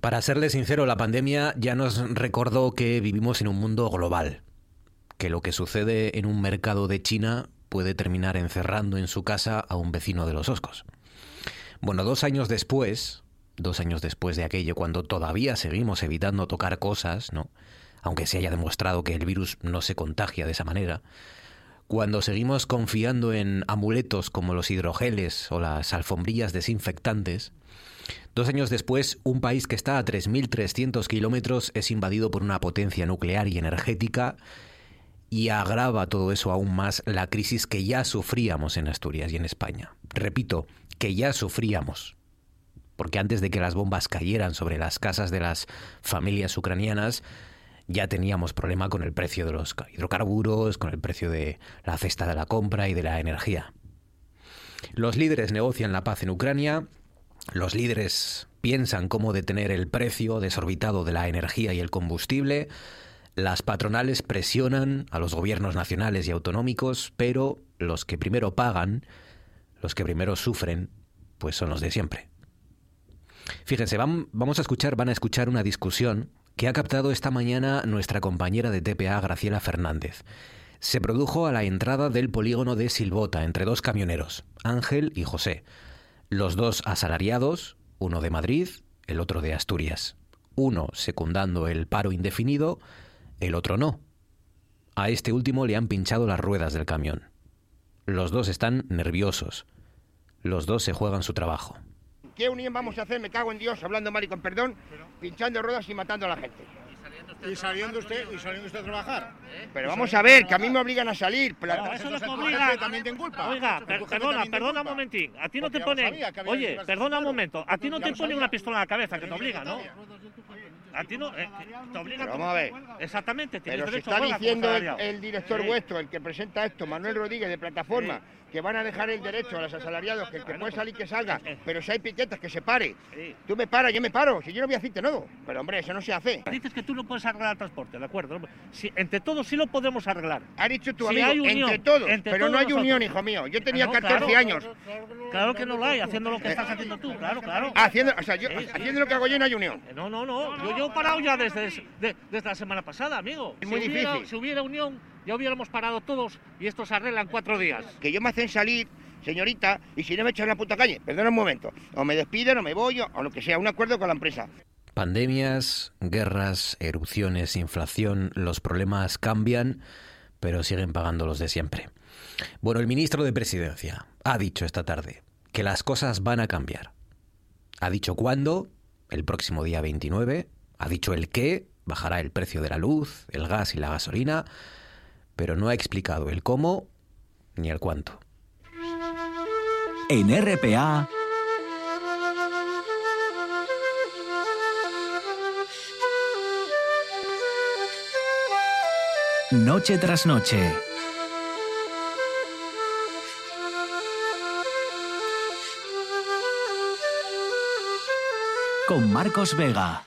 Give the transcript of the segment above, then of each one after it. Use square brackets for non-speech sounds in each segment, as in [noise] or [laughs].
Para serle sincero, la pandemia ya nos recordó que vivimos en un mundo global, que lo que sucede en un mercado de China puede terminar encerrando en su casa a un vecino de los Oscos. Bueno, dos años después, dos años después de aquello, cuando todavía seguimos evitando tocar cosas, ¿no? Aunque se haya demostrado que el virus no se contagia de esa manera, cuando seguimos confiando en amuletos como los hidrogeles o las alfombrillas desinfectantes, Dos años después, un país que está a 3.300 kilómetros es invadido por una potencia nuclear y energética y agrava todo eso aún más la crisis que ya sufríamos en Asturias y en España. Repito, que ya sufríamos. Porque antes de que las bombas cayeran sobre las casas de las familias ucranianas, ya teníamos problema con el precio de los hidrocarburos, con el precio de la cesta de la compra y de la energía. Los líderes negocian la paz en Ucrania los líderes piensan cómo detener el precio desorbitado de la energía y el combustible. Las patronales presionan a los gobiernos nacionales y autonómicos, pero los que primero pagan, los que primero sufren, pues son los de siempre. Fíjense, vamos a escuchar, van a escuchar una discusión que ha captado esta mañana nuestra compañera de TPA, Graciela Fernández. Se produjo a la entrada del polígono de Silbota entre dos camioneros, Ángel y José los dos asalariados, uno de Madrid, el otro de Asturias, uno secundando el paro indefinido, el otro no. A este último le han pinchado las ruedas del camión. Los dos están nerviosos. Los dos se juegan su trabajo. ¿Qué unión vamos a hacer? Me cago en Dios, hablando mal y con perdón, pinchando ruedas y matando a la gente y saliendo usted y saliendo usted a trabajar. Pero vamos a ver, que a mí me obligan a salir. No, eso no te obliga. también te culpa. Oiga, perdona, perdona un momentín. A ti no te pone. Oye, perdona un momento. A ti no te pone una pistola en la cabeza que te obliga, ¿no? A ti no, eh, te obliga Vamos a ver. Exactamente, Pero si está diciendo el, director vuestro, el que presenta esto, Manuel Rodríguez de Plataforma, que van a dejar el derecho a los asalariados, que el que puede salir que salga, pero si hay piquetas que se pare. Tú me paras, yo me paro, si yo no voy a decirte no. Pero hombre, eso no se hace. Dices que tú no puedes arreglar el transporte, ¿de acuerdo? Si, entre todos sí lo podemos arreglar. Ha dicho tu amigo, entre todos, pero no hay unión, hijo mío. Yo tenía 14 años. Claro que no lo hay, haciendo lo que estás haciendo tú, claro, claro. Haciendo, o sea, yo, haciendo lo que hago yo no hay unión. No, no, no. Yo, yo he parado ya desde, desde la semana pasada, amigo. Es muy difícil. si hubiera unión, ya hubiéramos parado todos y esto se arregla en cuatro días. Que yo me hacen salir señorita, y si no me echan en la puta calle, perdona un momento, o me despiden o me voy o, lo que sea, un acuerdo con la empresa. Pandemias, guerras, erupciones, inflación, los problemas cambian, pero siguen pagando los de siempre. Bueno, el ministro de Presidencia ha dicho esta tarde que las cosas van a cambiar. Ha dicho cuándo, el próximo día 29, ha dicho el qué, bajará el precio de la luz, el gas y la gasolina, pero no ha explicado el cómo ni el cuánto. En RPA. Noche tras noche. Con Marcos Vega.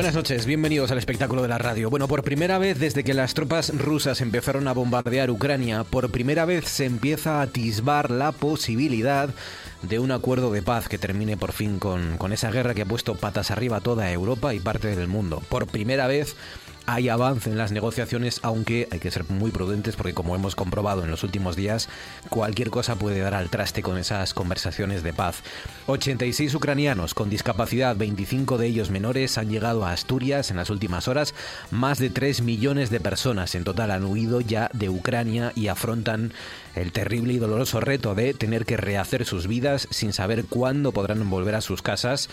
Buenas noches, bienvenidos al espectáculo de la radio. Bueno, por primera vez desde que las tropas rusas empezaron a bombardear Ucrania, por primera vez se empieza a atisbar la posibilidad de un acuerdo de paz que termine por fin con, con esa guerra que ha puesto patas arriba toda Europa y parte del mundo. Por primera vez hay avance en las negociaciones, aunque hay que ser muy prudentes porque como hemos comprobado en los últimos días, cualquier cosa puede dar al traste con esas conversaciones de paz. 86 ucranianos con discapacidad, 25 de ellos menores, han llegado a Asturias en las últimas horas. Más de 3 millones de personas en total han huido ya de Ucrania y afrontan el terrible y doloroso reto de tener que rehacer sus vidas sin saber cuándo podrán volver a sus casas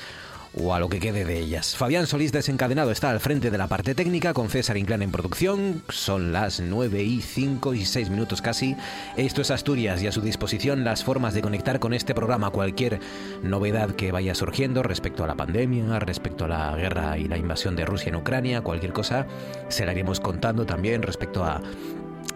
o a lo que quede de ellas. Fabián Solís desencadenado está al frente de la parte técnica con César Inclán en producción. Son las 9 y 5 y 6 minutos casi. Esto es Asturias y a su disposición las formas de conectar con este programa cualquier novedad que vaya surgiendo respecto a la pandemia, respecto a la guerra y la invasión de Rusia en Ucrania, cualquier cosa se la iremos contando también respecto a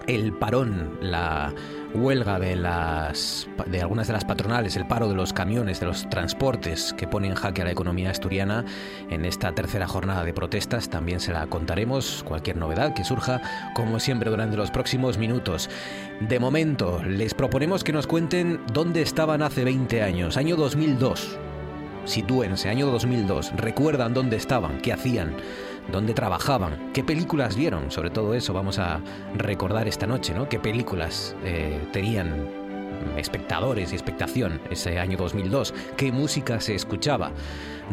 el parón, la huelga de las de algunas de las patronales, el paro de los camiones, de los transportes que pone en jaque a la economía asturiana en esta tercera jornada de protestas, también se la contaremos cualquier novedad que surja, como siempre durante los próximos minutos. De momento, les proponemos que nos cuenten dónde estaban hace 20 años, año 2002. Sitúense, año 2002, recuerdan dónde estaban, qué hacían dónde trabajaban, qué películas vieron, sobre todo eso vamos a recordar esta noche, ¿no? ¿Qué películas eh, tenían espectadores y expectación ese año 2002, qué música se escuchaba.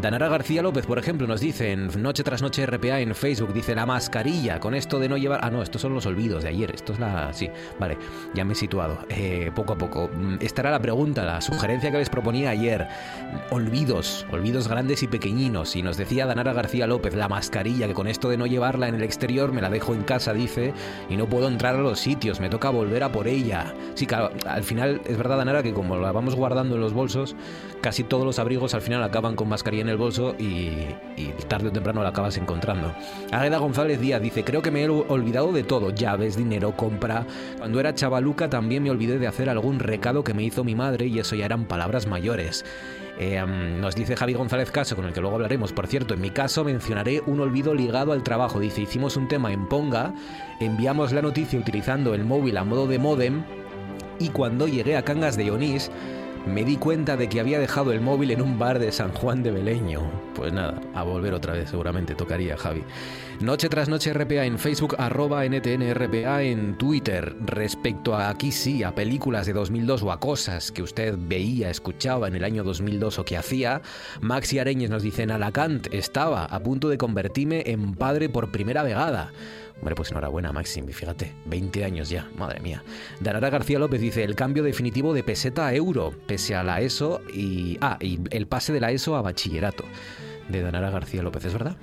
Danara García López, por ejemplo, nos dice en Noche tras Noche RPA en Facebook, dice la mascarilla, con esto de no llevar... Ah, no, estos son los olvidos de ayer, esto es la... Sí, vale, ya me he situado. Eh, poco a poco. Mm, esta era la pregunta, la sugerencia que les proponía ayer. Olvidos, olvidos grandes y pequeñinos. Y nos decía Danara García López, la mascarilla, que con esto de no llevarla en el exterior me la dejo en casa, dice, y no puedo entrar a los sitios, me toca volver a por ella. Sí, claro, al final es verdad, Danara, que como la vamos guardando en los bolsos, casi todos los abrigos al final acaban con mascarilla en el bolso y, tarde o temprano la acabas encontrando. Águeda González Díaz dice, creo que me he olvidado de todo, llaves, dinero, compra. Cuando era chavaluca también me olvidé de hacer algún recado que me hizo mi madre y eso ya eran palabras mayores. Eh, nos dice Javi González Caso, con el que luego hablaremos. Por cierto, en mi caso mencionaré un olvido ligado al trabajo. Dice, hicimos un tema en Ponga, enviamos la noticia utilizando el móvil a modo de modem y cuando llegué a Cangas de Onís me di cuenta de que había dejado el móvil en un bar de San Juan de Beleño. Pues nada, a volver otra vez seguramente tocaría, Javi. Noche tras noche RPA en Facebook, arroba NTNRPA en Twitter. Respecto a aquí sí, a películas de 2002 o a cosas que usted veía, escuchaba en el año 2002 o que hacía, Maxi Areñez nos dice en Alacant, estaba a punto de convertirme en padre por primera vegada. Hombre, pues enhorabuena, Maxim, fíjate, 20 años ya, madre mía. Danara García López dice, el cambio definitivo de peseta a euro, pese a la ESO y... Ah, y el pase de la ESO a bachillerato, de Danara García López, ¿es verdad?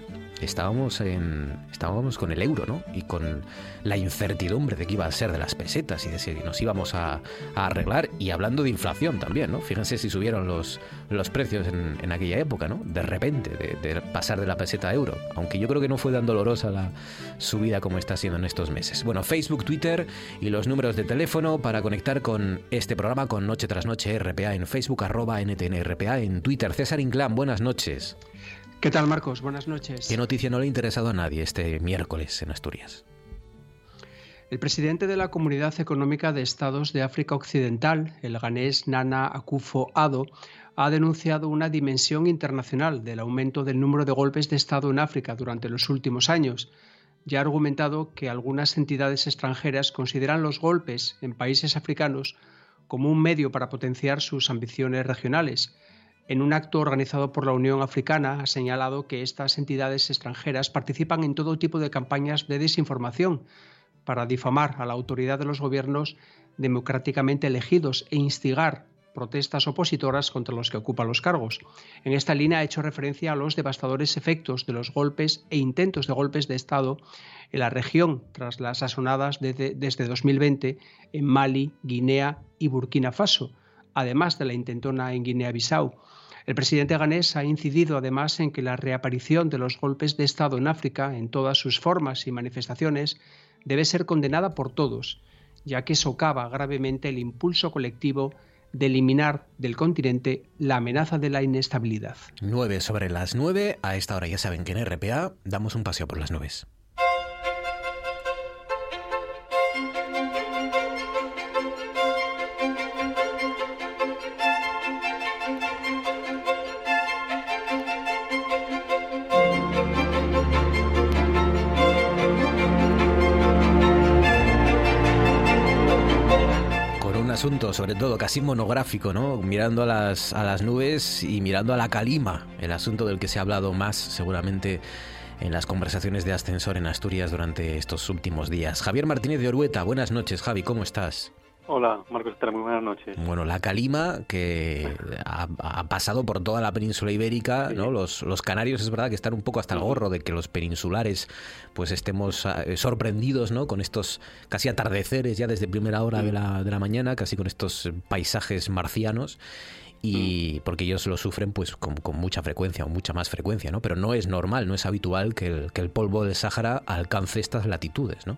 Estábamos, en, estábamos con el euro, ¿no? Y con la incertidumbre de qué iba a ser de las pesetas y de si nos íbamos a, arreglar. Y hablando de inflación también, ¿no? Fíjense si subieron los, los precios en, aquella época, ¿no? De repente, de, pasar de la peseta a euro. Aunque yo creo que no fue tan dolorosa la subida como está siendo en estos meses. Bueno, Facebook, Twitter y los números de teléfono para conectar con este programa con Noche tras Noche RPA en Facebook, arroba NTNRPA en Twitter. César Inclán, buenas noches. ¿Qué tal, Marcos? Buenas noches. ¿Qué noticia no le ha interesado a nadie este miércoles en Asturias? El presidente de la Comunidad Económica de Estados de África Occidental, el ganés Nana Akufo-Addo, ha denunciado una dimensión internacional del aumento del número de golpes de Estado en África durante los últimos años. Ya ha argumentado que algunas entidades extranjeras consideran los golpes en países africanos como un medio para potenciar sus ambiciones regionales en un acto organizado por la Unión Africana, ha señalado que estas entidades extranjeras participan en todo tipo de campañas de desinformación para difamar a la autoridad de los gobiernos democráticamente elegidos e instigar protestas opositoras contra los que ocupan los cargos. En esta línea ha hecho referencia a los devastadores efectos de los golpes e intentos de golpes de Estado en la región tras las asonadas desde, desde 2020 en Mali, Guinea y Burkina Faso, además de la intentona en Guinea-Bissau el presidente ganés ha incidido además en que la reaparición de los golpes de Estado en África, en todas sus formas y manifestaciones, debe ser condenada por todos, ya que socava gravemente el impulso colectivo de eliminar del continente la amenaza de la inestabilidad. 9 sobre las 9. A esta hora ya saben que en RPA damos un paseo por las nubes. Asunto, sobre todo casi monográfico, ¿no? Mirando a las, a las nubes y mirando a la calima, el asunto del que se ha hablado más seguramente en las conversaciones de ascensor en Asturias durante estos últimos días. Javier Martínez de Orueta, buenas noches, Javi, ¿cómo estás? Hola, Marcos muy buenas noches. Bueno, la calima que ha, pasado por toda la península ibérica, ¿no? Los, los, canarios es verdad que están un poco hasta el gorro de que los peninsulares pues estemos ah, sorprendidos, ¿no? Con estos casi atardeceres ya desde primera hora de, la, de la mañana, casi con estos paisajes marcianos y porque ellos lo sufren pues con, con, mucha frecuencia o mucha más frecuencia, ¿no? Pero no es normal, no es habitual que el, que el polvo del Sáhara alcance estas latitudes, ¿no?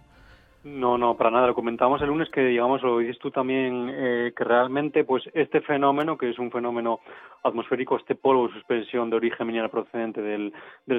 No, no, para nada. Lo comentamos el lunes que, digamos, lo dices tú también, eh, que realmente, pues, este fenómeno, que es un fenómeno atmosférico, este polvo de suspensión de origen mineral procedente del,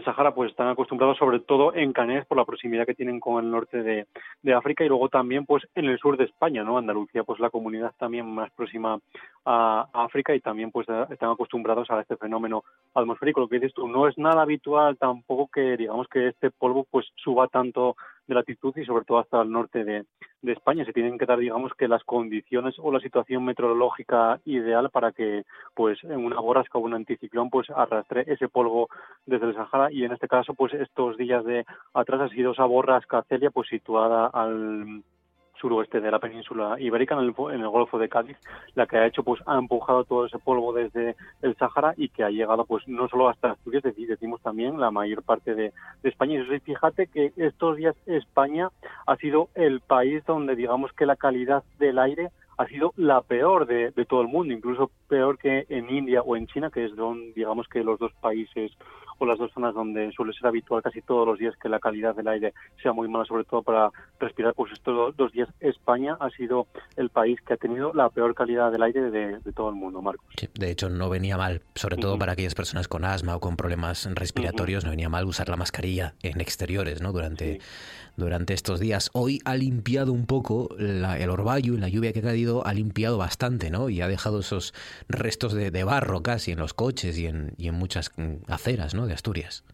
Sahara, pues están acostumbrados sobre todo en Canés por la proximidad que tienen con el norte de, de, África y luego también, pues, en el sur de España, ¿no? Andalucía, pues, la comunidad también más próxima a, África y también, pues, están acostumbrados a este fenómeno atmosférico. Lo que dices tú, no es nada habitual tampoco que, digamos, que este polvo, pues, suba tanto de latitud y sobre todo hasta el norte de, de, España. Se tienen que dar, digamos, que las condiciones o la situación meteorológica ideal para que, pues, en una borrasca o un anticiclón, pues, arrastre ese polvo desde el Sahara y en este caso, pues, estos días de atrás ha sido esa borrasca Celia, pues, situada al suroeste de la península ibérica, en el, en el, Golfo de Cádiz, la que ha hecho, pues ha empujado todo ese polvo desde el Sáhara y que ha llegado, pues no solo hasta Asturias, decimos también la mayor parte de, España. Y fíjate que estos días España ha sido el país donde, digamos que la calidad del aire ha sido la peor de, de todo el mundo, incluso peor que en India o en China, que es donde, digamos que los dos países o las dos zonas donde suele ser habitual casi todos los días que la calidad del aire sea muy mala, sobre todo para respirar, pues estos dos días España ha sido el país que ha tenido la peor calidad del aire de, todo el mundo, Marcos. de hecho, no venía mal, sobre todo para aquellas personas con asma o con problemas respiratorios, no venía mal usar la mascarilla en exteriores, ¿no? Durante, durante estos días. Hoy ha limpiado un poco el orvallo y la lluvia que ha caído, ha limpiado bastante, ¿no? Y ha dejado esos restos de, barro casi en los coches y en, y en muchas mm, aceras, ¿no? de Asturias.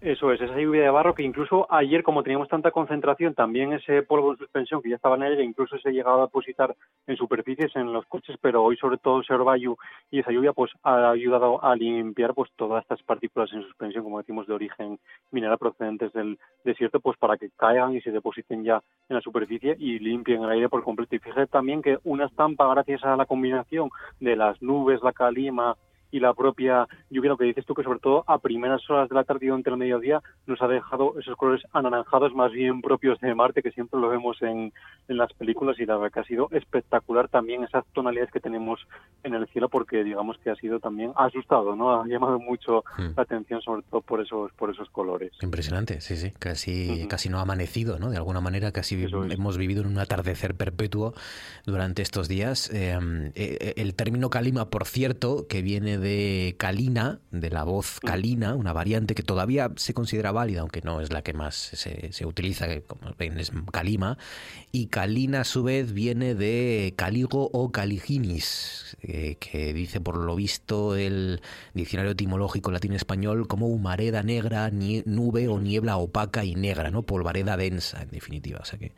Eso es, esa lluvia de barro que incluso ayer, como teníamos tanta concentración, también ese polvo de suspensión que ya estaba en el aire, incluso se ha llegado a depositar en superficies en los coches, pero hoy sobre todo ese orvallo y esa lluvia pues ha ayudado a limpiar pues todas estas partículas en suspensión, como decimos, de origen mineral procedentes del desierto, pues para que caigan y se depositen ya en la superficie y limpien el aire por completo. Y fíjate también que una estampa, gracias a la combinación de las nubes, la calima, y la propia lluvia, lo que dices tú, que sobre todo a primeras horas de la tarde y durante el mediodía nos ha dejado esos colores anaranjados más bien propios de Marte, que siempre lo vemos en, en las películas y la verdad que ha sido espectacular también esas tonalidades que tenemos en el cielo porque digamos que ha sido también asustado, ¿no? Ha llamado mucho hmm. la atención sobre todo por esos por esos colores. Impresionante, sí, sí, casi casi no ha amanecido, ¿no? De alguna manera casi hemos vivido en un atardecer perpetuo durante estos días. Em, eh, eh, el término calima, por cierto, que viene de Kalina, de la voz Kalina, una variante que todavía se considera válida, aunque no es la que más se, se utiliza, como ven es Kalima, y Kalina a su vez viene de Caligo o Caliginis, eh, que dice por lo visto el diccionario etimológico latín-español como humareda negra, nube o niebla opaca y negra, ¿no? polvareda densa en definitiva, o sea que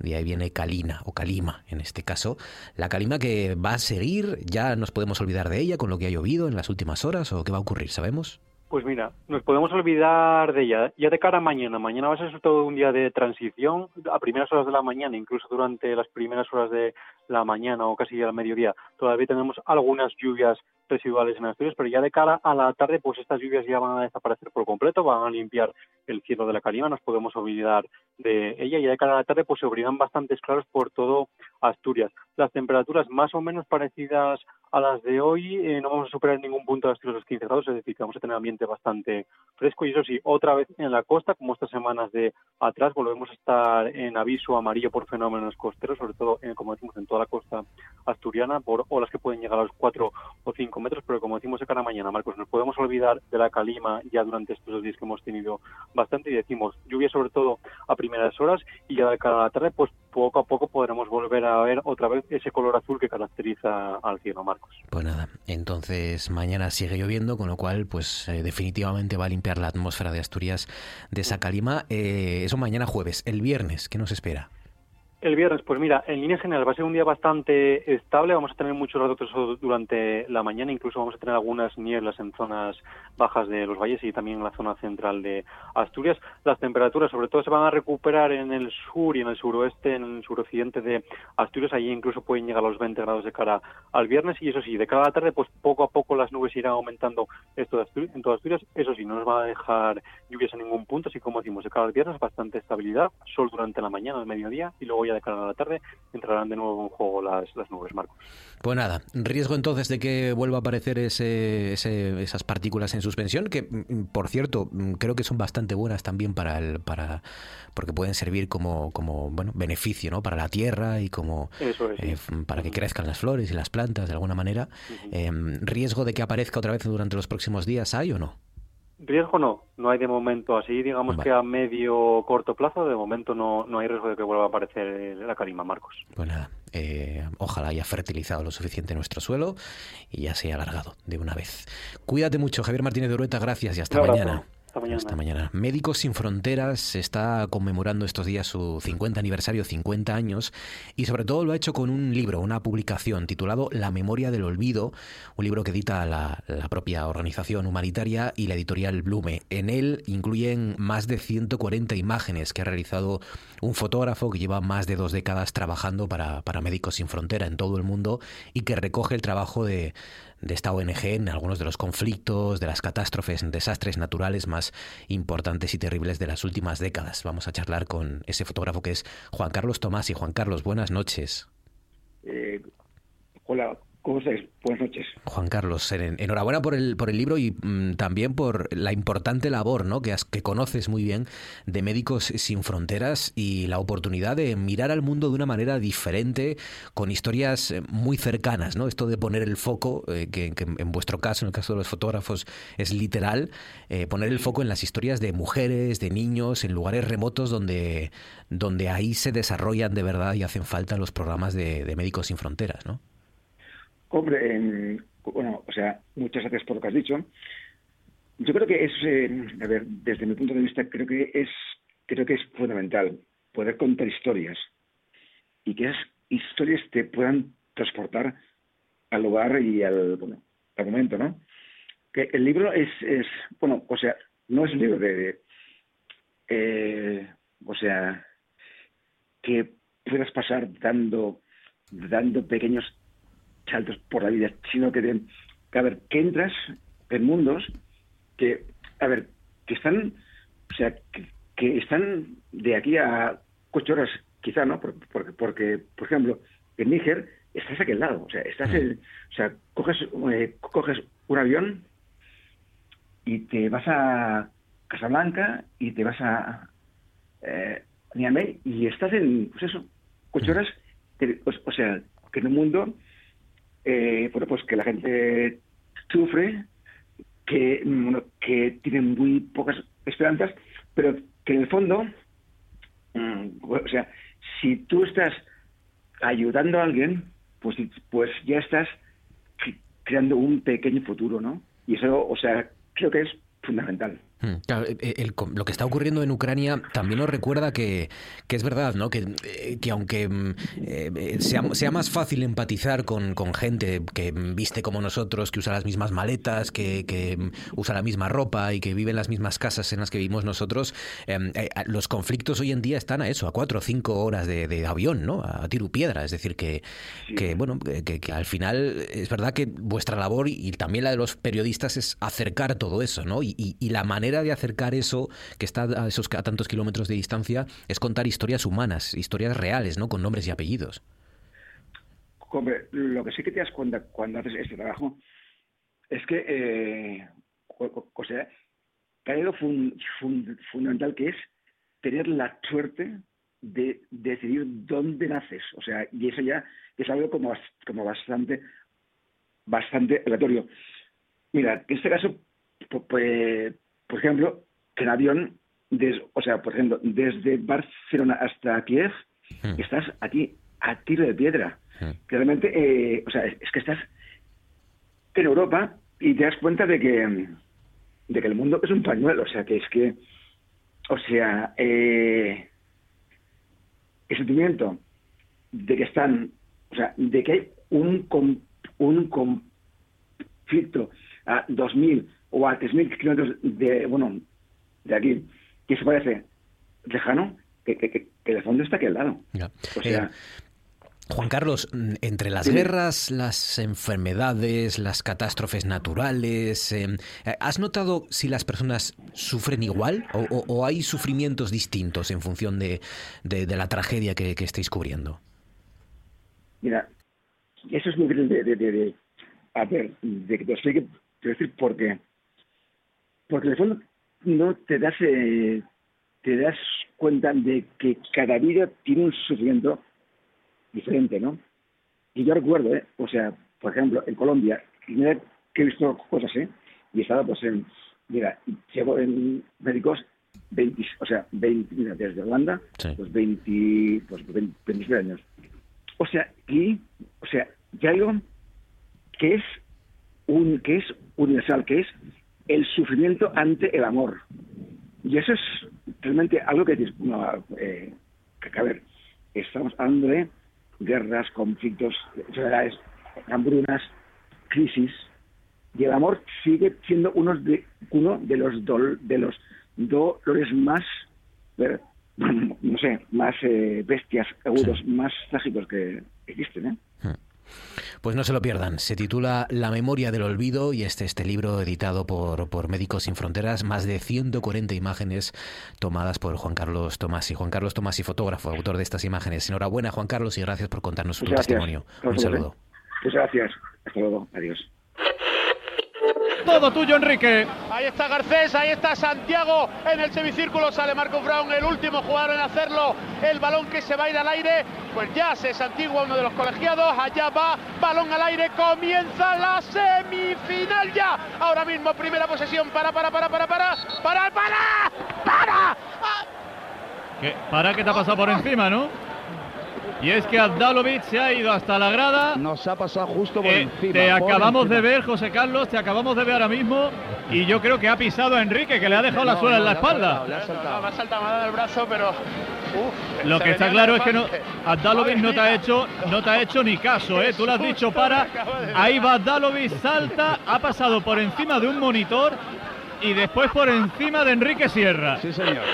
de ahí viene Kalina o Kalima en este caso. La Kalima que va a seguir, ya nos podemos olvidar de ella con lo que ha llovido en las últimas horas o qué va a ocurrir, ¿sabemos? Pues mira, nos podemos olvidar de ella ya de cara a mañana. Mañana va a ser todo un día de transición a primeras horas de la mañana, incluso durante las primeras horas de la mañana o casi al mediodía. Todavía tenemos algunas lluvias residuales en Asturias, pero ya de cara a la tarde, pues estas lluvias ya van a desaparecer por completo, van a limpiar el cielo de la Calima, nos podemos olvidar de ella, y ya de cara a la tarde, pues se abrirán bastantes claros por todo Asturias. Las temperaturas más o menos parecidas a las de hoy, eh, no vamos a superar ningún punto de los 15 grados, es decir, que vamos a tener ambiente bastante fresco, y eso sí, otra vez en la costa, como estas semanas de atrás, volvemos a estar en aviso amarillo por fenómenos costeros, sobre todo, en, como decimos, en toda la costa asturiana, por olas que pueden llegar a los 4 o 5 metros, pero como decimos de cara mañana, Marcos, nos podemos olvidar de la calima ya durante estos dos días que hemos tenido bastante y decimos lluvia sobre todo a primeras horas y ya de cara a la tarde, pues poco a poco podremos volver a ver otra vez ese color azul que caracteriza al cielo, Marcos. Pues nada, entonces mañana sigue lloviendo, con lo cual pues eh, definitivamente va a limpiar la atmósfera de Asturias de esa calima. Eh, eso mañana jueves. El viernes, ¿qué nos espera? El viernes, pues mira, en línea general va a ser un día bastante estable. Vamos a tener muchos ratos durante la mañana, incluso vamos a tener algunas nieblas en zonas bajas de los valles y también en la zona central de Asturias. Las temperaturas, sobre todo, se van a recuperar en el sur y en el suroeste, en el suroccidente de Asturias. Allí incluso pueden llegar a los 20 grados de cara al viernes. Y eso sí, de cara a la tarde, pues poco a poco las nubes irán aumentando esto en todas Asturias. Eso sí, no nos va a dejar lluvias en ningún punto. Así como decimos, de cara al viernes, bastante estabilidad. Sol durante la mañana, al mediodía y luego de cara a la tarde entrarán de nuevo en juego las, las nubes, Marcos. Pues nada, riesgo entonces de que vuelva a aparecer ese, esas partículas en suspensión, que mm, por cierto mm, creo que son bastante buenas también para el, para porque pueden servir como, como bueno beneficio ¿no? para la tierra y como eh, para que crezcan las flores y las plantas de alguna manera. Em, ¿Riesgo de que aparezca otra vez durante los próximos días hay o no? Riesgo no, no hay de momento así, digamos que a medio corto plazo, de momento no, no hay riesgo de que vuelva a aparecer la calima, Marcos. Pues nada, eh, ojalá haya fertilizado lo suficiente nuestro suelo y ya se haya alargado de una vez. Cuídate mucho, Javier Martínez de Urueta, gracias y hasta mañana. Hasta mañana. Médicos Sin Fronteras está conmemorando estos días su 50 aniversario, 50 años, y sobre todo lo ha hecho con un libro, una publicación titulado La Memoria del Olvido, un libro que edita la, la propia organización humanitaria y la editorial Blume. En él incluyen más de 140 imágenes que ha realizado un fotógrafo que lleva más de dos décadas trabajando para, para Médicos Sin Frontera en todo el mundo y que recoge el trabajo de de esta ONG en algunos de los conflictos, de las catástrofes, desastres naturales más importantes y terribles de las últimas décadas. Vamos a charlar con ese fotógrafo que es Juan Carlos Tomás. Y Juan Carlos, buenas noches. Eh, hola, Buenas noches. Juan Carlos, enhorabuena por el, por el libro y mm, también por la importante labor ¿no? que, que conoces muy bien de Médicos Sin Fronteras y la oportunidad de mirar al mundo de una manera diferente, con historias eh, muy cercanas. ¿no? Esto de poner el foco, eh, que, en vuestro caso, en el caso de los fotógrafos, es literal, eh, poner el foco en las historias de mujeres, de niños, en lugares remotos donde, donde ahí se desarrollan de verdad y hacen falta los programas de, de Médicos Sin Fronteras. ¿no? Hombre, bueno, o sea, muchas gracias por lo que has dicho. Yo creo que es, eh, a ver, desde mi punto de vista, creo que es, creo que es fundamental poder contar historias y que esas historias te puedan transportar al lugar y al, momento, ¿no? Que el libro es, es bueno, o sea, no es un libro de, eh, o sea, que puedas pasar dando, dando pequeños saltos por la vida, sino que, de, a ver, que entras en mundos que, a ver, que están, o sea, que, están de aquí a ocho horas, quizá, ¿no? Porque, porque, por ejemplo, en Níger estás aquí al lado, o sea, estás, en, o sea, coges, eh, coges un avión y te vas a Casablanca y te vas a eh, Niamey y estás en, pues eso, ocho horas, o sea, que en un mundo eh, bueno, pues que la gente sufre, que, que tienen muy pocas esperanzas, pero que en el fondo, mm, o sea, si tú estás ayudando a alguien, pues, pues ya estás creando un pequeño futuro, ¿no? Y eso, o sea, creo que es fundamental. Hmm, eh, eh, lo que está ocurriendo en Ucrania también nos recuerda que, es verdad, ¿no? Que, eh, que aunque mm, sea, sea, más fácil empatizar con, gente que viste como nosotros, que usa las mismas maletas, que, mm, usa la misma ropa y que vive en las mismas casas en las que vivimos nosotros, em, los conflictos hoy en día están a eso, a cuatro o cinco horas de, avión, ¿no? A tiro piedra. Es decir, que, que bueno, que, al final es verdad que vuestra labor y, también la de los periodistas es acercar todo eso, ¿no? y, y la manera de acercar eso, que está a, esos, a tantos kilómetros de distancia, es contar historias humanas, historias reales, ¿no? Con nombres y apellidos. Lo que sí que te das cuenta cuando haces este trabajo es que, eh, o, sea, que hay algo fundamental que es tener la suerte de, decidir dónde naces. O sea, y eso ya es algo como, como bastante, bastante aleatorio. Mira, en este caso, pues, por ejemplo, en avión, o sea, por ejemplo, desde Barcelona hasta Kiev, hmm. estás aquí a tiro de piedra. Hmm. Realmente, eh, o sea, es, que estás en Europa y te das cuenta de que, de que el mundo es un pañuelo, o sea, que es que, o sea, eh, el sentimiento de que están, o sea, de que hay un, un conflicto a 2.000 o a 3.000 kilómetros de, bueno, de aquí, que se parece lejano, que, que, que, el fondo está aquí al lado. O sea, eh, Juan Carlos, entre las guerras, las enfermedades, las catástrofes naturales, eh, ¿has notado si las personas sufren igual o, hay sufrimientos distintos en función de, de, la tragedia que, que, estáis cubriendo? Mira, eso es muy difícil de, de, a ver, de que te explique, te decir por qué. Porque en el fondo no te das, eh, te das cuenta de que cada vida tiene un sufrimiento diferente, ¿no? Y yo recuerdo, ¿eh? O sea, por ejemplo, en Colombia, mira que he visto cosas, ¿eh? Y estaba, pues, en, mira, llevo en médicos 20, o sea, 20, mira, desde Holanda, pues 20, pues 20, años. O sea, y, o sea, ya algo que es un, que es universal, que es el sufrimiento ante el amor. Y eso es realmente algo que, no, eh, que a ver, estamos hablando de guerras, conflictos, enfermedades, hambrunas, crisis, y el amor sigue siendo uno de, uno de los de los dolores más, [laughs] no sé, más eh, bestias, agudos, más trágicos que existen. ¿eh? Hmm. Pues no se lo pierdan. Se titula La memoria del olvido y este, este libro editado por, por Médicos Sin Fronteras, más de 140 imágenes tomadas por Juan Carlos Tomás y Juan Carlos Tomás y fotógrafo, autor de estas imágenes. Enhorabuena Juan Carlos y gracias por contarnos su testimonio. Un saludo. Muchas gracias. Hasta luego. Adiós. Todo tuyo, Enrique. Ahí está Garcés, ahí está Santiago en el semicírculo. Sale Marco Brown, el último jugador en hacerlo. El balón que se va a ir al aire. Pues ya se santigua uno de los colegiados. Allá va, balón al aire. Comienza la semifinal ya. Ahora mismo, primera posesión. Para, para, para, para, para. Para, para, para. ¿Qué? Para que te ha pasado por encima, ¿no? Y es que Abdalovic se ha ido hasta la grada. Nos ha pasado justo por eh, encima. Te acabamos de ver, José Carlos, te acabamos de ver ahora mismo. Y yo creo que ha pisado a Enrique, que le ha dejado la suela en la espalda. me ha saltado el brazo, pero. Lo que está claro es que no, Abdalovic no te ha hecho, no te ha hecho ni caso, ¿eh? Tú le has dicho para. Ahí va Abdalovic, salta, ha pasado por encima de un monitor y después por encima de Enrique Sierra. Sí, señor.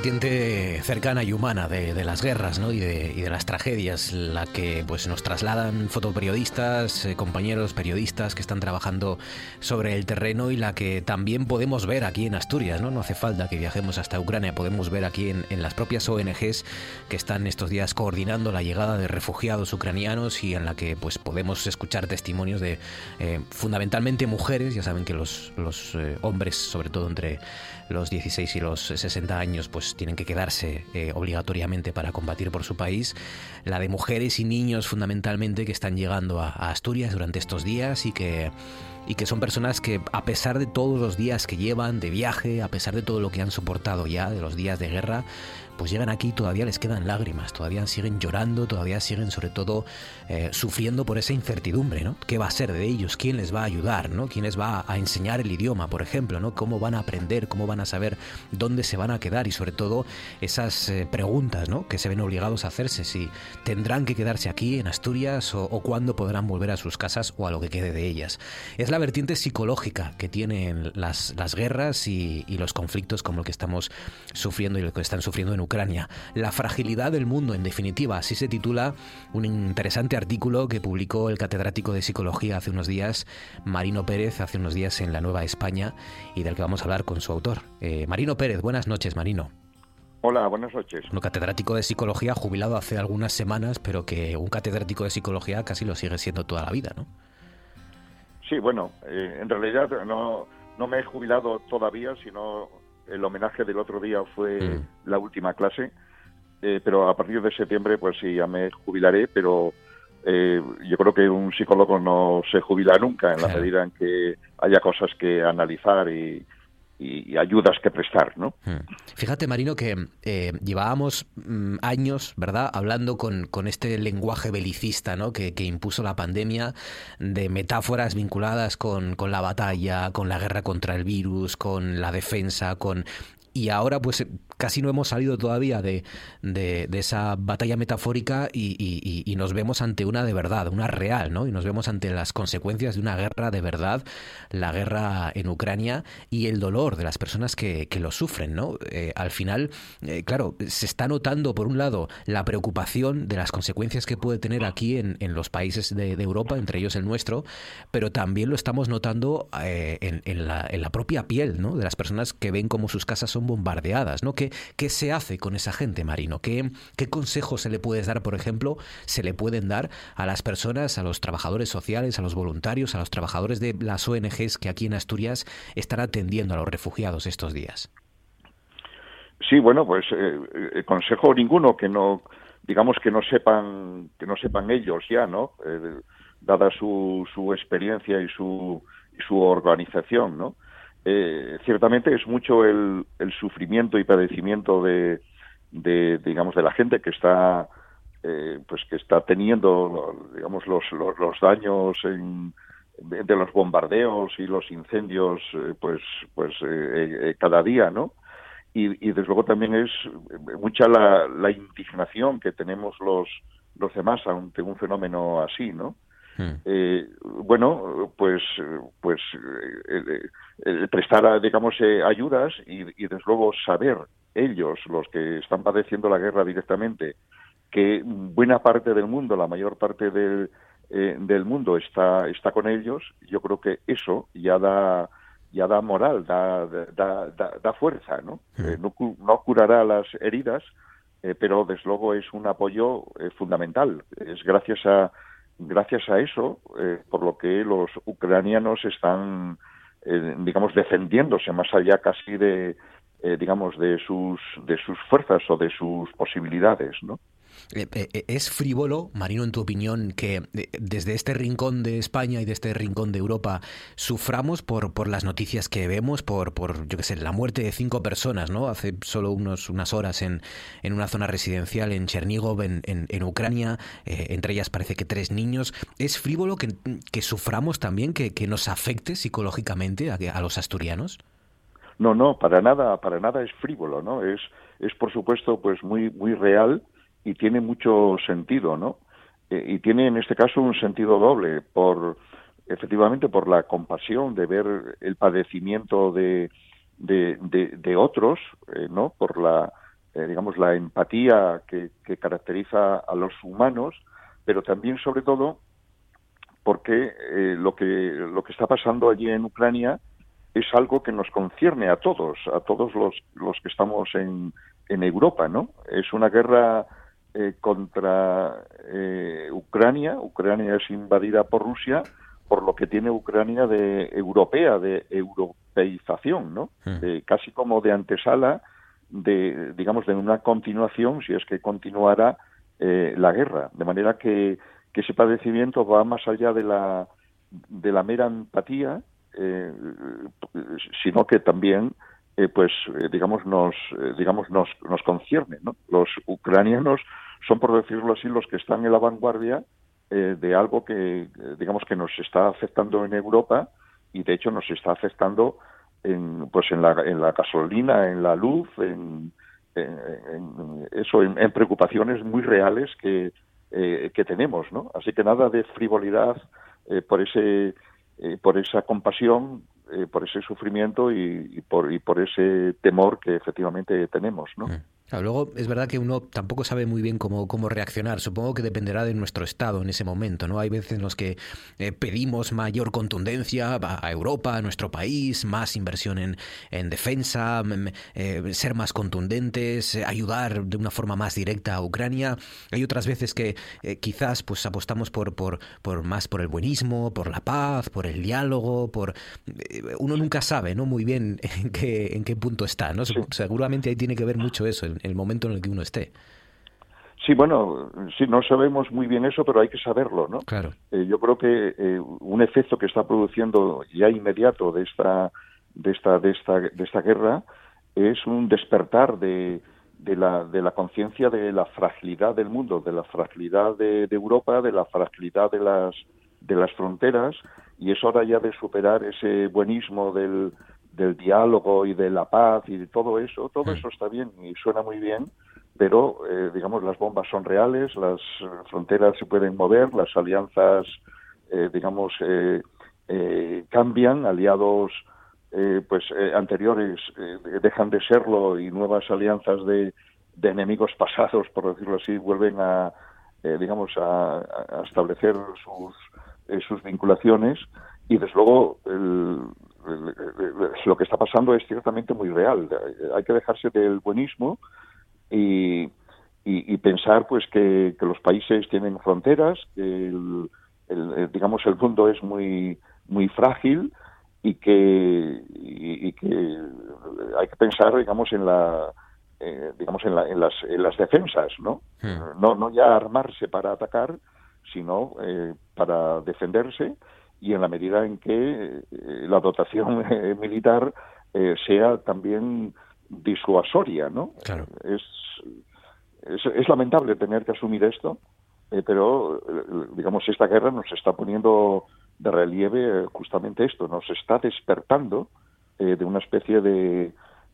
vertiente cercana y humana de, las guerras ¿no? y, de, y, de, las tragedias, la que pues, nos trasladan fotoperiodistas, eh, compañeros periodistas que están trabajando sobre el terreno y la que también podemos ver aquí en Asturias. No, no hace falta que viajemos hasta Ucrania, podemos ver aquí en, las propias ONGs que están estos días coordinando la llegada de refugiados ucranianos y en la que pues, podemos escuchar testimonios de eh, fundamentalmente mujeres, ya saben que los, los eh, hombres, sobre todo entre los 16 y los 60 años, pues tienen que quedarse eh, obligatoriamente para combatir por su país, la de mujeres y niños fundamentalmente que están llegando a, a Asturias durante estos días y que y que son personas que a pesar de todos los días que llevan de viaje, a pesar de todo lo que han soportado ya de los días de guerra, pues llegan aquí y todavía les quedan lágrimas, todavía siguen llorando, todavía siguen sobre todo eh, sufriendo por esa incertidumbre, ¿no? ¿Qué va a ser de ellos? ¿Quién les va a ayudar? ¿no? ¿Quién les va a enseñar el idioma, por ejemplo? ¿no? ¿Cómo van a aprender? ¿Cómo van a saber dónde se van a quedar? Y sobre todo esas eh, preguntas ¿no? que se ven obligados a hacerse, si tendrán que quedarse aquí en Asturias o, cuándo podrán volver a sus casas o a lo que quede de ellas. Es la vertiente psicológica que tienen las, las guerras y, y los conflictos como el que estamos sufriendo y lo que están sufriendo en Ucrania Ucrania. La fragilidad del mundo, en definitiva, así se titula un interesante artículo que publicó el catedrático de psicología hace unos días, Marino Pérez, hace unos días en La Nueva España, y del que vamos a hablar con su autor. Eh, Marino Pérez, buenas noches, Marino. Hola, buenas noches. Un catedrático de psicología jubilado hace algunas semanas, pero que un catedrático de psicología casi lo sigue siendo toda la vida, ¿no? Sí, bueno, eh, en realidad no, no me he jubilado todavía, sino el homenaje del otro día fue mm. la última clase, eh, pero a partir de septiembre pues sí, ya me jubilaré, pero eh, yo creo que un psicólogo no se jubila nunca en la medida en que haya cosas que analizar y, y, ayudas que prestar, ¿no? Hmm. Fíjate, Marino, que eh, llevábamos mm, años, ¿verdad?, hablando con, con, este lenguaje belicista, ¿no?, que, que, impuso la pandemia, de metáforas vinculadas con, con la batalla, con la guerra contra el virus, con la defensa, con y ahora pues casi no hemos salido todavía de, de, esa batalla metafórica y, nos vemos ante una de verdad, una real, ¿no? Y nos vemos ante las consecuencias de una guerra de verdad, la guerra en Ucrania y el dolor de las personas que, que lo sufren, ¿no? Eh, al final, eh, claro, se está notando, por un lado, la preocupación de las consecuencias que puede tener aquí en, en los países de, Europa, entre ellos el nuestro, pero también lo estamos notando eh, en, en, la, en, la, propia piel, ¿no? De las personas que ven como sus casas son bombardeadas, ¿no? ¿Qué, qué se hace con esa gente, Marino? ¿Qué, ¿Qué consejos se le puede dar, por ejemplo, se le pueden dar a las personas, a los trabajadores sociales, a los voluntarios, a los trabajadores de las ONGs que aquí en Asturias están atendiendo a los refugiados estos días? Sí, bueno, pues eh, eh, consejo ninguno que no, digamos que no sepan, que no sepan ellos ya, ¿no? Eh, dada su, su experiencia y su, y su organización, ¿no? Eh, ciertamente es mucho el, el, sufrimiento y padecimiento de, digamos de la gente que está eh, pues que está teniendo digamos los, los, los daños en, de, los bombardeos y los incendios eh, pues pues eh, eh, cada día no y, y, desde luego también es mucha la, la indignación que tenemos los los demás ante un fenómeno así no Hmm. Eh, bueno, pues, pues eh, prestar, digamos, eh, ayudas y, y, desde luego saber ellos, los que están padeciendo la guerra directamente, que buena parte del mundo, la mayor parte del, eh, del mundo está, está con ellos, yo creo que eso ya da ya da moral, da, da, da, da fuerza, ¿no? Hmm. no, no curará las heridas, pero desde luego es un apoyo fundamental. Es gracias a, gracias a eso, eh, por lo que los ucranianos están, eh, digamos, defendiéndose más allá casi de, eh, digamos, de sus, de sus fuerzas o de sus posibilidades, ¿no? Eh, eh, eh, ¿Es frívolo, Marino, en tu opinión, que desde este rincón de España y de este rincón de Europa suframos por, por las noticias que vemos, por, por yo qué sé, la muerte de cinco personas, ¿no? Hace solo unos, unas horas en, en una zona residencial en Chernigov, en, en, Ucrania, entre ellas parece que tres niños. ¿Es frívolo que, que suframos también, que, que, nos afecte psicológicamente a, a los asturianos? No, no, para nada, para nada es frívolo, ¿no? Es, es por supuesto, pues muy, muy real y tiene mucho sentido, ¿no? Eh, y tiene en este caso un sentido doble, por efectivamente por la compasión de ver el padecimiento de, de, de, otros, eh, ¿no? Por la, eh, digamos, la empatía que, que, caracteriza a los humanos, pero también, sobre todo, porque lo, que, lo que está pasando allí en Ucrania es algo que nos concierne a todos, a todos los, los que estamos en, en Europa, ¿no? Es una guerra eh, contra eh, Ucrania. Ucrania es invadida por Rusia, por lo que tiene Ucrania de europea, de europeización, ¿no? Hmm. casi como de antesala de, digamos, de una continuación, si es que continuara eh, la guerra. De manera que, que, ese padecimiento va más allá de la, de la mera empatía, eh, sino que también eh, pues eh, digamos nos eh, digamos nos nos concierne ¿no? los ucranianos son por decirlo así los que están en la vanguardia de algo que digamos que nos está afectando en Europa y de hecho nos está afectando en pues en la en la gasolina en la luz en, en, eso en, preocupaciones muy reales que que tenemos no así que nada de frivolidad por ese por esa compasión eh, por ese sufrimiento y, por, y por ese temor que efectivamente tenemos, ¿no? Mm. Luego es verdad que uno tampoco sabe muy bien cómo, cómo reaccionar. Supongo que dependerá de nuestro estado en ese momento, ¿no? Hay veces en los que eh, pedimos mayor contundencia a Europa, a nuestro país, más inversión en, en defensa, eh, ser más contundentes, eh, ayudar de una forma más directa a Ucrania. Hay otras veces que quizás pues apostamos por, por, por más por el buenismo, por la paz, por el diálogo, por uno nunca sabe, ¿no? Muy bien en qué, en qué punto está, ¿no? Seguramente ahí tiene que ver mucho eso el momento en el que uno esté. Sí, bueno, sí, no sabemos muy bien eso, pero hay que saberlo, ¿no? Claro. Eh, yo creo que eh, un efecto que está produciendo ya inmediato de esta, de esta, de esta, de esta guerra es un despertar de, de la, de la conciencia de la fragilidad del mundo, de la fragilidad de, de, Europa, de la fragilidad de las, de las fronteras, y es hora ya de superar ese buenismo del, del diálogo y de la paz y de todo eso, todo eso está bien y suena muy bien, pero eh, digamos las bombas son reales, las fronteras se pueden mover, las alianzas eh, digamos eh, cambian, aliados pues anteriores dejan de serlo y nuevas alianzas de, de enemigos [laughs] pasados, por decirlo así, vuelven a digamos a, a establecer sus sus vinculaciones. Y desde luego el, lo que está pasando es ciertamente muy real. Hay que dejarse del buenismo y, y, pensar pues que, los países tienen fronteras, que el, digamos el mundo es muy muy frágil y que y, que hay que pensar digamos en la eh, digamos en, en, las en las defensas no hmm. no no ya armarse para atacar sino eh, para defenderse y en la medida en que eh, la dotación [laughs] eh, militar eh, sea también disuasoria, ¿no? Claro. Es, es, lamentable tener que asumir esto, pero digamos esta guerra nos está poniendo de relieve justamente esto, nos está despertando de una especie de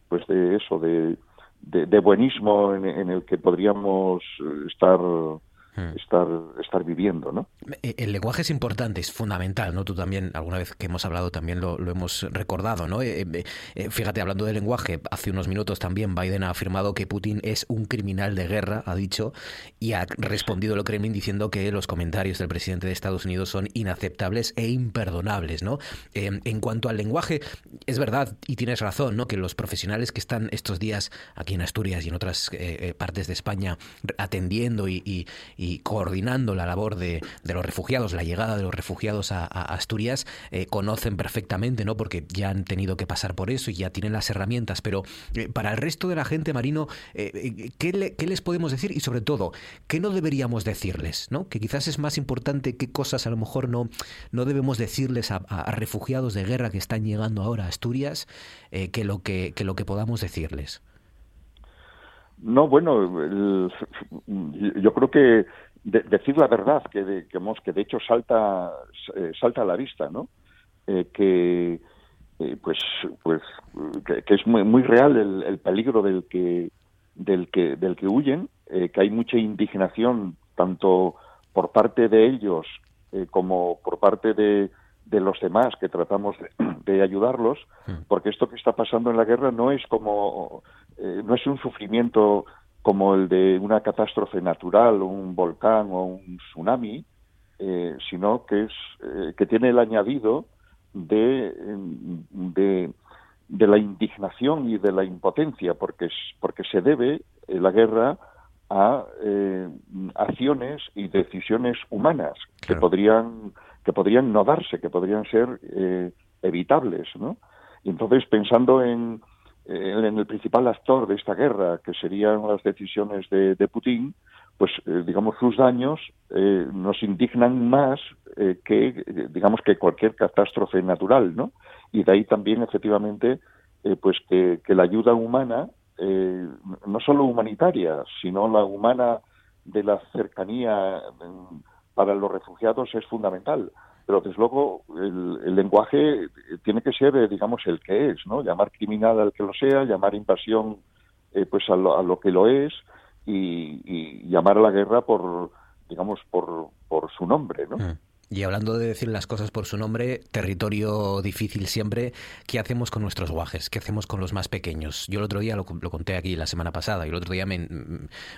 pues de eso de, de, buenismo en, el que podríamos estar Hmm. estar, estar viviendo, ¿no? Eh, el lenguaje es importante, es fundamental, ¿no? Tú también, alguna vez que hemos hablado, también lo, hemos recordado, ¿no? Eh, eh, fíjate, hablando de lenguaje, hace unos minutos también Biden ha afirmado que Putin es un criminal de guerra, ha dicho, y ha respondido el Kremlin diciendo que los comentarios del presidente de Estados Unidos son inaceptables e imperdonables, ¿no? en cuanto al lenguaje, es verdad, y tienes razón, ¿no? Que los profesionales que están estos días aquí en Asturias y en otras partes de España atendiendo y y coordinando la labor de, los refugiados, la llegada de los refugiados a, Asturias, eh, conocen perfectamente, ¿no? Porque ya han tenido que pasar por eso y ya tienen las herramientas. Pero eh, para el resto de la gente, Marino, eh, ¿qué, ¿qué, les podemos decir? Y sobre todo, ¿qué no deberíamos decirles? ¿no? Que quizás es más importante qué cosas a lo mejor no, no debemos decirles a, refugiados de guerra que están llegando ahora a Asturias que, lo que, que lo que podamos decirles. No, bueno, yo creo que decir la verdad, que de, que, de hecho salta, eh, salta a la vista, ¿no? Eh, que eh, pues pues que, es muy, muy real el, peligro del que del que del que huyen, que hay mucha indignación tanto por parte de ellos como por parte de, de los demás que tratamos de, [clears throat] ayudarlos, hmm. porque esto que está pasando en la guerra no es como no es un sufrimiento como el de una catástrofe natural, un volcán o un tsunami, eh, sino que es eh, que tiene el añadido de, de, la indignación y de la impotencia, porque porque se debe eh, la guerra a acciones y decisiones humanas que podrían que podrían no darse, que podrían ser evitables, ¿no? Y entonces pensando en el principal actor de esta guerra, que serían las decisiones de, Putin, pues eh, digamos sus daños eh, nos indignan más eh, que digamos que cualquier catástrofe natural, ¿no? Y de ahí también efectivamente pues que, la ayuda humana no solo humanitaria, sino la humana de la cercanía para los refugiados es fundamental pero desde luego el, lenguaje tiene que ser, eh, digamos, el que es, ¿no? Llamar criminal al que lo sea, llamar invasión eh, pues a lo, que lo es y, llamar a la guerra por, digamos, por, por su nombre, ¿no? Mm. Y hablando de decir las cosas por su nombre, territorio difícil siempre, ¿qué hacemos con nuestros guajes? ¿Qué hacemos con los más pequeños? Yo el otro día lo, conté aquí la semana pasada y el otro día me,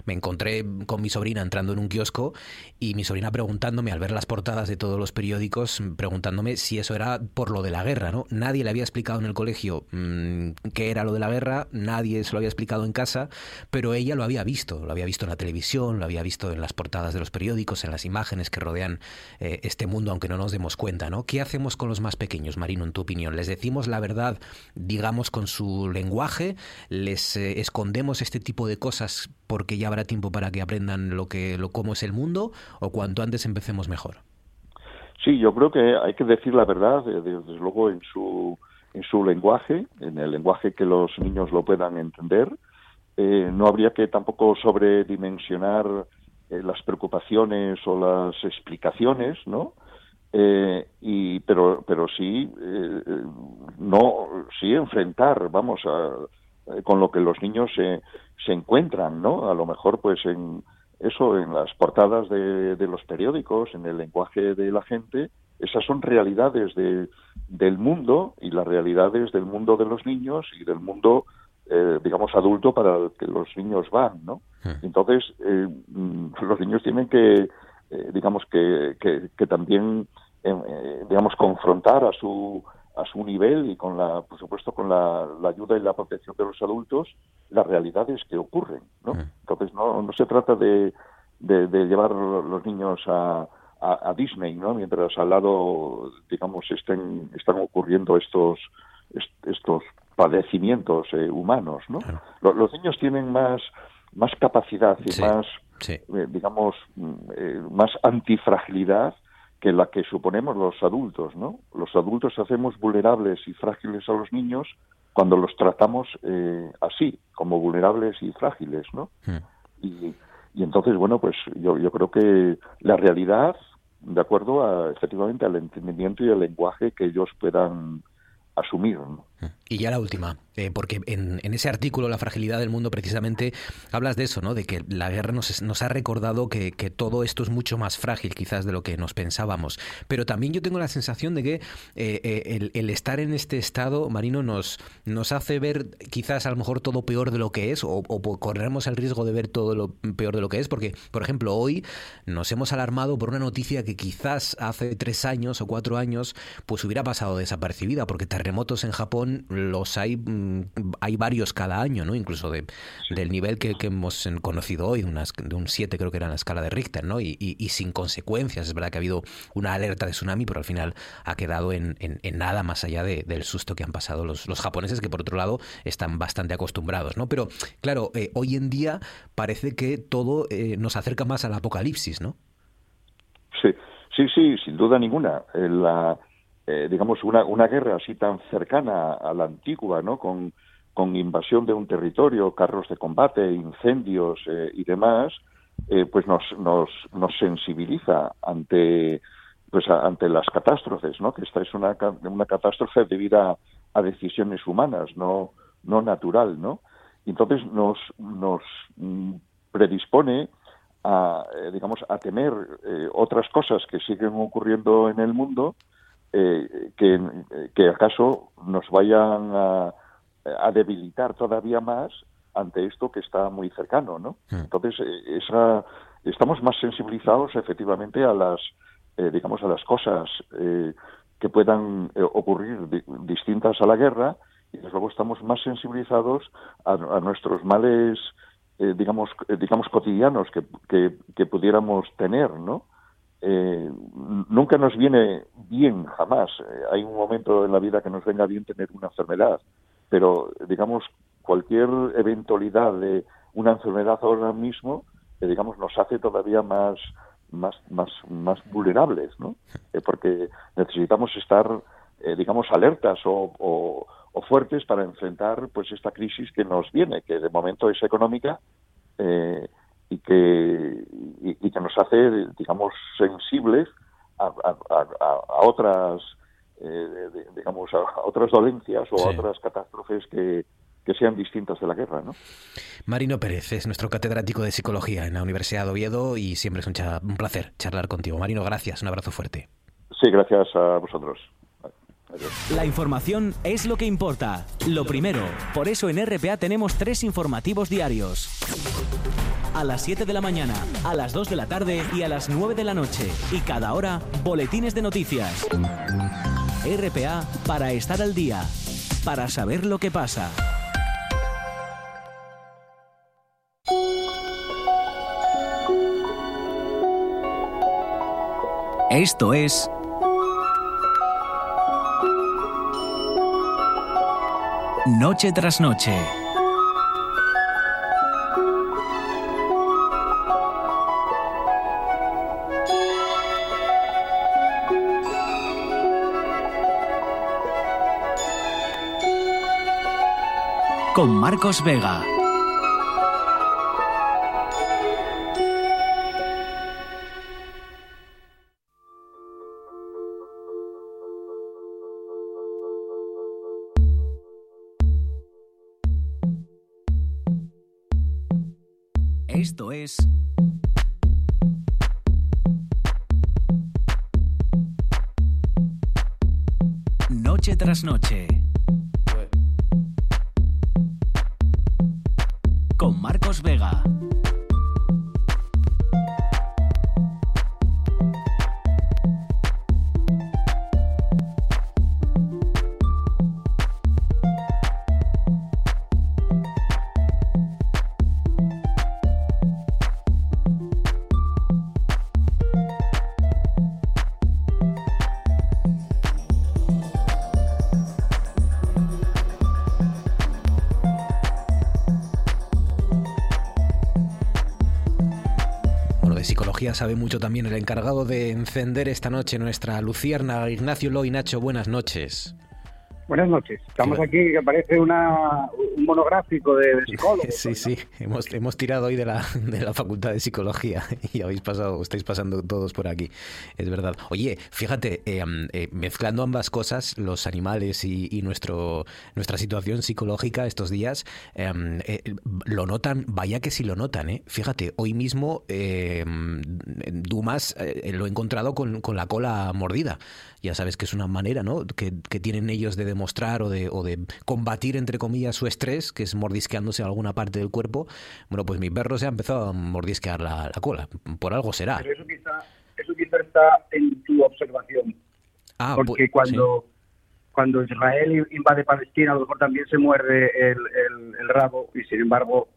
encontré con mi sobrina entrando en un kiosco y mi sobrina preguntándome, al ver las portadas de todos los periódicos, preguntándome si eso era por lo de la guerra, ¿no? Nadie le había explicado en el colegio mmm, qué era lo de la guerra, nadie se lo había explicado en casa, pero ella lo había visto, lo había visto en la televisión, lo había visto en las portadas de los periódicos, en las imágenes que rodean eh, este mundo, aunque no nos demos cuenta, ¿no? ¿Qué hacemos con los más pequeños, Marino, en tu opinión? ¿Les decimos la verdad, digamos, con su lenguaje? ¿Les eh, escondemos este tipo de cosas porque ya habrá tiempo para que aprendan lo que, lo cómo es el mundo? ¿O cuanto antes empecemos mejor? Sí, yo creo que hay que decir la verdad, eh, desde luego en su en su lenguaje, en el lenguaje que los niños lo puedan entender. no habría que tampoco sobredimensionar las preocupaciones o las explicaciones, ¿no? Eh, y pero pero sí eh, no sí enfrentar vamos a, eh, con lo que los niños se, se encuentran no a lo mejor pues en eso en las portadas de, de los periódicos en el lenguaje de la gente esas son realidades de, del mundo y las realidades del mundo de los niños y del mundo eh, digamos adulto para el que los niños van no hmm. entonces eh, mm, los niños tienen que eh, digamos que, que, también eh, eh, digamos confrontar a su a su nivel y con la por supuesto con la, ayuda y la protección de los adultos las realidades que ocurren no mm. entonces no, no se trata de, de, llevar los niños a, a, Disney no mientras al lado digamos estén están ocurriendo estos estos padecimientos humanos no los, niños tienen más más capacidad y más eh, digamos, mm, eh, más antifragilidad que la que suponemos los adultos, ¿no? Los adultos hacemos vulnerables y frágiles a los niños cuando los tratamos eh, así, como vulnerables y frágiles, ¿no? Hmm. Y, y, entonces, bueno, pues yo, yo creo que la realidad, de acuerdo a, efectivamente al entendimiento y al lenguaje que ellos puedan asumir. ¿no? Y ya la última, eh, porque en, ese artículo, La fragilidad del mundo, precisamente hablas de eso, ¿no? De que la guerra nos, nos ha recordado que, todo esto es mucho más frágil quizás de lo que nos pensábamos. Pero también yo tengo la sensación de que eh, eh, el, estar en este estado, Marino, nos, nos hace ver quizás a lo mejor todo peor de lo que es, o, corremos el riesgo de ver todo lo peor de lo que es, porque, por ejemplo, hoy nos hemos alarmado por una noticia que quizás hace tres años o cuatro años pues hubiera pasado desapercibida, porque terremotos en Japón los hay, mm, hay varios cada año, ¿no? Incluso de, del nivel que, hemos conocido hoy, de, unas, de un 7 creo que era en la escala de Richter, ¿no? Y, y, sin consecuencias. Es verdad que ha habido una alerta de tsunami, pero al final ha quedado en, en, nada más allá de, del susto que han pasado los, los, japoneses, que por otro lado están bastante acostumbrados, ¿no? Pero claro, eh, hoy en día parece que todo eh, nos acerca más al apocalipsis, ¿no? Sí, sí, sí, sin duda ninguna. Eh, la, eh, digamos, una, una guerra así tan cercana a la antigua, ¿no? Con, con invasión de un territorio, carros de combate, incendios eh, y demás, eh, pues nos, nos, nos sensibiliza ante pues ante las catástrofes, ¿no? Que esta es una, una catástrofe debido a, decisiones humanas, no no natural, ¿no? Entonces nos nos mm, predispone a digamos a temer otras cosas que siguen ocurriendo en el mundo eh, que, acaso nos vayan a, debilitar todavía más ante esto que está muy cercano, ¿no? Entonces, eh, esa, estamos más sensibilizados efectivamente a las, eh, digamos, a las cosas que puedan ocurrir distintas a la guerra y desde luego estamos más sensibilizados a, nuestros males, digamos, digamos cotidianos que, que, que pudiéramos tener, ¿no? Eh, nunca nos viene bien, jamás. Eh, hay un momento en la vida que nos venga bien tener una enfermedad, pero digamos, cualquier eventualidad de una enfermedad ahora mismo, eh, digamos, nos hace todavía más, más, más, más vulnerables, ¿no? Eh, porque necesitamos estar, digamos, alertas o, o, fuertes para enfrentar, pues, esta crisis que nos viene, que de momento es económica, eh, y que, y, que nos hace, digamos, sensibles a, a, otras, eh, digamos, a, otras dolencias o a otras catástrofes que, que sean distintas de la guerra, ¿no? Marino Pérez es nuestro catedrático de psicología en la Universidad de Oviedo y siempre es un, un placer charlar contigo. Marino, gracias, un abrazo fuerte. Sí, gracias a vosotros. La información es lo que importa. Lo primero, por eso en RPA tenemos tres informativos diarios. A las 7 de la mañana, a las 2 de la tarde y a las 9 de la noche. Y cada hora, boletines de noticias. RPA para estar al día, para saber lo que pasa. Esto es Noche tras noche. Con Marcos Vega. Esto es... Noche tras noche. Sabe mucho también el encargado de encender esta noche nuestra lucierna, Ignacio Lo Nacho, buenas noches. Buenas noches. Estamos aquí que parece una, un monográfico de, psicólogos. [laughs] Sí, sí. Hemos, hemos tirado hoy de la, [laughs] de la Facultad de Psicología [laughs] y habéis pasado, estáis pasando todos por aquí. Es verdad. Oye, fíjate, eh, eh, mezclando ambas cosas, los animales y, nuestro, nuestra situación psicológica estos días, em, eh, lo notan, vaya que sí lo notan, ¿eh? Fíjate, hoy mismo em, Dumas lo he encontrado con, con la cola mordida ya sabes que es una manera ¿no? que, tienen ellos de demostrar o de, o de combatir, entre comillas, su estrés, que es mordisqueándose alguna parte del cuerpo. Bueno, pues mi perro se ha empezado a mordisquear la, cola. Por algo será. Pero eso quizá, eso quizá está en tu observación. Ah, Porque cuando, cuando Israel invade Palestina, a lo mejor también se muerde el, el, rabo y sin embargo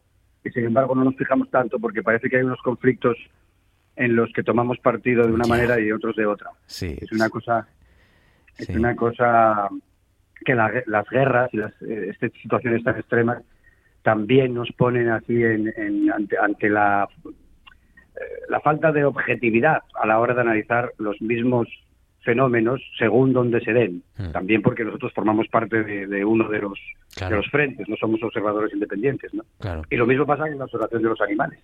y sin embargo no nos fijamos tanto porque parece que hay unos conflictos en los que tomamos partido de una manera y otros de otra. Sí. Es una cosa, es una cosa que las guerras y las eh, estas situaciones tan extremas también nos ponen así en, ante, la, eh, la falta de objetividad a la hora de analizar los mismos fenómenos según donde se den. Hmm. También porque nosotros formamos parte de, uno de los, de los frentes, no somos observadores independientes. ¿no? Claro. Y lo mismo pasa en la observación de los animales.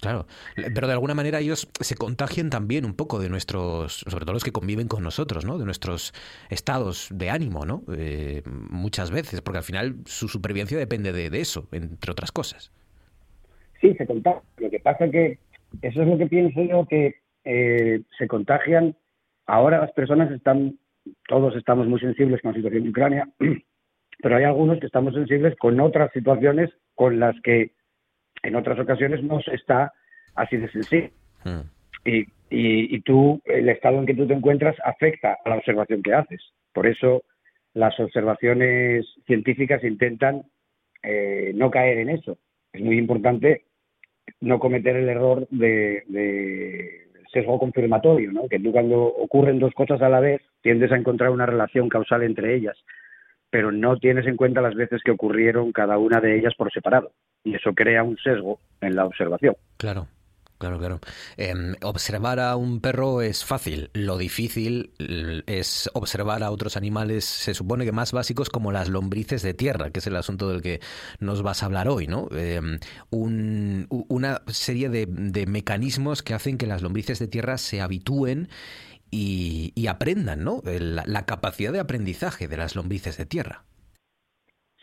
Claro, pero de alguna manera ellos se contagian también un poco de nuestros, sobre todo los que conviven con nosotros, ¿no? De nuestros estados de ánimo, ¿no? Eh, muchas veces, porque al final su supervivencia depende de, eso, entre otras cosas. Sí, se contagia. Lo que pasa es que eso es lo que pienso yo, que eh, se contagian. Ahora las personas están, todos estamos muy sensibles con la situación de Ucrania, [clears throat] pero hay algunos que estamos sensibles con otras situaciones con las que en otras ocasiones no se está así de sencillo. Hmm. Y, y, tú, el estado en que tú te encuentras afecta a la observación que haces. Por eso las observaciones científicas intentan eh, no caer en eso. Es muy importante no cometer el error de, sesgo confirmatorio, ¿no? que tú cuando ocurren dos cosas a la vez tiendes a encontrar una relación causal entre ellas, pero no tienes en cuenta las veces que ocurrieron cada una de ellas por separado y eso crea un sesgo en la observación. Claro. Claro, claro. Em, observar a un perro es fácil. Lo difícil es observar a otros animales, se supone que más básicos como las lombrices de tierra, que es el asunto del que nos vas a hablar hoy, ¿no? Em, una serie de, mecanismos que hacen que las lombrices de tierra se habitúen y, aprendan, ¿no? la capacidad de aprendizaje de las lombrices de tierra.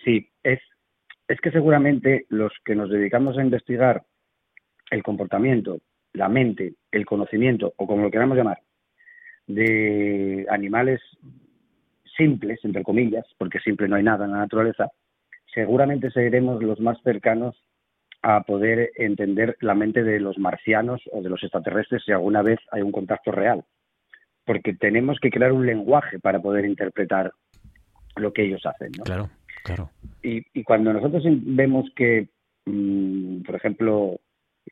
Sí, es es que seguramente los que nos dedicamos a investigar el comportamiento, la mente, el conocimiento, o como lo queramos llamar, de animales simples, entre comillas, porque simple no hay nada en la naturaleza, seguramente seremos los más cercanos a poder entender la mente de los marcianos o de los extraterrestres si alguna vez hay un contacto real. Porque tenemos que crear un lenguaje para poder interpretar lo que ellos hacen. ¿no? Claro, claro. Y, y cuando nosotros vemos que, mm, por ejemplo,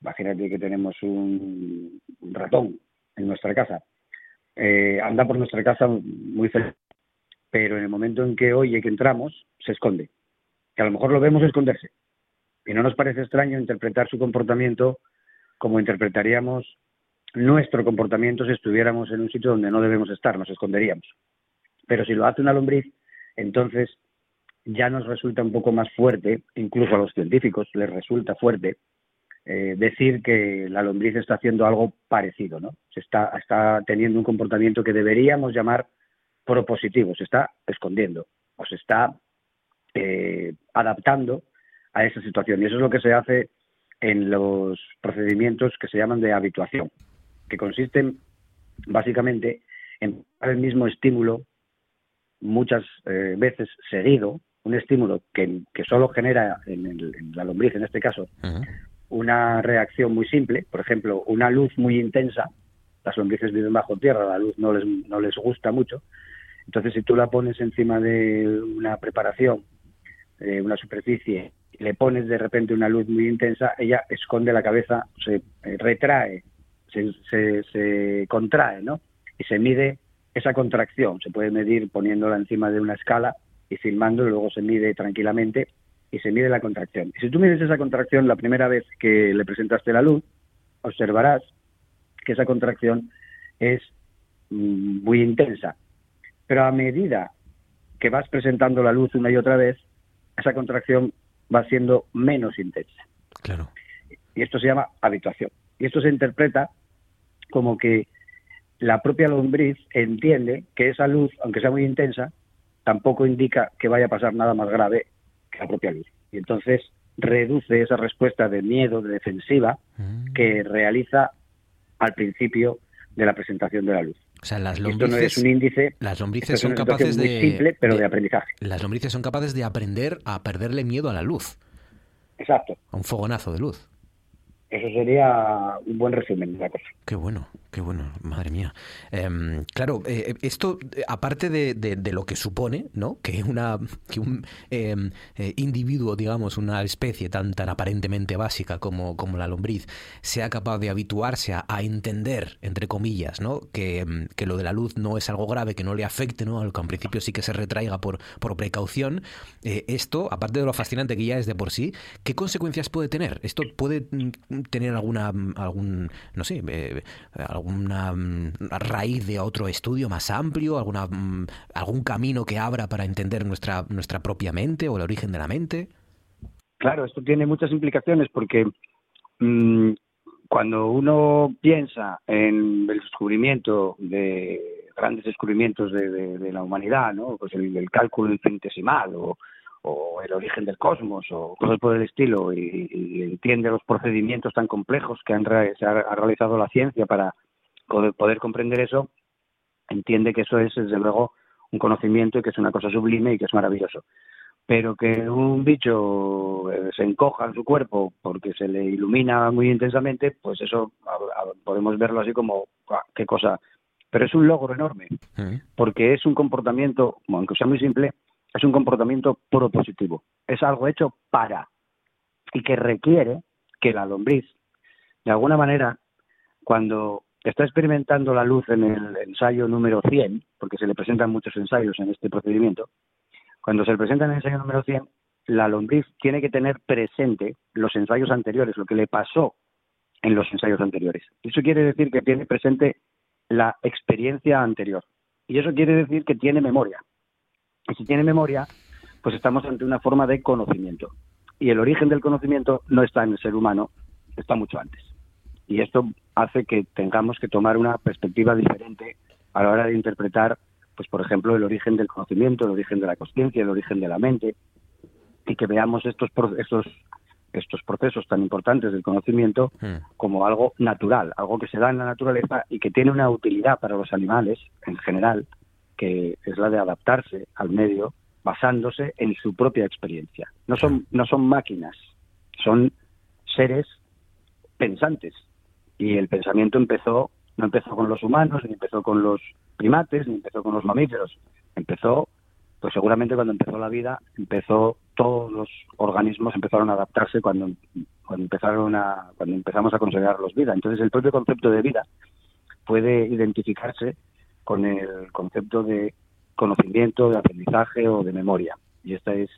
imagínate que tenemos un, ratón en nuestra casa, eh, anda por nuestra casa muy feliz, pero en el momento en que oye que entramos, se esconde. Que a lo mejor lo vemos esconderse. Y no nos parece extraño interpretar su comportamiento como interpretaríamos nuestro comportamiento si estuviéramos en un sitio donde no debemos estar, nos esconderíamos. Pero si lo hace una lombriz, entonces ya nos resulta un poco más fuerte, incluso a los científicos les resulta fuerte, eh, decir que la lombriz está haciendo algo parecido, ¿no? Se está, está teniendo un comportamiento que deberíamos llamar propositivo, se está escondiendo o se está eh, adaptando a esa situación. Y eso es lo que se hace en los procedimientos que se llaman de habituación, que consisten básicamente en el mismo estímulo muchas eh, veces seguido, un estímulo que, que solo genera en, la lombriz, en este caso, una reacción muy simple, por ejemplo, una luz muy intensa, las lombrices viven bajo tierra, la luz no les, no les gusta mucho, entonces si tú la pones encima de una preparación, de una superficie, y le pones de repente una luz muy intensa, ella esconde la cabeza, se eh, retrae, se, se, se contrae, ¿no? Y se mide esa contracción, se puede medir poniéndola encima de una escala y filmando, y luego se mide tranquilamente y se mide la contracción. Y si tú mides esa contracción la primera vez que le presentaste la luz, observarás que esa contracción es mm, muy intensa. Pero a medida que vas presentando la luz una y otra vez, esa contracción va siendo menos intensa. Claro. Y esto se llama habituación. Y esto se interpreta como que la propia lombriz entiende que esa luz, aunque sea muy intensa, tampoco indica que vaya a pasar nada más grave la propia luz. Y entonces reduce esa respuesta de miedo, de defensiva, mm. que realiza al principio de la presentación de la luz. O sea, las lombrices, esto no es un índice. Las lombrices son capaces de. simple, pero de, aprendizaje. Las lombrices son capaces de aprender a perderle miedo a la luz. Exacto. A un fogonazo de luz. Eso sería un buen resumen de la cosa. Qué bueno, qué bueno, madre mía. Em, claro, eh, esto, aparte de, lo que supone, ¿no? Que, una, que un em, eh, individuo, digamos, una especie tan, tan aparentemente básica como, como la lombriz, sea capaz de habituarse a, entender, entre comillas, ¿no? Em, que, lo de la luz no es algo grave, que no le afecte, ¿no? Al que en principio sí que se retraiga por, por precaución. Eh, esto, aparte de lo fascinante que ya es de por sí, ¿qué consecuencias puede tener? Esto puede mm, tener alguna, algún, no sé, eh, alguna mm, raíz de otro estudio más amplio, alguna, mm, algún camino que abra para entender nuestra, nuestra propia mente o el origen de la mente? Claro, esto tiene muchas implicaciones porque mm, cuando uno piensa en el descubrimiento de grandes descubrimientos de, la humanidad, ¿no? Pues el, el cálculo infinitesimal o, o el origen del cosmos o cosas por el estilo y, entiende los procedimientos tan complejos que han, se ha, realizado la ciencia para poder, comprender eso, entiende que eso es desde luego un conocimiento y que es una cosa sublime y que es maravilloso. Pero que un bicho eh, se encoja en su cuerpo porque se le ilumina muy intensamente, pues eso podemos verlo así como, qué cosa. Pero es un logro enorme, porque es un comportamiento, aunque sea muy simple, es un comportamiento propositivo, es algo hecho para y que requiere que la lombriz, de alguna manera, cuando está experimentando la luz en el ensayo número 100, porque se le presentan muchos ensayos en este procedimiento, cuando se le presenta en el ensayo número 100, la lombriz tiene que tener presente los ensayos anteriores, lo que le pasó en los ensayos anteriores. Eso quiere decir que tiene presente la experiencia anterior. Y eso quiere decir que tiene memoria. Y si tiene memoria, pues estamos ante una forma de conocimiento. Y el origen del conocimiento no está en el ser humano, está mucho antes. Y esto hace que tengamos que tomar una perspectiva diferente a la hora de interpretar, pues por ejemplo, el origen del conocimiento, el origen de la conciencia, el origen de la mente, y que veamos estos, estos estos procesos tan importantes del conocimiento Hmm. como algo natural, algo que se da en la naturaleza y que tiene una utilidad para los animales en general, que es la de adaptarse al medio basándose en su propia experiencia. No son, no son máquinas, son seres pensantes. Y el pensamiento empezó, no empezó con los humanos, ni empezó con los primates, ni empezó con los mamíferos. Empezó, pues seguramente cuando empezó la vida, empezó, todos los organismos empezaron a adaptarse cuando, cuando empezaron a, cuando empezamos a considerarlos vida. Entonces el propio concepto de vida puede identificarse con el concepto de conocimiento, de aprendizaje o de memoria. Y esta es,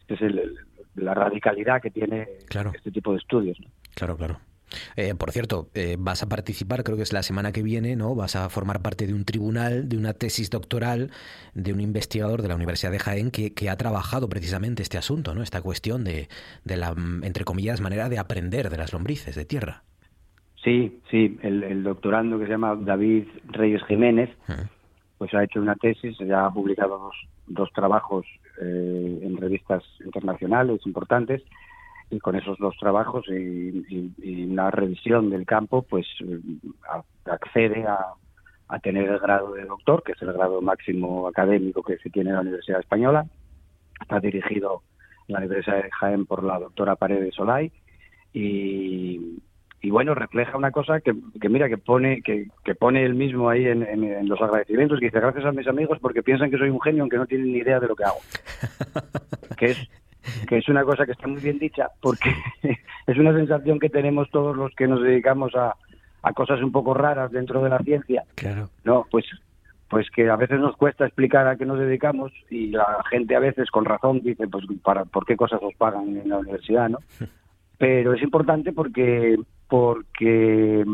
esta es el- la radicalidad que tiene este tipo de estudios. ¿no? Claro, claro. Eh, por cierto, eh, vas a participar, creo que es la semana que viene, ¿no? Vas a formar parte de un tribunal, de una tesis doctoral de un investigador de la Universidad de Jaén que, que ha trabajado precisamente este asunto, ¿no? Esta cuestión de, de la, entre comillas, manera de aprender de las lombrices de tierra. Sí, sí, el, el doctorando que se llama David Reyes Jiménez, pues ha hecho una tesis, ya ha publicado dos, dos trabajos eh, en revistas internacionales importantes, y con esos dos trabajos y, y- y una revisión del campo, pues eh, a- accede a, a tener el grado de doctor, que es el grado máximo académico que se tiene en la Universidad Española. Está dirigido en la Universidad de Jaén por la doctora Paredes Solay y, y bueno, refleja una cosa que, que mira, que pone que, que pone él mismo ahí en, en- en los agradecimientos, que dice gracias a mis amigos porque piensan que soy un genio aunque no tienen ni idea de lo que hago. [laughs] que es que es una cosa que está muy bien dicha porque [laughs] es una sensación que tenemos todos los que nos dedicamos a, a cosas un poco raras dentro de la ciencia. Claro. No, pues pues que a veces nos cuesta explicar a qué nos dedicamos y la gente a veces con razón dice pues para por qué cosas os pagan en la universidad, ¿no? [laughs] Pero es importante porque porque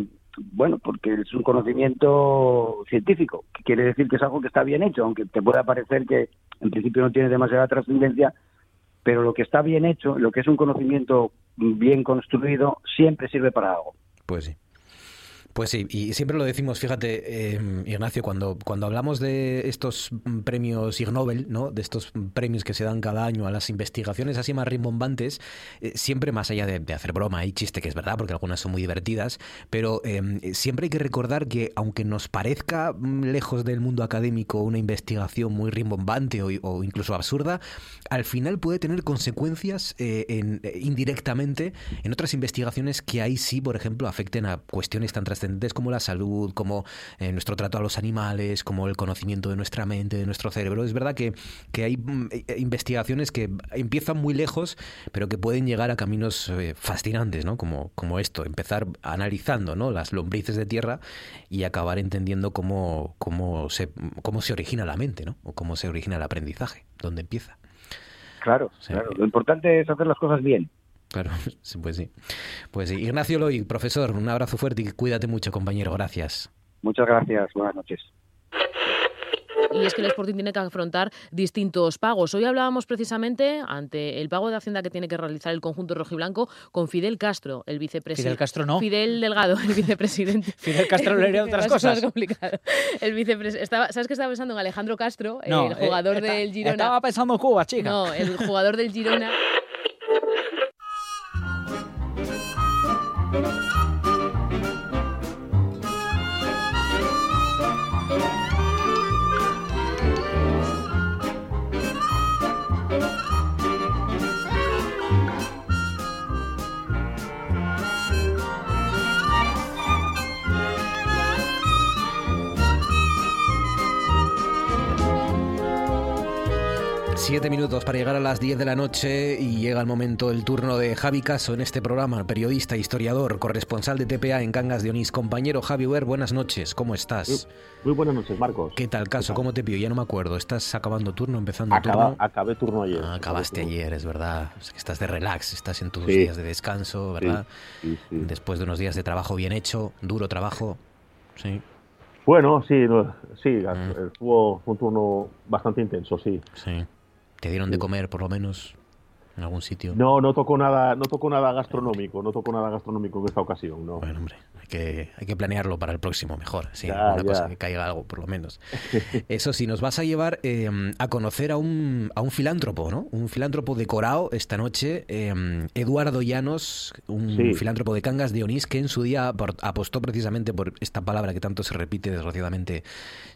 bueno, porque es un conocimiento científico, que quiere decir que es algo que está bien hecho, aunque te pueda parecer que en principio no tiene demasiada trascendencia, pero lo que está bien hecho, lo que es un conocimiento bien construido, siempre sirve para algo. Pues sí. Pues sí, y siempre lo decimos, fíjate, eh, Ignacio, cuando, cuando hablamos de estos premios Ig Nobel, ¿no? de estos premios que se dan cada año a las investigaciones así más rimbombantes, eh, siempre más allá de, hacer broma y chiste, que es verdad, porque algunas son muy divertidas, pero eh, siempre hay que recordar que aunque nos parezca mm, lejos del mundo académico una investigación muy rimbombante o, o incluso absurda, al final puede tener consecuencias eh, en- eh, indirectamente en otras investigaciones que ahí sí, por ejemplo, afecten a cuestiones tan trascendentes como la salud, como eh, nuestro trato a los animales, como el conocimiento de nuestra mente, de nuestro cerebro. Es verdad que, que hay mm, eh, investigaciones que empiezan muy lejos, pero que pueden llegar a caminos eh, fascinantes, ¿no? Como, como esto, empezar analizando ¿no? las lombrices de tierra y acabar entendiendo cómo, cómo, se, cómo se origina la mente, ¿no? O cómo se origina el aprendizaje, dónde empieza. Claro, claro. Lo importante es hacer las cosas bien. Claro, [laughs] sí, pues sí. Pues sí. Ignacio Loy, profesor, un abrazo fuerte y cuídate mucho, compañero. Gracias. Muchas gracias. Buenas noches. Y es que el Sporting tiene que afrontar distintos pagos. Hoy hablábamos precisamente ante el pago de Hacienda que tiene que realizar el conjunto rojiblanco con Fidel Castro, el vicepresidente. Fidel Castro no. Fidel Delgado, el vicepresidente. [laughs] Fidel Castro le haría [laughs] otras cosas. complicado. El vicepres- estaba, ¿Sabes que estaba pensando en Alejandro Castro, No, el jugador eh, está- del Girona? Estaba pensando en Cuba, chica. No, el jugador del Girona. Bye. Siete minutos para llegar a las 10 de la noche y llega el momento del turno de Javi Caso en este programa, periodista, historiador, corresponsal de TPA en Cangas de Onís. Compañero Javi Uber, buenas noches, ¿cómo estás? Muy buenas noches, Marcos. ¿Qué tal, Caso? ¿Cómo te pido? Ya no me acuerdo. ¿Estás acabando turno, empezando Acaba- turno? acabé turno ayer. Ah, acabaste ayer, es verdad. O sea, que estás de relax, estás en tus Sí. días de descanso, ¿verdad? Sí, sí. Después de unos días de trabajo bien hecho, duro trabajo. Sí. Bueno, sí, no, sí, Mm. fue un turno bastante intenso, sí. Sí. ¿Te dieron de comer, por lo menos, en algún sitio? No, no tocó nada, no tocó nada gastronómico, no tocó nada gastronómico en esta ocasión, no. Bueno, hombre, que, hay que planearlo para el próximo mejor. Sí, una cosa que caiga algo, por lo menos. [laughs] Eso sí, nos vas a llevar em, a conocer a un, a un filántropo, ¿no? Un filántropo decorado esta noche, em, Eduardo Llanos, un filántropo de Cangas de Onís, que en su día apostó precisamente por esta palabra que tanto se repite desgraciadamente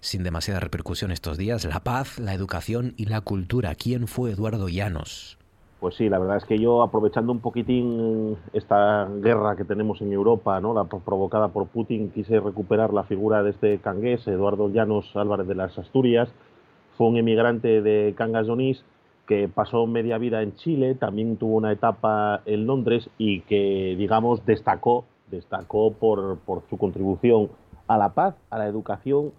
sin demasiada repercusión estos días, la paz, la educación y la cultura. ¿Quién fue Eduardo Llanos? Pues sí, la verdad es que yo aprovechando un poquitín esta guerra que tenemos en Europa, ¿no? la provocada por Putin, quise recuperar la figura de este cangués, Eduardo Llanos Álvarez de las Asturias. Fue un emigrante de Cangas de que pasó media vida en Chile, también tuvo una etapa en Londres y que, digamos, destacó, destacó por, por su contribución a la paz, a la educación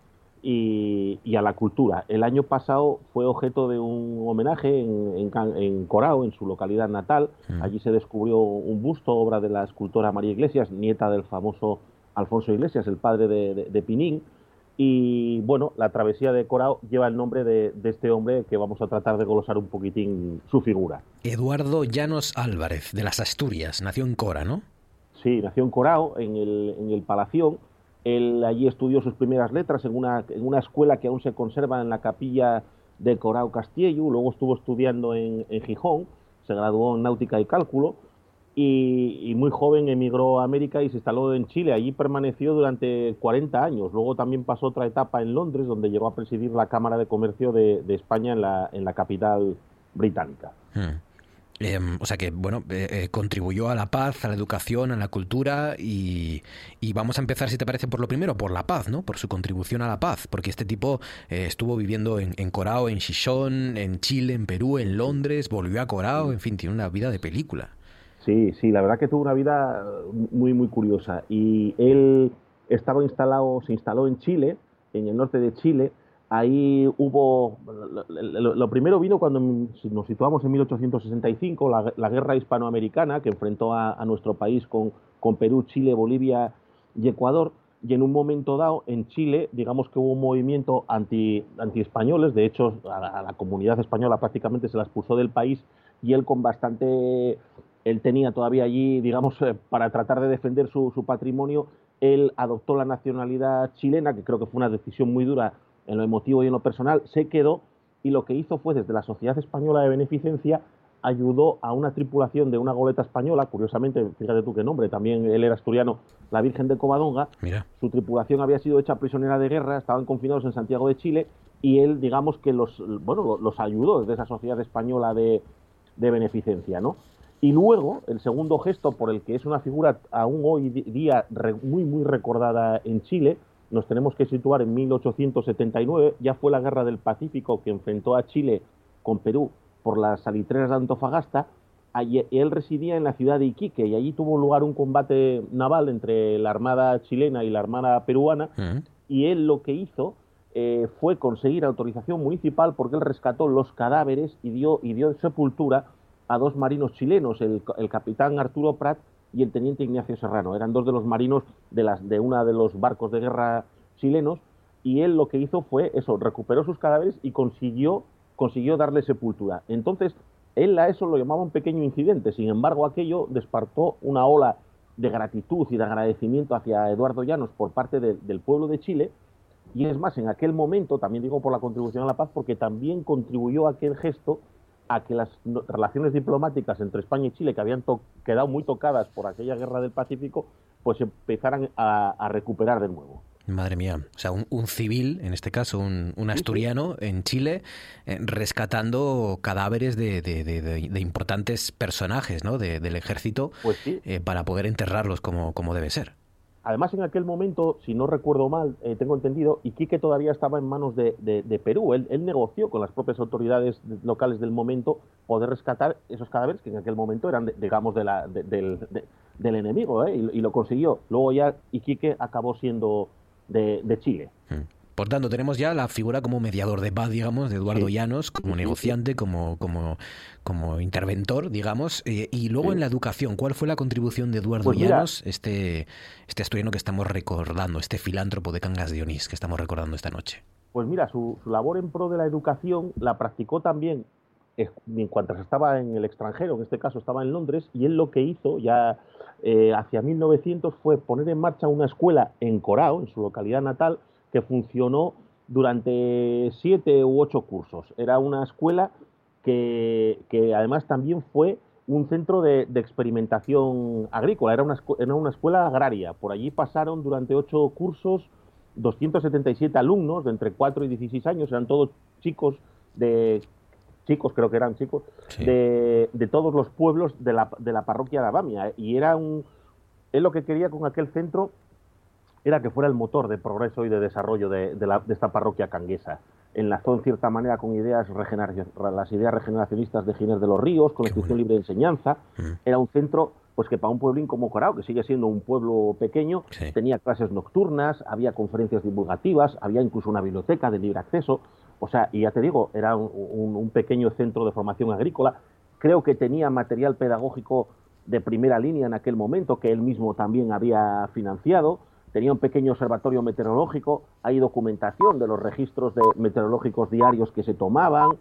y, a la cultura. El año pasado fue objeto de un homenaje en, en, Corao, en su localidad natal. Mm. Allí se descubrió un busto, obra de la escultora María Iglesias, nieta del famoso Alfonso Iglesias, el padre de, Pinín. Y bueno, la travesía de Corao lleva el nombre de, este hombre que vamos a tratar de glosar un poquitín su figura. Eduardo Llanos Álvarez, de las Asturias, nació en Cora, ¿no? Sí, nació en Corao, en el, en el Palación él allí estudió sus primeras letras en una, en una escuela que aún se conserva en la capilla de Corao Castillo, luego estuvo estudiando en, Gijón, se graduó en náutica y cálculo y, muy joven emigró a América y se instaló en Chile. Allí permaneció durante 40 años. Luego también pasó otra etapa en Londres, donde llegó a presidir la Cámara de Comercio de, España en la, en la capital británica. Hmm. Em, o sea que, bueno, eh, eh, contribuyó a la paz, a la educación, a la cultura y, vamos a empezar, si te parece, por lo primero, por la paz, ¿no? Por su contribución a la paz, porque este tipo eh, estuvo viviendo en, en, Corao, en Shishon, en Chile, en Perú, en Londres, volvió a Corao, en fin, tiene una vida de película. Sí, sí, la verdad que tuvo una vida muy, muy curiosa y él estaba instalado, se instaló en Chile, en el norte de Chile, Ahí hubo, lo, primero vino cuando nos situamos en 1865, la, guerra hispanoamericana que enfrentó a, nuestro país con, con, Perú, Chile, Bolivia y Ecuador. Y en un momento dado, en Chile, digamos que hubo un movimiento anti, anti españoles, de hecho, a la, comunidad española prácticamente se la expulsó del país y él con bastante, él tenía todavía allí, digamos, eh, para tratar de defender su patrimonio, él adoptó la nacionalidad chilena, que creo que fue una decisión muy dura en lo emotivo y en lo personal, se quedó y lo que hizo fue desde la Sociedad Española de Beneficencia ayudó a una tripulación de una goleta española, curiosamente, fíjate tú qué nombre, también él era asturiano, la Virgen de Covadonga, su tripulación había sido hecha prisionera de guerra, estaban confinados en Santiago de Chile y él, digamos que los, bueno, los ayudó desde esa Sociedad Española de, Beneficencia, ¿no? Y luego, el segundo gesto por el que es una figura aún hoy día muy, muy recordada en Chile, nos tenemos que situar en 1879, ya fue la guerra del Pacífico que enfrentó a Chile con Perú por las salitreras de Antofagasta, él residía en la ciudad de Iquique y allí tuvo lugar un combate naval entre la Armada chilena y la Armada peruana y él lo que hizo eh, fue conseguir autorización municipal porque él rescató los cadáveres y dio, y dio sepultura a dos marinos chilenos, el, el capitán Arturo Prat y el teniente Ignacio Serrano. Eran dos de los marinos de, las, de uno de los barcos de guerra chilenos y él lo que hizo fue eso, recuperó sus cadáveres y consiguió, consiguió darle sepultura. Entonces, él a eso lo llamaba un pequeño incidente, sin embargo aquello despertó una ola de gratitud y de agradecimiento hacia Eduardo Llanos por parte del pueblo de Chile, y es más, en aquel momento, también digo por la contribución a la paz, porque también contribuyó aquel gesto a que las relaciones diplomáticas entre España y Chile, que habían quedado muy tocadas por aquella guerra del Pacífico, pues empezaran a, recuperar de nuevo. Madre mía, o sea, un, civil, en este caso un, asturiano en Chile, eh, rescatando cadáveres de, importantes personajes ¿no? del ejército pues eh, para poder enterrarlos como, como debe ser. Además, en aquel momento, si no recuerdo mal, eh, tengo entendido, Iquique todavía estaba en manos de, Perú. Él, negoció con las propias autoridades locales del momento poder rescatar esos cadáveres que en aquel momento eran, digamos, de la, del, enemigo, ¿eh? y, lo consiguió. Luego ya Iquique acabó siendo de, Chile. Hmm. Por tanto, tenemos ya la figura como mediador de paz, digamos, de Eduardo Llanos, como negociante, como, como, como interventor, digamos. Eh, y luego en la educación, ¿cuál fue la contribución de Eduardo pues Llanos, este, este asturiano que estamos recordando, este filántropo de Cangas de Onís que estamos recordando esta noche? Pues mira, su, labor en pro de la educación la practicó también mientras estaba en el extranjero, en este caso estaba en Londres, y él lo que hizo ya eh, hacia 1900 fue poner en marcha una escuela en Corao, en su localidad natal, que funcionó durante siete u ocho cursos. Era una escuela que, además también fue un centro de, experimentación agrícola, era una, era una, escuela agraria. Por allí pasaron durante ocho cursos 277 alumnos de entre 4 y 16 años, eran todos chicos de chicos, creo que eran chicos, de, de, todos los pueblos de la, de la parroquia de Abamia. Y era un. Él lo que quería con aquel centro era que fuera el motor de progreso y de desarrollo de, de, la, de esta parroquia canguesa. Enlazó en cierta manera con ideas las ideas regeneracionistas de Ginés de los Ríos, con la institución libre de enseñanza. Mm. Era un centro pues que para un pueblín como Corao, que sigue siendo un pueblo pequeño, tenía clases nocturnas, había conferencias divulgativas, había incluso una biblioteca de libre acceso. O sea, y ya te digo, era un, pequeño centro de formación agrícola. Creo que tenía material pedagógico de primera línea en aquel momento, que él mismo también había financiado. Tenía un pequeño observatorio meteorológico, hay documentación de los registros de meteorológicos diarios que se tomaban,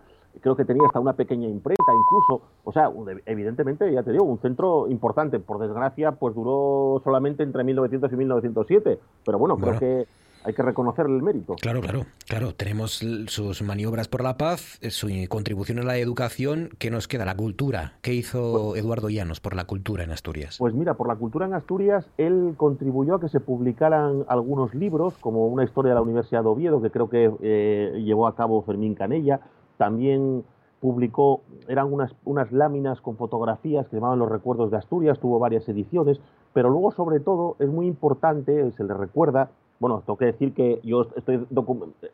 creo que tenía hasta una pequeña imprenta incluso, o sea, evidentemente, ya te digo, un centro importante, por desgracia, pues duró solamente entre 1900 y 1907, pero bueno, creo que hay que reconocerle el mérito. Claro, claro, claro. Tenemos sus maniobras por la paz, eh, su contribución a la educación. ¿Qué nos queda? La cultura. ¿Qué hizo pues Eduardo Llanos por la cultura en Asturias? Pues mira, por la cultura en Asturias, él contribuyó a que se publicaran algunos libros, como una historia de la Universidad de Oviedo, que creo que eh, llevó a cabo Fermín Canella. También publicó, eran unas, unas láminas con fotografías que se llamaban Los Recuerdos de Asturias, tuvo varias ediciones, pero luego sobre todo es muy importante, se le recuerda, bueno, tengo que decir que yo estoy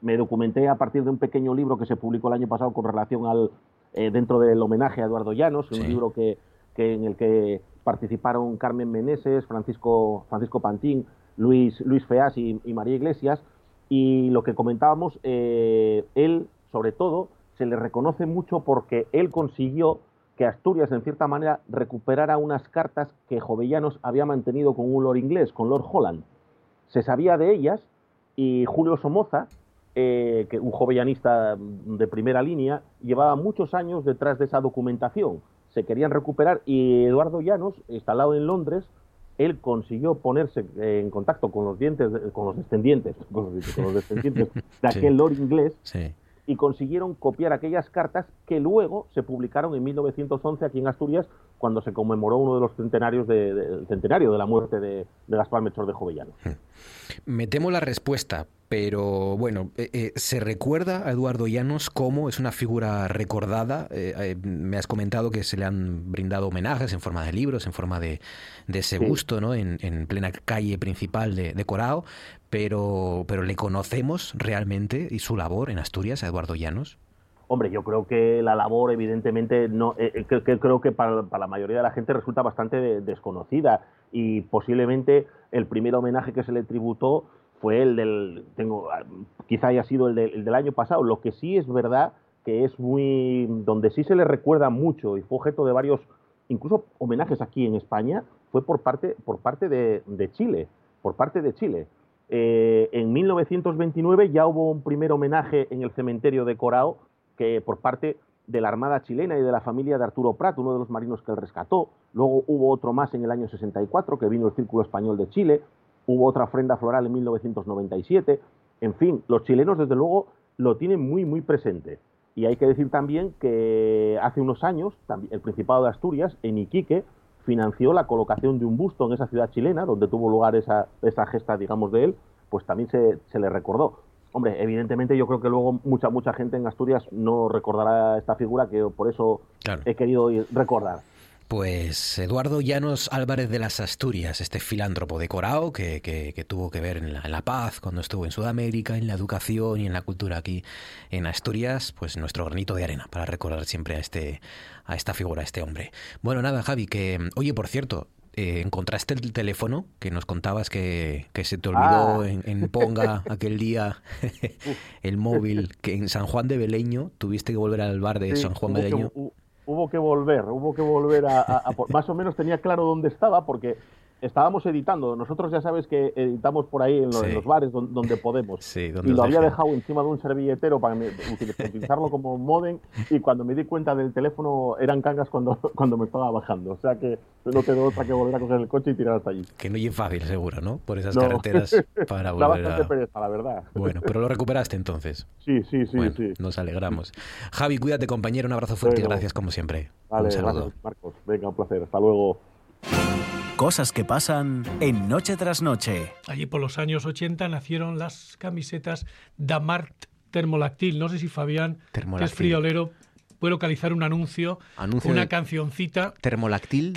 me documenté a partir de un pequeño libro que se publicó el año pasado con relación al eh, dentro del homenaje a Eduardo Llanos, un libro que, en el que participaron Carmen Meneses, Francisco, Francisco Pantín, Luis, Luis Feas y, María Iglesias, y lo que comentábamos, eh, él, sobre todo, se le reconoce mucho porque él consiguió que Asturias, en cierta manera, recuperara unas cartas que Jovellanos había mantenido con un lord inglés, con Lord Holland se sabía de ellas y Julio Somoza, eh, que un jovellanista de primera línea, llevaba muchos años detrás de esa documentación. Se querían recuperar y Eduardo Llanos, instalado en Londres, él consiguió ponerse en contacto con los dientes, con los descendientes, [laughs] con los, descendientes de [laughs] aquel lord inglés y consiguieron copiar aquellas cartas que luego se publicaron en 1911 aquí en Asturias cuando se conmemoró uno de los centenarios del centenario de la muerte de, Gaspar Melchor de Jovellanos. Hmm. Me temo la respuesta, pero bueno, eh, eh, se recuerda a Eduardo Llanos como es una figura recordada. Eh, me has comentado que se le han brindado homenajes en forma de libros, en forma de, ese busto, ¿no? En, plena calle principal de, de, Corao, pero, pero ¿le conocemos realmente y su labor en Asturias a Eduardo Llanos? Hombre, yo creo que la labor, evidentemente, no, eh, eh, que, creo que para, la mayoría de la gente resulta bastante desconocida y posiblemente el primer homenaje que se le tributó fue el del, tengo, quizá haya sido el, del año pasado. Lo que sí es verdad que es muy, donde sí se le recuerda mucho y fue objeto de varios, incluso homenajes aquí en España, fue por parte, por parte de, Chile, por parte de Chile. Eh, en 1929 ya hubo un primer homenaje en el cementerio de Corao que por parte de la Armada chilena y de la familia de Arturo Prat, uno de los marinos que él rescató. Luego hubo otro más en el año 64, que vino el Círculo Español de Chile. Hubo otra ofrenda floral en 1997. En fin, los chilenos, desde luego, lo tienen muy, muy presente. Y hay que decir también que hace unos años, el Principado de Asturias, en Iquique, financió la colocación de un busto en esa ciudad chilena, donde tuvo lugar esa, esa gesta, digamos, de él, pues también se, se le recordó. Hombre, evidentemente yo creo que luego mucha mucha gente en Asturias no recordará esta figura que por eso he querido recordar. Pues Eduardo Llanos Álvarez de las Asturias, este filántropo decorado que, que, tuvo que ver en la, paz cuando estuvo en Sudamérica, en la educación y en la cultura aquí en Asturias, pues nuestro granito de arena para recordar siempre a este a esta figura, a este hombre. Bueno, nada, Javi, que oye, por cierto, eh, encontraste el teléfono que nos contabas que, se te olvidó ah. en, Ponga [laughs] aquel día, [laughs] el móvil, que en San Juan de Beleño tuviste que volver al bar de San Juan de Beleño. hubo que volver, hubo que volver a, Más o menos tenía claro dónde estaba porque estábamos editando. Nosotros ya sabes que editamos por ahí en, los bares donde, podemos. Sí, y lo había dejado encima de un servilletero para [laughs] utilizarlo como modem y cuando me di cuenta del teléfono eran cangas cuando, [laughs] cuando me estaba bajando. O sea que no quedó otra que volver a coger el coche y tirar hasta allí. Que no es fácil, seguro, ¿no? Por esas carreteras [laughs] para volver a... pereza, la verdad. Bueno, pero lo recuperaste entonces. Sí, sí, sí, sí. Nos alegramos. Javi, cuídate, compañero. Un abrazo fuerte y gracias como siempre. Vale, un saludo. Marcos. Venga, un placer. Hasta luego. Cosas que pasan en Noche tras Noche. Allí por los años 80 nacieron las camisetas Damart Termolactil. No sé si Fabián, que es friolero, puede localizar un anuncio, una cancioncita. Termolactil.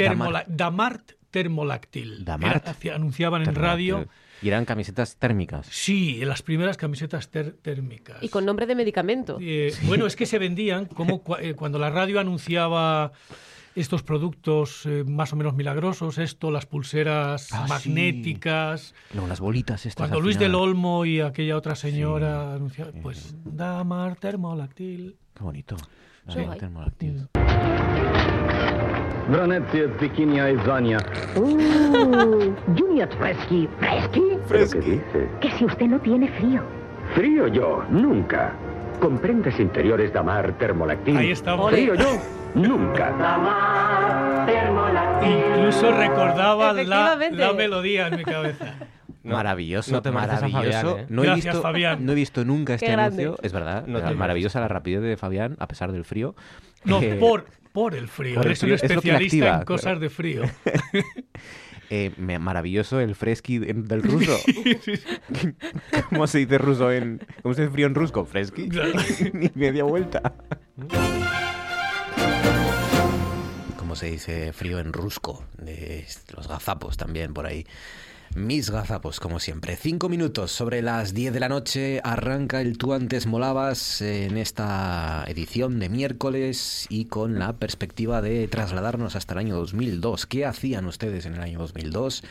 Damart Termolactil. Damart. anunciaban en radio. Y eran camisetas térmicas. Sí, las primeras camisetas térmicas. Y con nombre de medicamento. Eh, bueno, es que se vendían como [laughs] eh, cuando la radio anunciaba estos productos eh, más o menos milagrosos, esto, las pulseras ah, magnéticas. No, las bolitas estas. Cuando Luis del Olmo y aquella otra señora anunciaban, pues, Damar Termolactil. Qué bonito. Damar Termolactil. Granezie, Zikinia y Zania. Uh, Junior Fresky. ¿Fresky? ¿Fresky? ¿Qué dice? Que si usted no tiene frío. ¿Frío yo? Nunca. Con prendas interiores Damar Termolactil. Ahí está. ¿Frío yo? Nunca. Damar. Incluso recordaba la, la melodía en mi cabeza. maravilloso, te maravilloso. ¿eh? no, he visto, Fabián. no he visto nunca este anuncio, es verdad. maravillosa la rapidez de Fabián, a pesar del frío. No, por, por el frío. Por es un especialista en cosas de frío. [laughs] Eh, maravilloso el fresky del ruso. [laughs] ¿Cómo se dice ruso en. ¿Cómo se dice frío en rusco? Fresky. [laughs] Ni media vuelta. ¿Cómo se dice frío en rusco? De los gazapos también por ahí. Mis gazapos, como siempre. Cinco minutos sobre las diez de la noche arranca el Tú antes molabas en esta edición de miércoles y con la perspectiva de trasladarnos hasta el año 2002. ¿Qué hacían ustedes en el año 2002?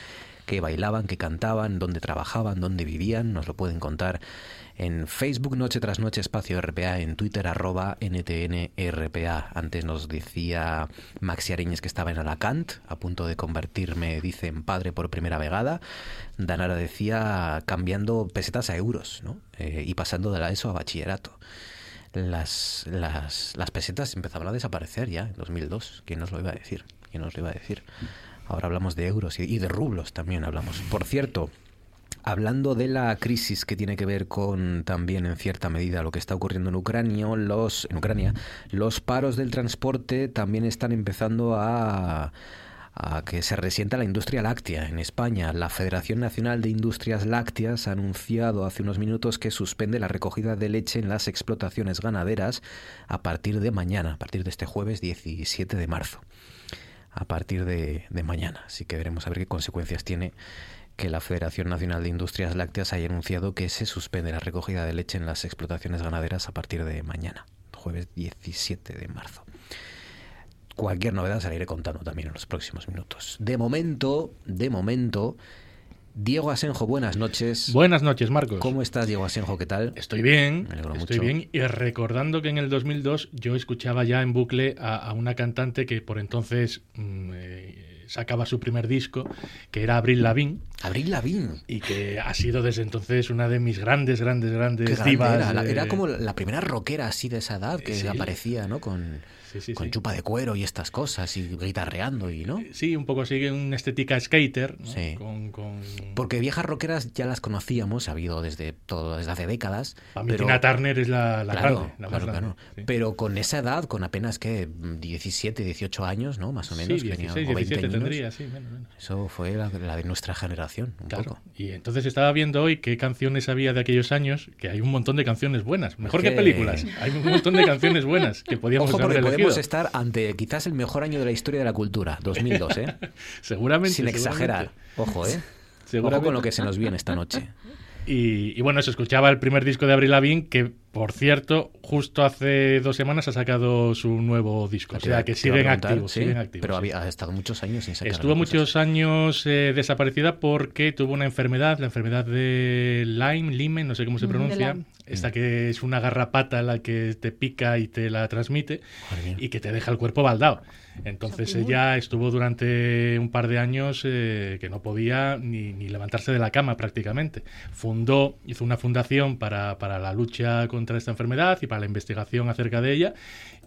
¿Qué bailaban, qué cantaban, dónde trabajaban, dónde vivían? Nos lo pueden contar en Facebook Noche tras Noche Espacio RPA, en Twitter arroba NTNRPA. Antes nos decía Maxi Areñez que estaba en Alacant, a punto de convertirme, dice, en padre por primera vegada. Danara decía cambiando pesetas a euros, ¿no? Eh, y pasando de la ESO a bachillerato. Las, las, las pesetas empezaban a desaparecer ya en 2002. ¿Quién nos lo iba a decir? ¿Quién nos lo iba a decir? Ahora hablamos de euros y de rublos también hablamos. Por cierto, Hablando de la crisis que tiene que ver con también en cierta medida lo que está ocurriendo en Ucrania, los en Ucrania, los paros del transporte también están empezando a a que se resienta la industria láctea en España. La Federación Nacional de Industrias Lácteas ha anunciado hace unos minutos que suspende la recogida de leche en las explotaciones ganaderas a partir de mañana, a partir de este jueves 17 de marzo. A partir de, de mañana. Así que veremos a ver qué consecuencias tiene que la Federación Nacional de Industrias Lácteas haya anunciado que se suspende la recogida de leche en las explotaciones ganaderas a partir de mañana, jueves 17 de marzo. Cualquier novedad se la iré contando también en los próximos minutos. De momento, de momento, Diego Asenjo, buenas noches. Buenas noches, Marcos. ¿Cómo estás, Diego Asenjo? ¿Qué tal? Estoy bien. estoy bien. Y recordando que en el 2002 yo escuchaba ya en bucle a, una cantante que por entonces mm, eh, sacaba su primer disco, que era Abril Lavigne. Abril Lavigne. Y que ha sido desde entonces una de mis grandes, grandes, grandes divas. Era, como la primera rockera así de esa edad que aparecía, ¿no? Con con chupa de cuero y estas cosas y guitarreando y no sí un poco sigue una estética skater sí. porque viejas rockeras ya las conocíamos ha habido desde todo desde hace décadas pero... Turner es la, la grande, la más grande pero con esa edad con apenas que 17 18 años no más o menos sí, 16, 17 tendría sí menos, menos. eso fue la, de nuestra generación un claro. poco. Y entonces estaba viendo hoy qué canciones había de aquellos años que hay un montón de canciones buenas mejor que, películas. Hay un montón de canciones buenas que [laughs] podíamos haber podemos estar ante quizás el mejor año de la historia de la cultura, 2002, ¿eh? [laughs] seguramente. Sin exagerar. Ojo, ¿eh? [laughs] Ojo con lo que se nos viene esta noche. Y, bueno, se escuchaba el primer disco de Avril Lavigne que por cierto, justo hace dos semanas ha sacado su nuevo disco. O sea, que siguen activos, siguen activos. Pero había, ha estado muchos años sin sacar Estuvo muchos años eh, desaparecida porque tuvo una enfermedad, la enfermedad de Lyme, Lyme, no sé cómo se pronuncia. Esta que es una garrapata la que te pica y te la transmite y que te deja el cuerpo baldado. Entonces ella estuvo durante un par de años eh, que no podía ni, ni, levantarse de la cama prácticamente. Fundó, hizo una fundación para, para, la lucha contra esta enfermedad y para la investigación acerca de ella.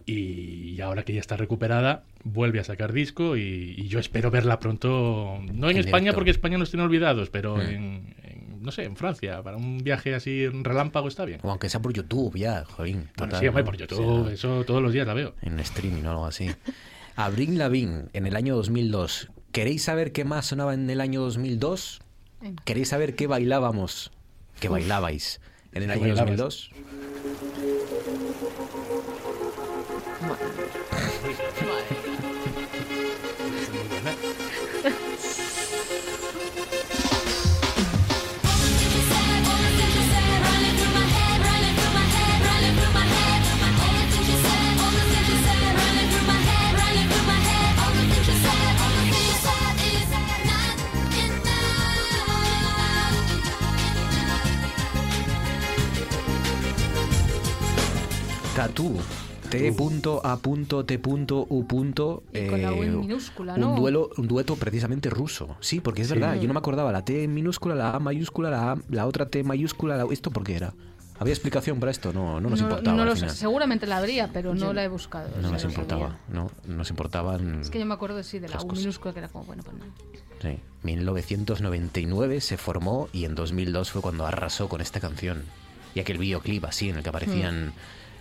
Y ahora que ya está recuperada, vuelve a sacar disco y, yo espero verla pronto, no en, España porque España nos tiene olvidados, pero en, no sé, en Francia, para un viaje así relámpago está bien. O aunque sea por YouTube ya, joder. sí, por YouTube, eso todos los días la veo. En streaming o algo así. [laughs] Abril Lavigne en el año 2002. ¿Queréis saber qué más sonaba en el año 2002? ¿Queréis saber qué bailábamos? ¿Qué bailabais en el año 2002? Tatú. T.A.T.U. Eh, minúscula, ¿no? un duelo, un dueto precisamente ruso. Sí, porque es verdad, yo no me acordaba la T minúscula, la A mayúscula, la, A, la otra T mayúscula, la, ¿esto por qué era? ¿Había explicación para esto? No, no nos importaba. No lo sé. Seguramente la habría, pero no la he buscado. No nos importaba. No, nos importaban. Es que yo me acuerdo, sí, de la U minúscula, que era como, bueno, pues no. Sí. 1999 se formó y en 2002 fue cuando arrasó con esta canción. Y aquel videoclip así en el que aparecían.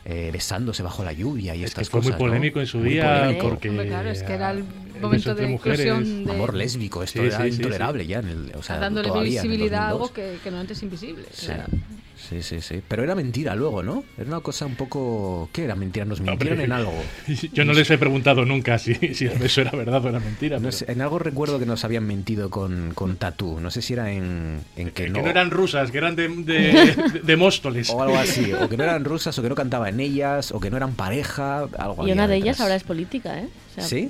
Eh, besándose bajo la lluvia y es estas que fue cosas, muy polémico en su día porque claro, es que era el momento de inclusión de... amor lésbico esto Sí, era sí, intolerable sí. ya en el, o sea, dándole todavía en el visibilidad a 2002. algo que, que no antes invisible. Sí. Sí, sí, sí. Pero era mentira luego, ¿no? Era una cosa un poco... ¿Qué era mentira? Nos mintieron en [laughs] algo. Yo no les he preguntado nunca si, si eso era verdad o era mentira. No pero- sé, en algo recuerdo que nos habían mentido con, con Tatú. No sé si era en, en que, que no... no eran rusas, que eran de, de, [laughs] de- Móstoles. O algo así. O que no eran rusas, o que no cantaban ellas, o que no eran pareja. Algo Y una de detrás. ellas ahora es política, ¿eh? O sea, ¿Sí?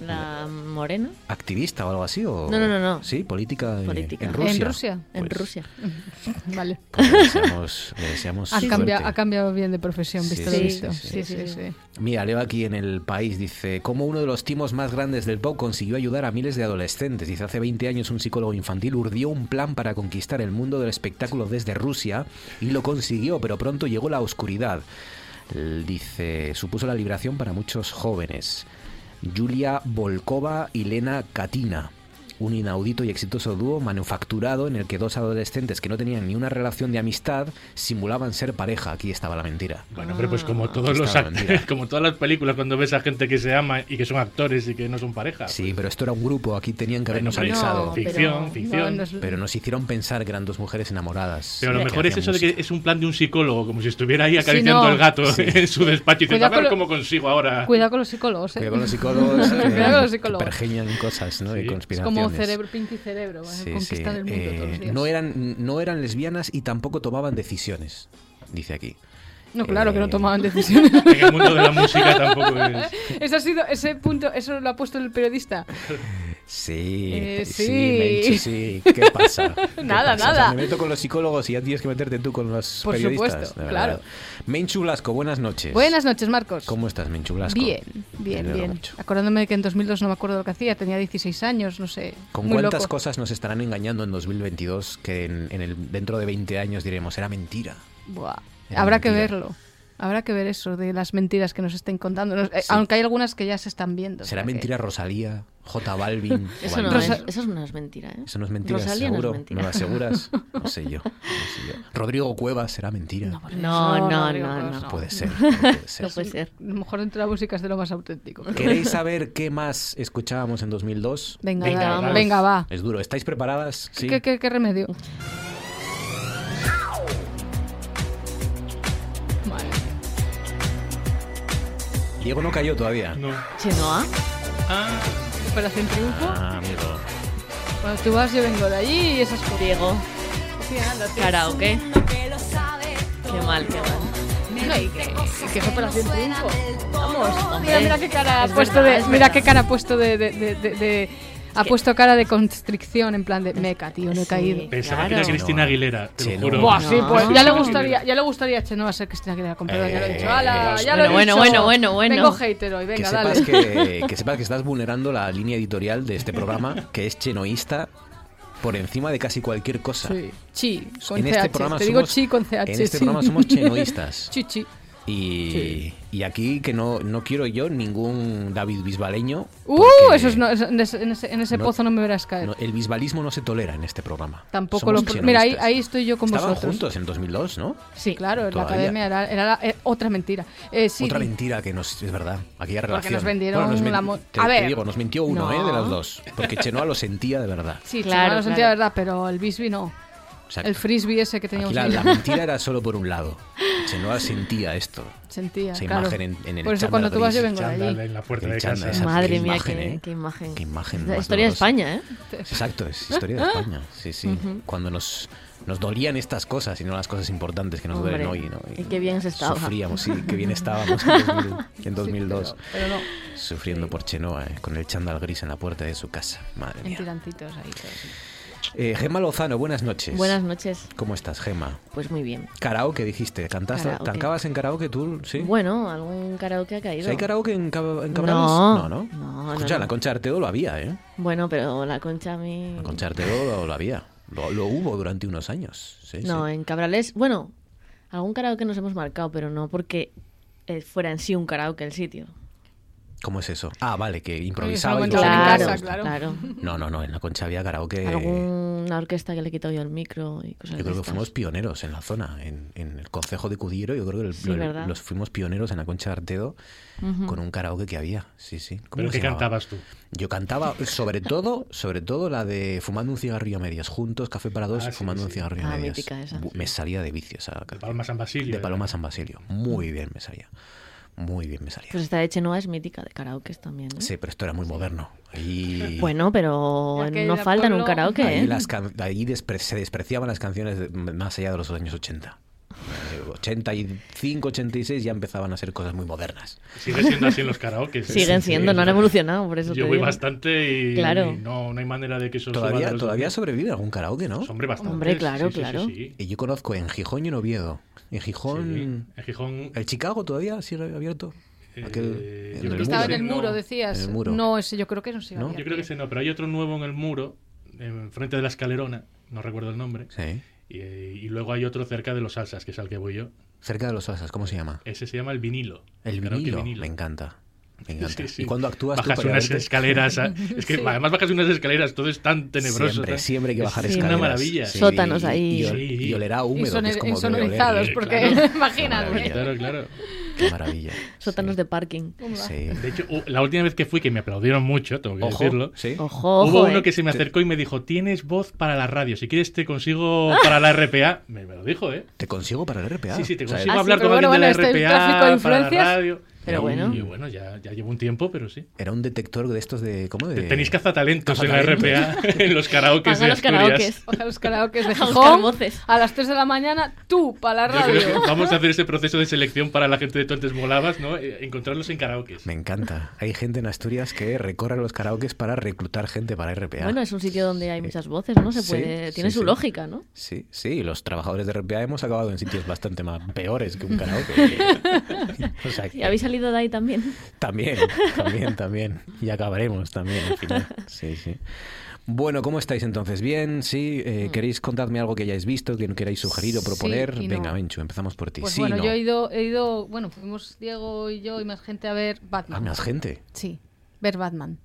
La morena. ¿Activista o algo así? O... No, no, no, no. Sí, política, Política. en Rusia. ¿En Rusia? En Pues- Rusia. [laughs] Vale. Pues le deseamos, le deseamos Ha, cambiado, ha cambiado bien de profesión, Sí, visto sí, lo visto. sí, Sí, sí, sí. Mira, leo aquí en el país, dice, como uno de los timos más grandes del pop consiguió ayudar a miles de adolescentes. Dice, hace 20 años un psicólogo infantil urdió un plan para conquistar el mundo del espectáculo desde Rusia y lo consiguió, pero pronto llegó la oscuridad. Dice, supuso la liberación para muchos jóvenes. Julia Volkova y Lena Katina. Un inaudito y exitoso dúo manufacturado en el que dos adolescentes que no tenían ni una relación de amistad simulaban ser pareja. Aquí estaba la mentira. Bueno, hombre, pues como Aquí todos los [laughs] como todas las películas cuando ves a gente que se ama y que son actores y que no son pareja. Sí, pero esto era un grupo, aquí tenían que habernos avisado. no, Ficción, pero- ficción. no, no es- Pero nos hicieron pensar que eran dos mujeres enamoradas. Pero a lo mejor es eso de que es un plan de un psicólogo, como si estuviera ahí acariciando no. al gato Sí. [laughs] en su despacho y diciendo, a ver lo- cómo consigo ahora. Cuidado con los psicólogos, ¿eh? Cuidado con los [laughs] psicólogos Cuidado con los psicólogos. pergeñan cosas, ¿no? Y. Es conspiraciones. Como cerebro, Pinky Cerebro, ¿eh? Sí, conquistan sí. el mundo todos los Eh, días. no, eran, no eran lesbianas y tampoco tomaban decisiones, dice aquí. No, claro, que no Eh, tomaban [laughs] decisiones. En el [laughs] mundo de la música tampoco es. Eso ha sido, ese punto, eso lo ha puesto el periodista. [laughs] Sí, Eh, sí, sí. Menchi, sí. ¿Qué pasa? [laughs] ¿Qué Nada, pasa? O sea, nada. me meto con los psicólogos y ya tienes que meterte tú con los Por periodistas. supuesto, de claro. Menchu Blasco, buenas noches. Buenas noches, Marcos. ¿Cómo estás, Menchu Blasco? Bien, bien, bien. mucho. Acordándome de que en 2002 no me acuerdo lo que hacía, tenía 16 años, no sé. ¿Con muy cuántas loco. cosas nos estarán engañando en 2022 que en, en el, dentro de 20 años diremos, era mentira? Buah. Era Habrá que verlo. Habrá que ver eso de las mentiras que nos estén contando. Nos- eh, Sí. Aunque hay algunas que ya se están viendo. o ¿Será que- mentira Rosalía, J Balvin? [laughs] Eso no, es, eso no es mentira, ¿eh? Eso no es mentira, Rosalía no es seguro. mentira. lo aseguras? [laughs] No sé yo. no sé yo. Rodrigo Cuevas, ¿será mentira? No, no, no, no, no. Puede ser. no [laughs] puede ser. No puede ser. A lo mejor dentro de la música es de lo más auténtico. pero- ¿Queréis saber qué más escuchábamos en 2002? Venga, Venga, venga, va. Es duro. ¿Estáis preparadas? Sí. ¿Qué, qué, qué remedio? Diego no cayó todavía. No. ¿Chenoa? Ah, Operación Triunfo. Ah, amigo. Cuando tú vas, yo vengo de allí y esas cosas. Diego. Sí, anda, tío. Karaoke. Qué mal, qué mal. ¿Qué es Operación Triunfo? Vamos, mira, mira qué cara ha puesto de, mira qué cara ha puesto de, de, de, de ha puesto cara de constricción en plan de meca, tío, no he caído. Pensaba que era Cristina Aguilera, te lo juro. Buah, sí, pues ya le gustaría, ya le gustaría a Chenoa ser Cristina Aguilera, con perdón, ya lo he dicho. ¡Hala! Ya lo he bueno, dicho. bueno, bueno, bueno. Tengo hater hoy, venga, que dale. sepas que, [laughs] que sepas que estás vulnerando la línea editorial de este programa, que es chenoísta por encima de casi cualquier cosa. Sí. Chi, con en CH. este programa Te somos, digo chi con CH. En este sí. programa somos chenoístas. [laughs] chi, chi. Y, y aquí que no, no quiero yo ningún David Bisbaleño. Uh, porque eso es no, en ese, en ese, no- pozo no me verás caer. no, el bisbalismo no se tolera en este programa. Tampoco Somos lo. Mira, ahí, ahí estoy yo con Estaban vosotros. juntos en 2002, ¿no? Sí, claro, en la academia era, era la- eh, otra mentira. Eh, sí, Otra mentira que nos es verdad. Aquella Porque relación. nos vendieron Bueno, nos men- la te, A te ver. digo, nos mintió uno, No. ¿eh? De los dos. Porque Chenoa lo sentía de verdad. Sí, Claro, claro, lo sentía claro. de verdad, pero el Bisbee no. Exacto. El frisbee ese que teníamos la, la mentira era solo por un lado. [laughs] Chenoa sentía esto. Sentía, Esa claro. imagen en, en el Por eso cuando tú vas yo vengo de allí. Chándal en la puerta de chándal, casa. esa- Madre qué mía, imagen, qué, ¿eh? qué imagen. Qué imagen La historia de. España, ¿eh? Exacto, es historia de España. Sí, sí. Ujú. Cuando nos, nos dolían estas cosas y no las cosas importantes que nos Hombre, duelen hoy. ¿no? y qué bien se estaba. Sufríamos, sí, qué bien [laughs] estábamos en, 2000 en 2002. pero no. Sufriendo por Chenoa, eh, con el chándal gris en la puerta de su casa. Madre En mía. tirantitos ahí. todos. Eh, Gemma Lozano, buenas noches. Buenas noches. ¿Cómo estás, Gemma? Pues muy bien. Karaoke dijiste, ¿cantaste? Karaoke. ¿Cancabas en karaoke tú? Sí. Bueno, algún karaoke ha ¿Sí caído. ¿Hay karaoke en, Cab- en Cabrales? No, no. no. no, Escucha, no. la Concha de Arteo lo había, ¿eh? Bueno, pero la concha a mí... La Concha de Arteo lo, lo había. Lo, lo hubo durante unos años. Sí, No, sí. en Cabrales, bueno, algún karaoke nos hemos marcado, pero no porque eh, fuera en sí un karaoke el sitio. ¿Cómo es eso? Ah, vale, que improvisaba y Claro, en casa, claro. claro. No, no, no, en la Concha había karaoke. Alguna orquesta que le he quitado yo el micro y cosas Yo creo de que estas. fuimos pioneros en la zona, en, en el concejo de Cudiero. Yo creo que el- Sí, lo- los fuimos pioneros en la Concha de Arteo Ujú. con un karaoke que había. Sí, sí. ¿Cómo ¿Pero qué llamaba? cantabas tú? Yo cantaba, sobre todo, sobre todo la de fumando un cigarrillo a medias, juntos, café para dos, Ah, sí, fumando un sí. cigarrillo a Ah, medias. mítica esa. Me salía de vicio esa canción. Paloma San Basilio. De. Paloma San Basilio. Muy bien me salía. Muy bien me salía. Pues esta de Chenoa es mítica de karaoke también. ¿eh? Sí, pero esto era muy moderno. Ahí, Bueno, pero no era falta en un karaoke, ahí, ¿eh? las can- ahí despre- se despreciaban las canciones de- más allá de los años 80. Eh, 85, 86 ya empezaban a ser cosas muy modernas. Sigue siendo así en los karaoke. Siguen siendo, no han evolucionado, por eso Yo te voy digo. bastante y, Claro. y no, no hay manera de que eso Todavía, los todavía 2000. sobrevive algún karaoke, ¿no? Hombre, bastante. Hombre, claro, sí, sí, claro. Sí, sí. Y yo conozco en Gijón y en Oviedo. En Gijón. Sí, En Gijón. ¿El Chicago todavía sigue abierto? Aquel- eh, en yo Estaba en el no. muro, decías. En el muro. No, ese yo creo que no se ¿No? Yo creo que ese no, pero hay otro nuevo en el muro, enfrente de la escalerona, no recuerdo el nombre. Sí. Y, y luego hay otro cerca de los salsas, que es al que voy yo. Cerca de los salsas, ¿cómo se llama? Ese se llama el vinilo. El Karaoke vinilo. Me encanta. Me encanta. Sí, sí. ¿Y cuando actúas tú Bajas para unas verte? escaleras. a- [laughs] Es que Sí. además bajas unas escaleras, todo es tan tenebroso. Siempre, tan- siempre hay que bajar es escaleras. una maravilla. Sí, Sótanos y- ahí. Y, Sí. y olerá húmedo, que es Insoner- como Eh, porque claro. [laughs] imagínate. Claro, claro. Qué maravilla. [laughs] Sótanos Sí. de parking. Sí. De hecho, la última vez que fui, que me aplaudieron mucho, tengo que Ojo, decirlo. sí. Ojo, ojo, Hubo uno eh. que se me acercó y me dijo, tienes voz para la radio, si quieres te consigo para la RPA. Me, me lo dijo, ¿eh? Te consigo para el RPA. Sí, sí, te O sea, consigo Ah, hablar con bueno, alguien de la bueno, este RPA para la radio. Pero bueno. Y bueno, ya, ya llevo un tiempo, pero sí. Era un detector de estos de. ¿Cómo? De... Tenéis cazatalentos en la. RPA, [laughs] en los karaokes Paga de los karaokes. Ojalá los karaokes de [laughs] Gijón. voces. A las 3 de la mañana, tú, para la Yo creo radio. que vamos a hacer ese proceso de selección para la gente de Tontes Molabas, ¿no? Eh, Encontrarlos en karaokes. Me encanta. Hay gente en Asturias que recorre los karaokes para reclutar gente para RPA. Bueno, es un sitio donde hay muchas voces, ¿no? Se Sí, puede... Tiene sí, su sí. lógica, ¿no? Sí, sí, los trabajadores de RPA hemos acabado en sitios bastante más peores que un karaoke. [laughs] o sea, ¿Y habéis salido de ahí también? También, también, también. Y acabaremos también al final. Sí, sí. Bueno, ¿cómo estáis entonces? ¿Bien? ¿Sí? Eh, ¿Queréis contarme algo que hayáis visto, que queráis sugerir o proponer? Mm. Sí no. Venga, Benchu, empezamos por ti. Pues sí, bueno, no. yo he ido, he ido, bueno, fuimos Diego y yo y más gente a ver Ah, Batman. más gente. Sí, ver Batman.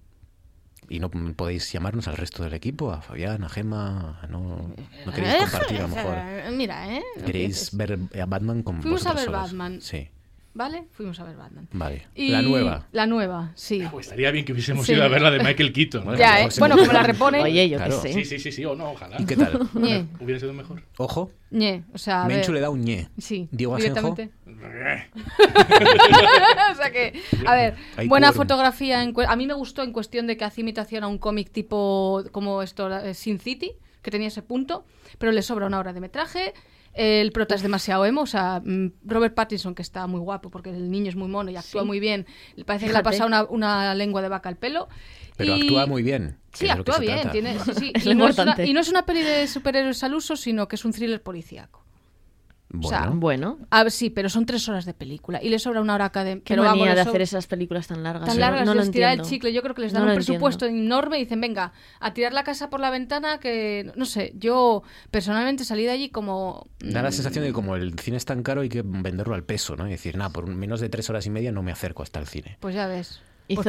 ¿Y no podéis llamarnos al resto del equipo? A Fabián, a Gemma, a no, no queréis Eh, compartir a lo [laughs] mejor. Mira, ¿eh? No ¿Queréis ver a Batman con Fuimos a vosotros ver solos? Batman. Sí, ¿Vale? Fuimos a ver Batman. vale. Y La nueva. La nueva, sí. Pues estaría bien que hubiésemos Sí. ido a ver la de Michael Keaton. ¿no? Ya, ¿eh? Bueno, como la repone. Oye, yo Claro. qué sé. Sí, sí, sí, sí, o no, ojalá. ¿Y qué tal? [laughs] Ñe, Hubiera sido mejor. Ojo, ñe. O sea, a ver. Menchu le da un ñe. Sí, Diego Asenjo. directamente. [laughs] o sea que, a ver, Hay buena fotografía. En, a mí me gustó en cuestión de que hace imitación a un cómic tipo como esto, eh, Sin City, que tenía ese punto, pero le sobra una hora de metraje. El prota es demasiado emo, o sea, mm, Robert Pattinson, que está muy guapo porque el niño es muy mono y actúa muy bien, parece que le ha pasado una, una, lengua de vaca al pelo. Pero actúa muy bien. Sí, actúa bien. Tiene, sí, sí. [laughs] y, no una, y, no es una, peli de superhéroes al uso, sino que es un thriller policíaco. Bueno. bueno. A ver, sí, pero son tres horas de película y le sobra una hora cada. ¿Qué pero manía de hacer esas películas tan largas? Tan largas, no, no tirar el chicle. Yo creo que les dan un presupuesto enorme y dicen, venga, a tirar la casa por la ventana que, no sé, yo personalmente salí de allí como... Da la mm, sensación de que como el cine es tan caro hay que venderlo al peso, ¿no? Y decir, nada, por menos de tres horas y media no me acerco hasta el cine. Pues ya ves. ¿Y pues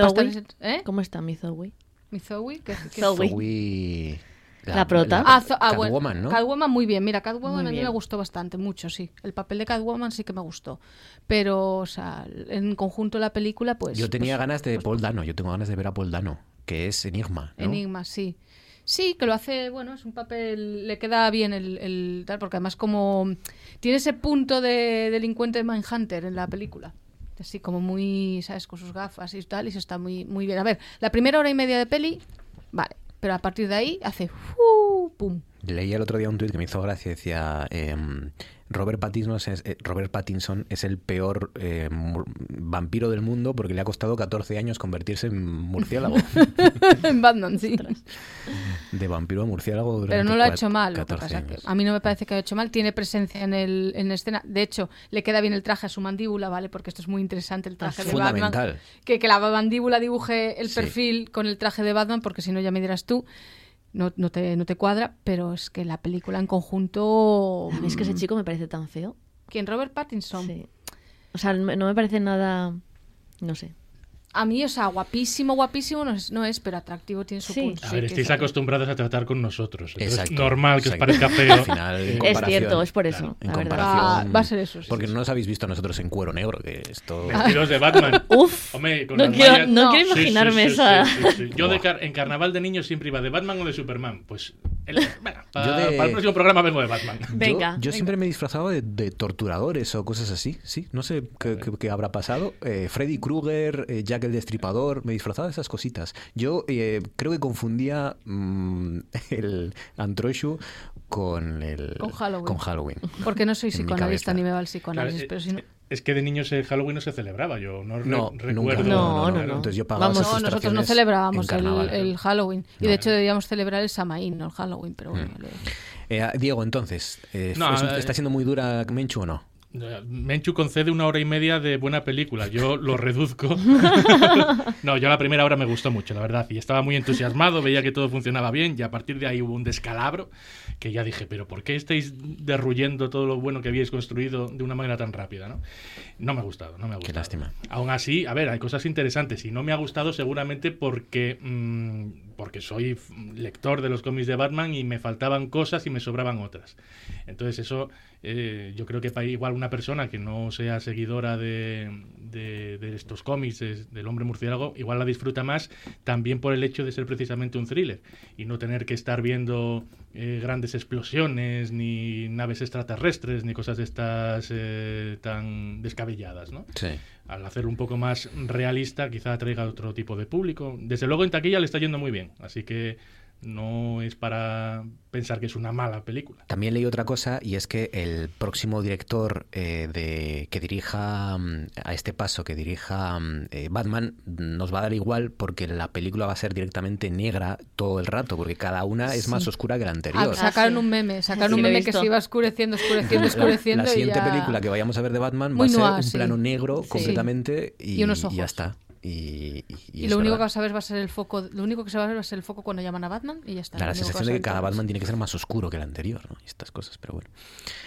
¿Eh? ¿Cómo está mi Zoe? ¿Mi Zoe? ¿Qué, Zoe... La, prota. Ah, ah Catwoman, ¿no? Catwoman muy bien. Mira, Catwoman a mí me gustó bastante, mucho, sí. El papel de Catwoman sí que me gustó. Pero, o sea, en conjunto la película, pues... Yo tenía pues, ganas de pues Paul Dano, yo tengo ganas de ver a Paul Dano, que es Enigma. Enigma, sí. Sí, que lo hace, bueno, es un papel, le queda bien el, el tal, porque además como tiene ese punto de delincuente de Mindhunter en la película así como muy, ¿sabes? Con sus gafas y tal, y se está muy, muy bien. A ver, la primera hora y media de peli, vale, pero a partir de ahí hace ¡pum! Leí el otro día un tuit que me hizo gracia, decía... Em, Robert Pattinson es, eh, Robert Pattinson es el peor eh, vampiro del mundo porque le ha costado 14 años convertirse en murciélago. [laughs] en Batman, sí. De vampiro a murciélago Pero no lo ha hecho mal. a mí no me parece que haya hecho mal. Tiene presencia en, el, en escena. De hecho, le queda bien el traje a su mandíbula, ¿vale? Porque esto es muy interesante, el traje de Batman. Que, que la mandíbula dibuje el perfil con el traje de Batman, porque si no ya me dirás tú no, no, te, no te cuadra, pero es que la película en conjunto... A mí es que ese mm. chico me parece tan feo. ¿Quién? ¿Robert Pattinson? Sí. O sea, no me parece nada... No sé a mí, o sea, guapísimo, guapísimo no es, no es pero atractivo tiene su punto. A ver, estáis acostumbrados a tratar con nosotros. es normal que os parezca feo. Al final, es cierto, es por eso. en comparación, ah, va a ser eso. porque no nos habéis visto a nosotros en cuero negro, que esto... Vestidos de Batman. Uf, Hombre, con no, quiero, no, quiero, imaginarme esa... Yo de en carnaval de niños siempre iba de Batman o de Superman. Pues, para, el próximo programa vengo de Batman. [laughs] Venga. Yo, siempre me disfrazaba de, de, torturadores o cosas así, sí. No sé qué, qué, habrá pasado. Eh, Freddy Krueger, eh, Jack el Destripador, me disfrazaba de esas cositas. Yo eh, creo que confundía mm, [laughs] el Antroshu con el con Halloween. Porque no soy psicoanalista ni me va al psicoanálisis, pero si no... Es que de niños el Halloween no se celebraba, yo no, recuerdo. No, no, no, Entonces yo Vamos, no, nosotros no celebrábamos el, Halloween. Y de hecho debíamos celebrar el Samaín, no el Halloween, pero bueno. Mm. Eh, Diego, entonces, eh, ¿está siendo muy dura Menchu o no? Menchu concede una hora y media de buena película. Yo lo reduzco. [laughs] no, yo la primera hora me gustó mucho, la verdad. Y estaba muy entusiasmado, veía que todo funcionaba bien. Y a partir de ahí hubo un descalabro que ya dije, ¿pero por qué estáis derruyendo todo lo bueno que habíais construido de una manera tan rápida? No, no me ha gustado, no me ha gustado. Qué lástima. Aún así, a ver, hay cosas interesantes. Y no me ha gustado seguramente porque, mm, porque soy lector de los cómics de Batman y me faltaban cosas y me sobraban otras. Entonces eso eh, yo creo que para igual una persona que no sea seguidora de, de, estos cómics del hombre murciélago, igual la disfruta más también por el hecho de ser precisamente un thriller y no tener que estar viendo eh, grandes explosiones, ni naves extraterrestres, ni cosas de estas eh, tan descabelladas, ¿no? Sí. Al hacer un poco más realista, quizá atraiga otro tipo de público. Desde luego en taquilla le está yendo muy bien, así que no es para pensar que es una mala película. También leí otra cosa y es que el próximo director eh, de que dirija mm, a este paso, que dirija mm, eh, Batman, nos va a dar igual porque la película va a ser directamente negra todo el rato, porque cada una es más oscura que la anterior. Ah, sacaron un meme, sacaron un meme que se iba oscureciendo, oscureciendo, oscureciendo. La, siguiente película que vayamos a ver de Batman va a ser un plano negro completamente y, y ya está. Y, lo único que vas a ver va a ser el foco, lo único que se va a ver va a ser el foco cuando llaman a Batman y ya está. la sensación de que cada Batman tiene que ser más oscuro que el anterior, ¿no? Y estas cosas, pero bueno.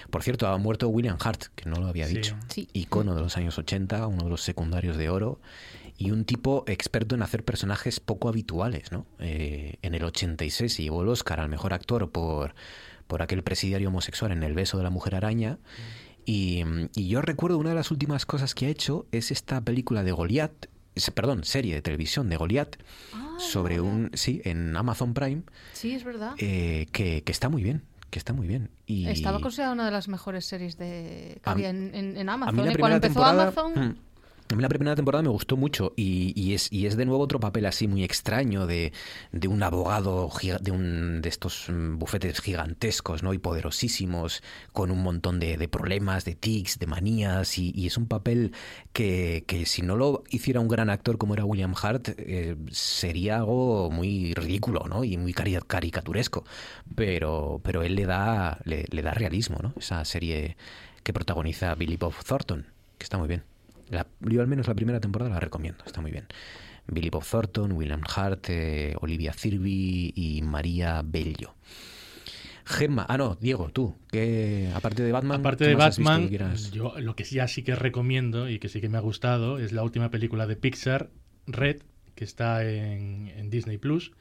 Por cierto, ha muerto William Hart, que no lo había dicho. Icono de los años 80, uno de los secundarios de oro y un tipo experto en hacer personajes poco habituales, ¿no? Eh, en el 86 se llevó el Oscar al mejor actor por, por aquel presidiario homosexual en El beso de la mujer araña. Y, y, yo recuerdo una de las últimas cosas que ha hecho es esta película de Goliath, perdón, serie de televisión de Goliath ah, sobre un sí en Amazon Prime. Sí, es verdad. Eh, que, está muy bien, que está muy bien. Y estaba considerada una de las mejores series de que había en, Amazon. ¿eh? Cuando empezó Amazon. A mí la primera temporada me gustó mucho y, es, y es de nuevo otro papel así muy extraño de, un abogado de, un, de estos mm, bufetes gigantescos y poderosísimos con un montón de, de problemas, de tics, de manías y, es un papel que, si no lo hiciera un gran actor como era William Hart eh, sería algo muy ridículo ¿no? y muy caricaturesco pero, pero él le da, le da realismo ¿no? esa serie que protagoniza Billy Bob Thornton que está muy bien yo al menos la primera temporada la recomiendo, está muy bien. Billy Bob Thornton, William Hart, eh, Olivia Cirby y María Bello. Gemma, ah no, Diego, tú, que aparte de Batman, aparte de Batman, yo lo que ya sí que recomiendo y que sí que me ha gustado es la última película de Pixar, Red, que está en, en Disney Plus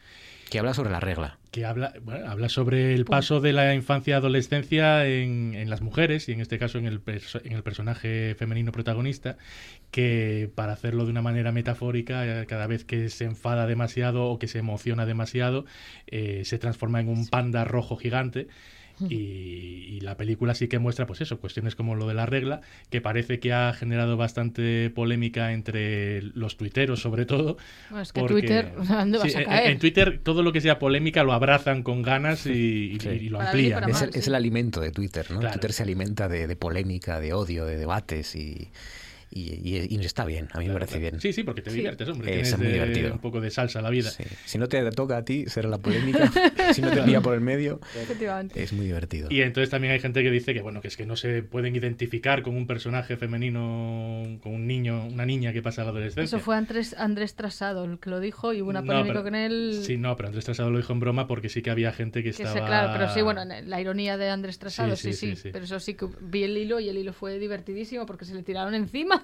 que habla sobre la regla. Que habla, bueno, habla sobre el paso de la infancia a adolescencia en, en las mujeres y en este caso en el, en el personaje femenino protagonista, que para hacerlo de una manera metafórica, eh, cada vez que se enfada demasiado o que se emociona demasiado, eh, se transforma en un panda rojo gigante y, la película sí que muestra, pues eso, cuestiones como lo de la regla, que parece que ha generado bastante polémica entre los tuiteros, sobre todo. es que Twitter, [laughs] ¿dónde vas a caer? En, Twitter todo lo que sea polémica lo abrazan con ganas y, lo amplían. Es el, alimento de Twitter, ¿no? Twitter se alimenta de polémica, de odio, de debates y y, está bien, a mí me parece bien. Sí, sí, porque te diviertes, hombre. Es muy divertido. Un poco de salsa a la vida. Si no te toca a ti ser la polémica, [laughs] si no te envía por el medio, es muy divertido. Y entonces también hay gente que dice que bueno, que es que no se pueden identificar con un personaje femenino, con un niño, una niña que pasa la adolescencia. Eso fue Andrés, Andrés Trasado el que lo dijo y hubo una polémica con él. Sí, no, pero Andrés Trasado lo dijo en broma porque sí que había gente que, estaba. claro, pero sí, bueno, la ironía de Andrés Trasado, sí sí, sí, Pero eso sí que vi el hilo y el hilo fue divertidísimo porque se le tiraron encima.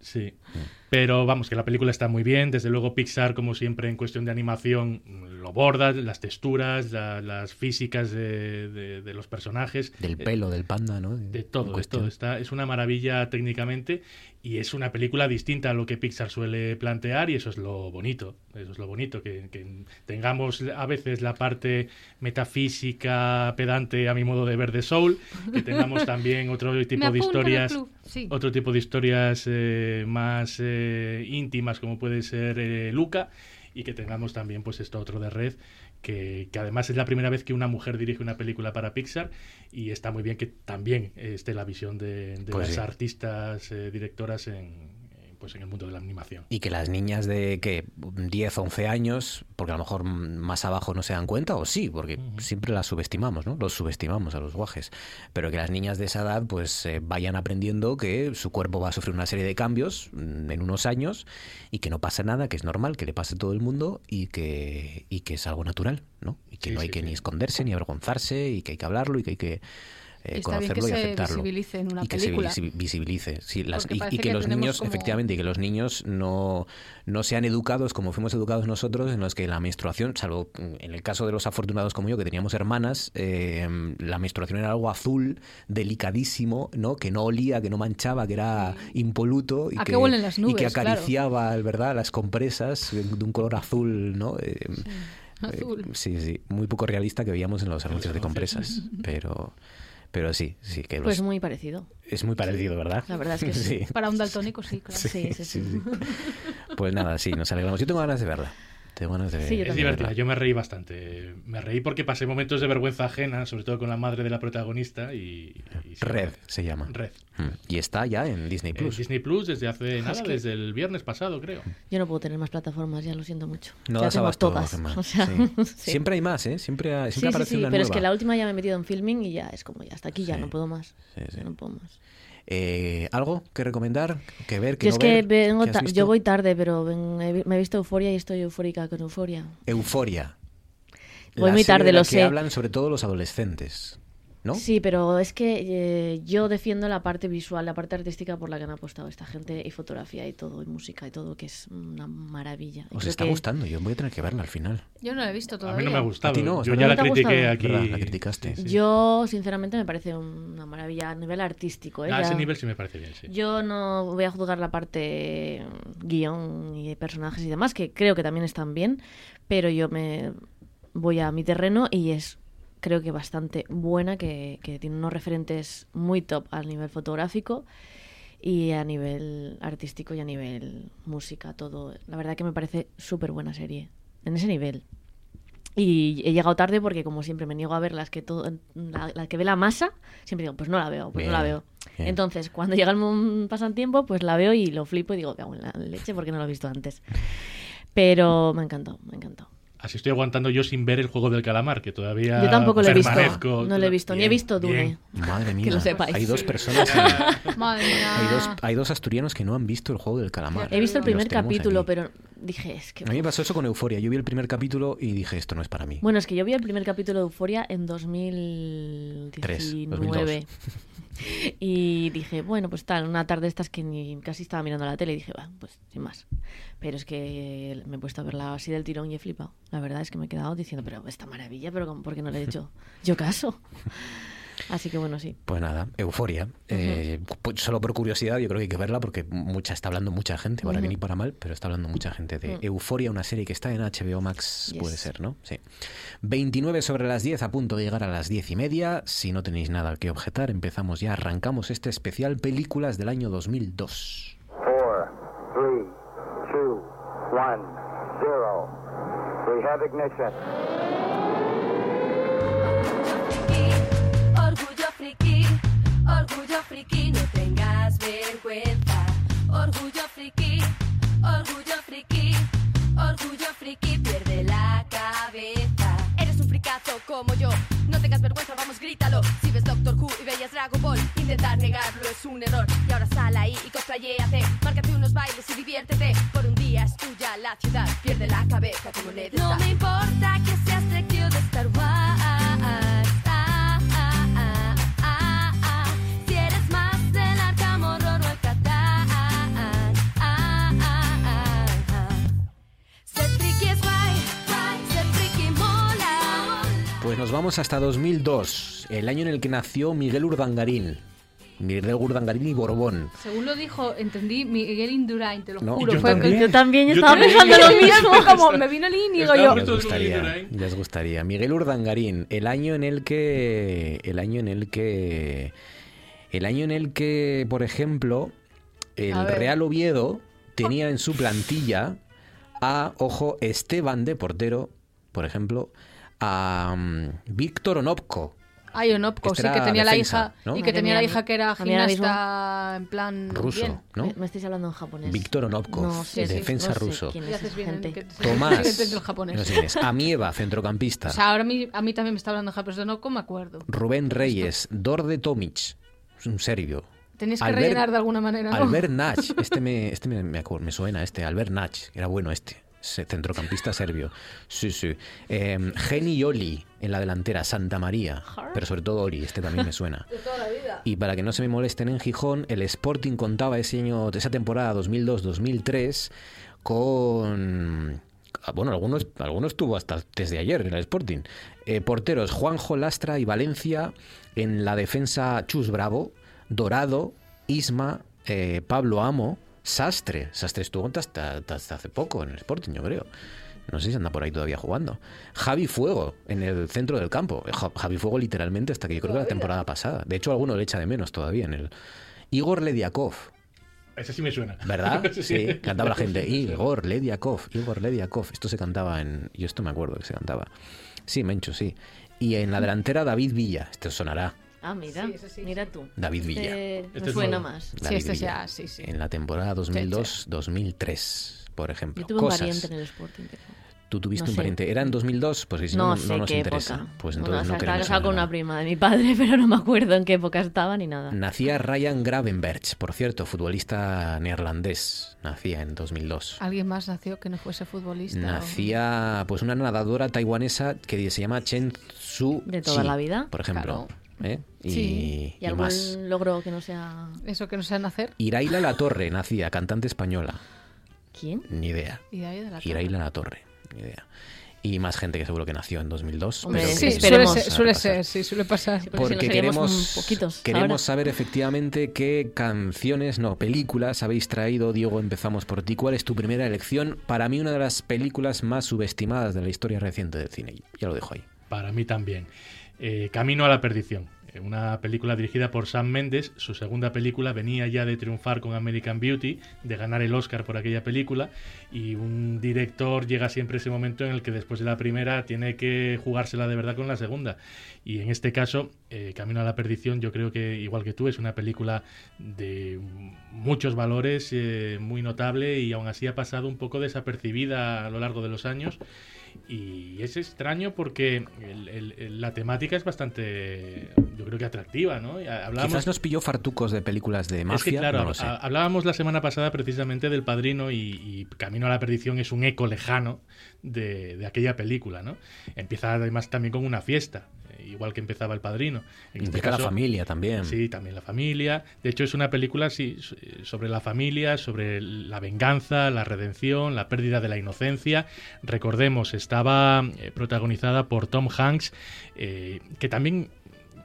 Sí. Pero vamos, que la película está muy bien. Desde luego, Pixar, como siempre, en cuestión de animación, lo borda, las texturas, las físicas de, los personajes. Del pelo del panda, ¿no? De, todo, de todo. Está, es una maravilla técnicamente y es una película distinta a lo que Pixar suele plantear y eso es lo bonito, eso es lo bonito, que, tengamos a veces la parte metafísica pedante a mi modo de ver de Soul, que tengamos [laughs] también otro tipo de historias, otro tipo de historias eh, más eh, íntimas como puede ser eh, Luca y que tengamos también pues esto otro de Red que, además es la primera vez que una mujer dirige una película para Pixar y está muy bien que también esté la visión de, pues las artistas eh, directoras en, pues en el mundo de la animación. Y que las niñas de que 10 o 11 años, porque a lo mejor más abajo no se dan cuenta, o sí, porque siempre las subestimamos, ¿no? Los subestimamos a los guajes. Pero que las niñas de esa edad pues eh, vayan aprendiendo que su cuerpo va a sufrir una serie de cambios mm, en unos años y que no pasa nada, que es normal, que le pase a todo el mundo y que, y que es algo natural, ¿no? Y que no hay que ni esconderse ni avergonzarse y que hay que hablarlo y que hay que eh, conocerlo y aceptarlo. Visibilice en una y que se visibilice. Sí, y, que, los niños, efectivamente, y que los niños no, no sean educados como fuimos educados nosotros, en los que la menstruación, salvo en el caso de los afortunados como yo, que teníamos hermanas, eh, la menstruación era algo azul, delicadísimo, ¿no? que no olía, que no manchaba, que era impoluto y, que, y que acariciaba ¿verdad? las compresas de un color azul, ¿no? Eh, azul. sí, sí, muy poco realista que veíamos en los anuncios de compresas, [laughs] pero pero sí, sí que Pues muy parecido. Es muy parecido, ¿verdad? La verdad es que [laughs] sí. Para un daltónico sí, claro. sí, sí. sí. Pues nada, sí, nos alegramos. Yo tengo ganas de verla es divertida, yo me reí bastante. Me reí porque pasé momentos de vergüenza ajena, sobre todo con la madre de la protagonista. y, Red se llama. Red. Mm. Y está ya en Disney Plus. Disney Plus desde hace nada, desde el viernes pasado, creo. Yo no puedo tener más plataformas, ya lo siento mucho. No ya tengo todas. [laughs] Siempre hay más, ¿eh? Siempre, siempre aparece una Pero es que la última ya me he metido en filming y ya es como ya hasta aquí, ya no puedo más. No puedo más. Eh, ¿Algo que recomendar? ¿Que ver? Que es que Vengo yo voy tarde, pero me he visto Euforia y estoy eufórica con Euforia. Euforia. Voy muy tarde, lo sé. hablan sobre todo los adolescentes. Sí, pero es que eh, yo defiendo la parte visual, la parte artística por la que han apostado esta gente, y fotografía y todo, y música y todo, que es una maravilla. ¿Os está gustando? Yo voy a tener que verla al final. Yo no la he visto todavía. A mí no me ha gustado. yo ya la critiqué aquí. La criticaste. Yo, sinceramente, me parece una maravilla a nivel artístico. ¿eh? A ese nivel sí me parece bien, sí. Yo no voy a juzgar la parte guion y personajes y demás, que creo que también están bien, pero yo me voy a mi terreno y es creo que bastante buena, que, tiene unos referentes muy top al nivel fotográfico y a nivel artístico y a nivel música, todo. La verdad que me parece súper buena serie, en ese nivel. Y he llegado tarde porque, como siempre, me niego a ver las que todo, la, que ve la masa. Siempre digo, pues no la veo, pues no la veo. Entonces, cuando llega el pasan tiempo, pues la veo y lo flipo y digo, que hago en la leche porque no lo he visto antes. Pero me encantó, me encantó. Así estoy aguantando yo sin ver el juego del calamar, que todavía. Yo tampoco lo he visto. No lo he visto, ni he visto Dune. Madre mía. Que lo sepáis. Hay dos personas. [laughs] Madre mía. Hay dos, hay dos asturianos que no han visto el juego del calamar. He visto el primer capítulo, pero dije, es que. A mí me pasó eso con Euforia. Yo vi el primer capítulo y dije, esto no es para mí. Bueno, es que yo vi el primer capítulo de Euforia en 2019. [laughs] [laughs] Y dije, bueno, pues tal, una tarde estas que ni casi estaba mirando la tele y dije, va, pues sin más. Pero es que me he puesto a verla así del tirón y he flipado. La verdad es que me he quedado diciendo, pero esta maravilla, pero ¿por qué no le he hecho [laughs] yo caso? Así que bueno, sí. Pues nada, euforia. Eh, pues solo por curiosidad, yo creo que hay que verla porque mucha está hablando mucha gente, para bien y para mal, pero está hablando mucha gente de Euforia, una serie que está en HBO Max, puede ser, ¿no? Sí. 29 sobre las 10, a punto de llegar a las 10 y media. Si no tenéis nada que objetar, empezamos ya, arrancamos este especial Películas del año 2002. 4, 3, 2, 1, 0. We have ignition. Orgullo friki, no tengas vergüenza. Orgullo friki, orgullo friki, orgullo friki, pierde la cabeza. Eres un fricazo como yo, no tengas vergüenza, vamos, grítalo. Si ves Doctor Who y veías Dragon Ball, intentar negarlo es un error. Y ahora sal ahí y cosplayéate, márcate unos bailes y diviértete. Por un día es tuya la ciudad, pierde la cabeza como le No me importa que nos vamos hasta 2002, el año en el que nació Miguel Urdangarín. Miguel Urdangarín y Borbón. Según lo dijo, entendí Miguel Indurain, te lo juro. Yo, también. yo también estaba pensando lo [laughs] mismo. como me vino el índigo yo. Les gustaría, les gustaría. Miguel Urdangarín, el año en el que, el año en el que, el año en el que, por ejemplo, el Real Oviedo tenía en su plantilla a, ojo, Esteban de portero, por ejemplo, a um, Víctor Onopko. Ay, Onopko, sí, que tenía la hija y que tenía la hija que era gimnasta en plan ruso, ¿no? Me, estáis hablando en japonés. Víctor Onopko, defensa ruso. Tomás, [laughs] Amieva, centrocampista. O sea, ahora a mí, a mí también me está hablando en japonés de Onopko, me acuerdo. Rubén Reyes, Dorde Tomic, un serbio. Tenéis que rellenar de alguna manera, ¿no? Albert Nach, [laughs] este me, este me, me, me suena, este, Albert Nach, era bueno este centrocampista serbio. Sí, sí. Eh, Geni Oli en la delantera, Santa María, pero sobre todo Oli, este también me suena. [laughs] Y para que no se me molesten en Gijón, el Sporting contaba ese año, esa temporada 2002-2003 con ah, bueno, algunos, algunos tuvo hasta desde ayer en el Sporting. Eh, porteros Juanjo Lastra y Valencia, en la defensa Chus Bravo, Dorado, Isma, eh, Pablo Amo, Sastre. Sastre estuvo hasta, hace poco en el Sporting, yo creo. No sé si anda por ahí todavía jugando. Javi Fuego en el centro del campo. Eh, Javi Fuego literalmente hasta que yo creo que la temporada pasada. De hecho, alguno le echa de menos todavía en el. Igor Lediakov. Ese sí me suena. ¿Verdad? [laughs] Sí, cantaba la gente. Igor Lediakov, Igor Lediakov. Esto se cantaba en. Yo esto me acuerdo que se cantaba. Sí, Mencho, sí. Y en la delantera David Villa. Esto sonará. Ah, mira, mira tú. David Villa. Este me suena más. sí, este sí, sí. En la temporada 2002-2003, por ejemplo. Yo tuve un pariente en el Sporting. Tú tuviste un pariente. ¿Era en 2002? Pues si no, no, nos interesa. Pues entonces no queremos con una prima de mi padre, [laughs] pero no me acuerdo en qué época estaba ni nada. Nacía Ryan Gravenberch, por cierto, futbolista neerlandés. Nacía en 2002. ¿Alguien más nació que no fuese futbolista? Nacía, pues una nadadora taiwanesa que se llama Chen Su. ¿De toda la vida? Por ejemplo. ¿Eh? Y, sí. ¿Y, algún logro que no sea... Eso que no sea nacer. Iraila La Torre nacía, cantante española. ¿Quién? Ni idea. Iraila La Torre. Ni idea. Y más gente que seguro que nació en 2002. pero sí, suele, ser, sí, suele pasar. Porque, queremos, queremos saber efectivamente qué canciones, no, películas habéis traído. Diego, empezamos por ti. ¿Cuál es tu primera elección? Para mí, una de las películas más subestimadas de la historia reciente del cine. Ya lo dejo ahí. Para mí también. Eh, Camino a la perdición. eh, una película dirigida por Sam Mendes. Su segunda película venía ya de triunfar con American Beauty, de ganar el Oscar por aquella película. Y un director llega siempre ese momento en el que después de la primera tiene que jugársela de verdad con la segunda. Y en este caso, eh, Camino a la Perdición, yo creo que, igual que tú, es una película de muchos valores, muy notable y aún así ha pasado un poco desapercibida a lo largo de los años. Y es extraño porque la temática es bastante, yo creo que atractiva, ¿no? Hablábamos... Quizás nos pilló fartucos de películas de mafia. Es claro, hablábamos la semana pasada precisamente del Padrino y, Camino a la Perdición es un eco lejano de, de aquella película, ¿no? Empieza además también con una fiesta igual que empezaba El Padrino. En este la familia también. Sí, también la familia. De hecho, es una película sí, sobre la familia, sobre la venganza, la redención, la pérdida de la inocencia. Recordemos, estaba eh, protagonizada por Tom Hanks, eh, que también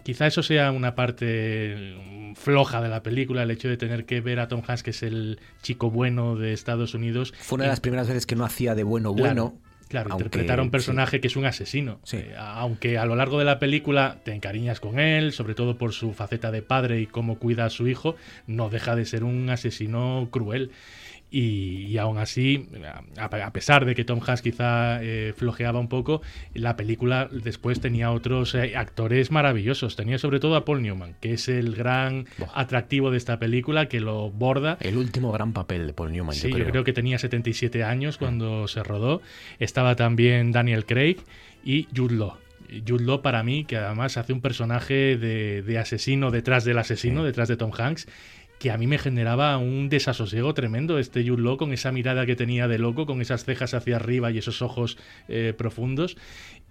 quizá eso sea una parte floja de la película, el hecho de tener que ver a Tom Hanks, que es el chico bueno de Estados Unidos. Fue una de las primeras veces que no hacía de bueno bueno. Claro, interpretar a un personaje que es un asesino. Eh, aunque a lo largo de la película te encariñas con él, sobre todo por su faceta de padre y cómo cuida a su hijo, no deja de ser un asesino cruel. Y, aún así, a, pesar de que Tom Hanks quizá eh, flojeaba un poco, la película después tenía otros eh, actores maravillosos. Tenía sobre todo a Paul Newman, que es el gran atractivo de esta película, que lo borda. El último gran papel de Paul Newman. Sí, yo creo, yo creo que tenía 77 años cuando se rodó. Estaba también Daniel Craig y Jude Law. Jude Law para mí, que además hace un personaje de, asesino detrás del asesino, detrás de Tom Hanks, que a mí me generaba un desasosiego tremendo este Jude con esa mirada que tenía de loco, con esas cejas hacia arriba y esos ojos eh, profundos.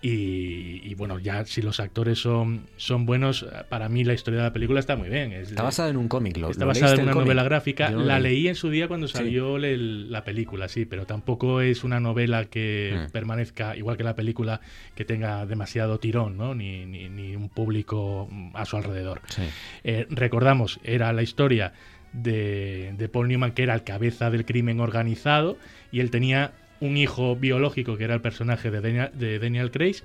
Y, bueno, ya si los actores son, son buenos, para mí la historia de la película está muy bien. está basada en un cómic, lo, Está basada en una novela gráfica. la leí. en su día cuando salió la película, sí, pero tampoco es una novela que mm. permanezca, igual que la película, que tenga demasiado tirón, ¿no? Ni, ni, un público a su alrededor. Eh, recordamos, era la historia de, de Paul Newman, que era el cabeza del crimen organizado, y él tenía un hijo biológico que era el personaje de Daniel, de Craig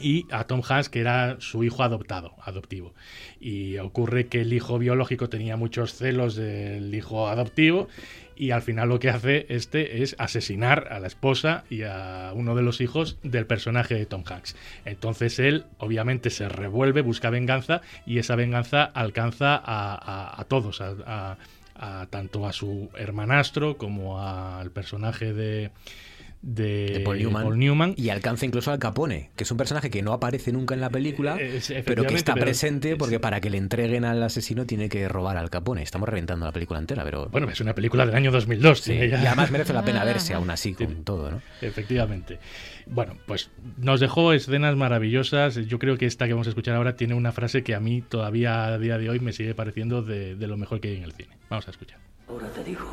y a Tom Hanks que era su hijo adoptado, adoptivo. Y ocurre que el hijo biológico tenía muchos celos del hijo adoptivo y al final lo que hace este es asesinar a la esposa y a uno de los hijos del personaje de Tom Hanks. Entonces él obviamente se revuelve, busca venganza y esa venganza alcanza a, todos, a tanto a su hermanastro como al personaje de, de, Paul, Newman, y alcanza incluso al Capone, que es un personaje que no aparece nunca en la película, eh, pero que está presente porque para que le entreguen al asesino tiene que robar al Capone. Estamos reventando la película entera, pero... Bueno, es una película del año 2002. Y además merece la pena verse aún así con todo, ¿no? Efectivamente. Bueno, pues nos dejó escenas maravillosas. Yo creo que esta que vamos a escuchar ahora tiene una frase que a mí todavía a día de hoy me sigue pareciendo de, de lo mejor que hay en el cine. Vamos a escuchar. Ahora te digo,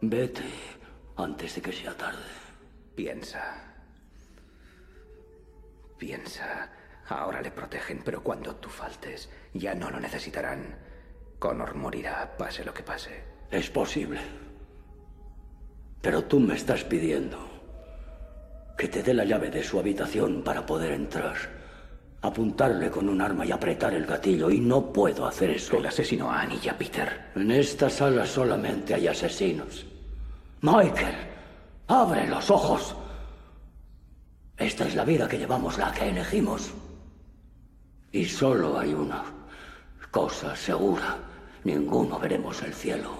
vete antes de que sea tarde. Piensa. Piensa. Ahora le protegen, pero cuando tú faltes, ya no lo necesitarán. Connor morirá, pase lo que pase. Es posible. Pero tú me estás pidiendo que te dé la llave de su habitación para poder entrar, apuntarle con un arma y apretar el gatillo, y no puedo hacer eso. El asesino a Annie y a Peter. En esta sala solamente hay asesinos. Michael, abre los ojos. Esta es la vida que llevamos, la que elegimos. Y solo hay una cosa segura. Ninguno veremos el cielo.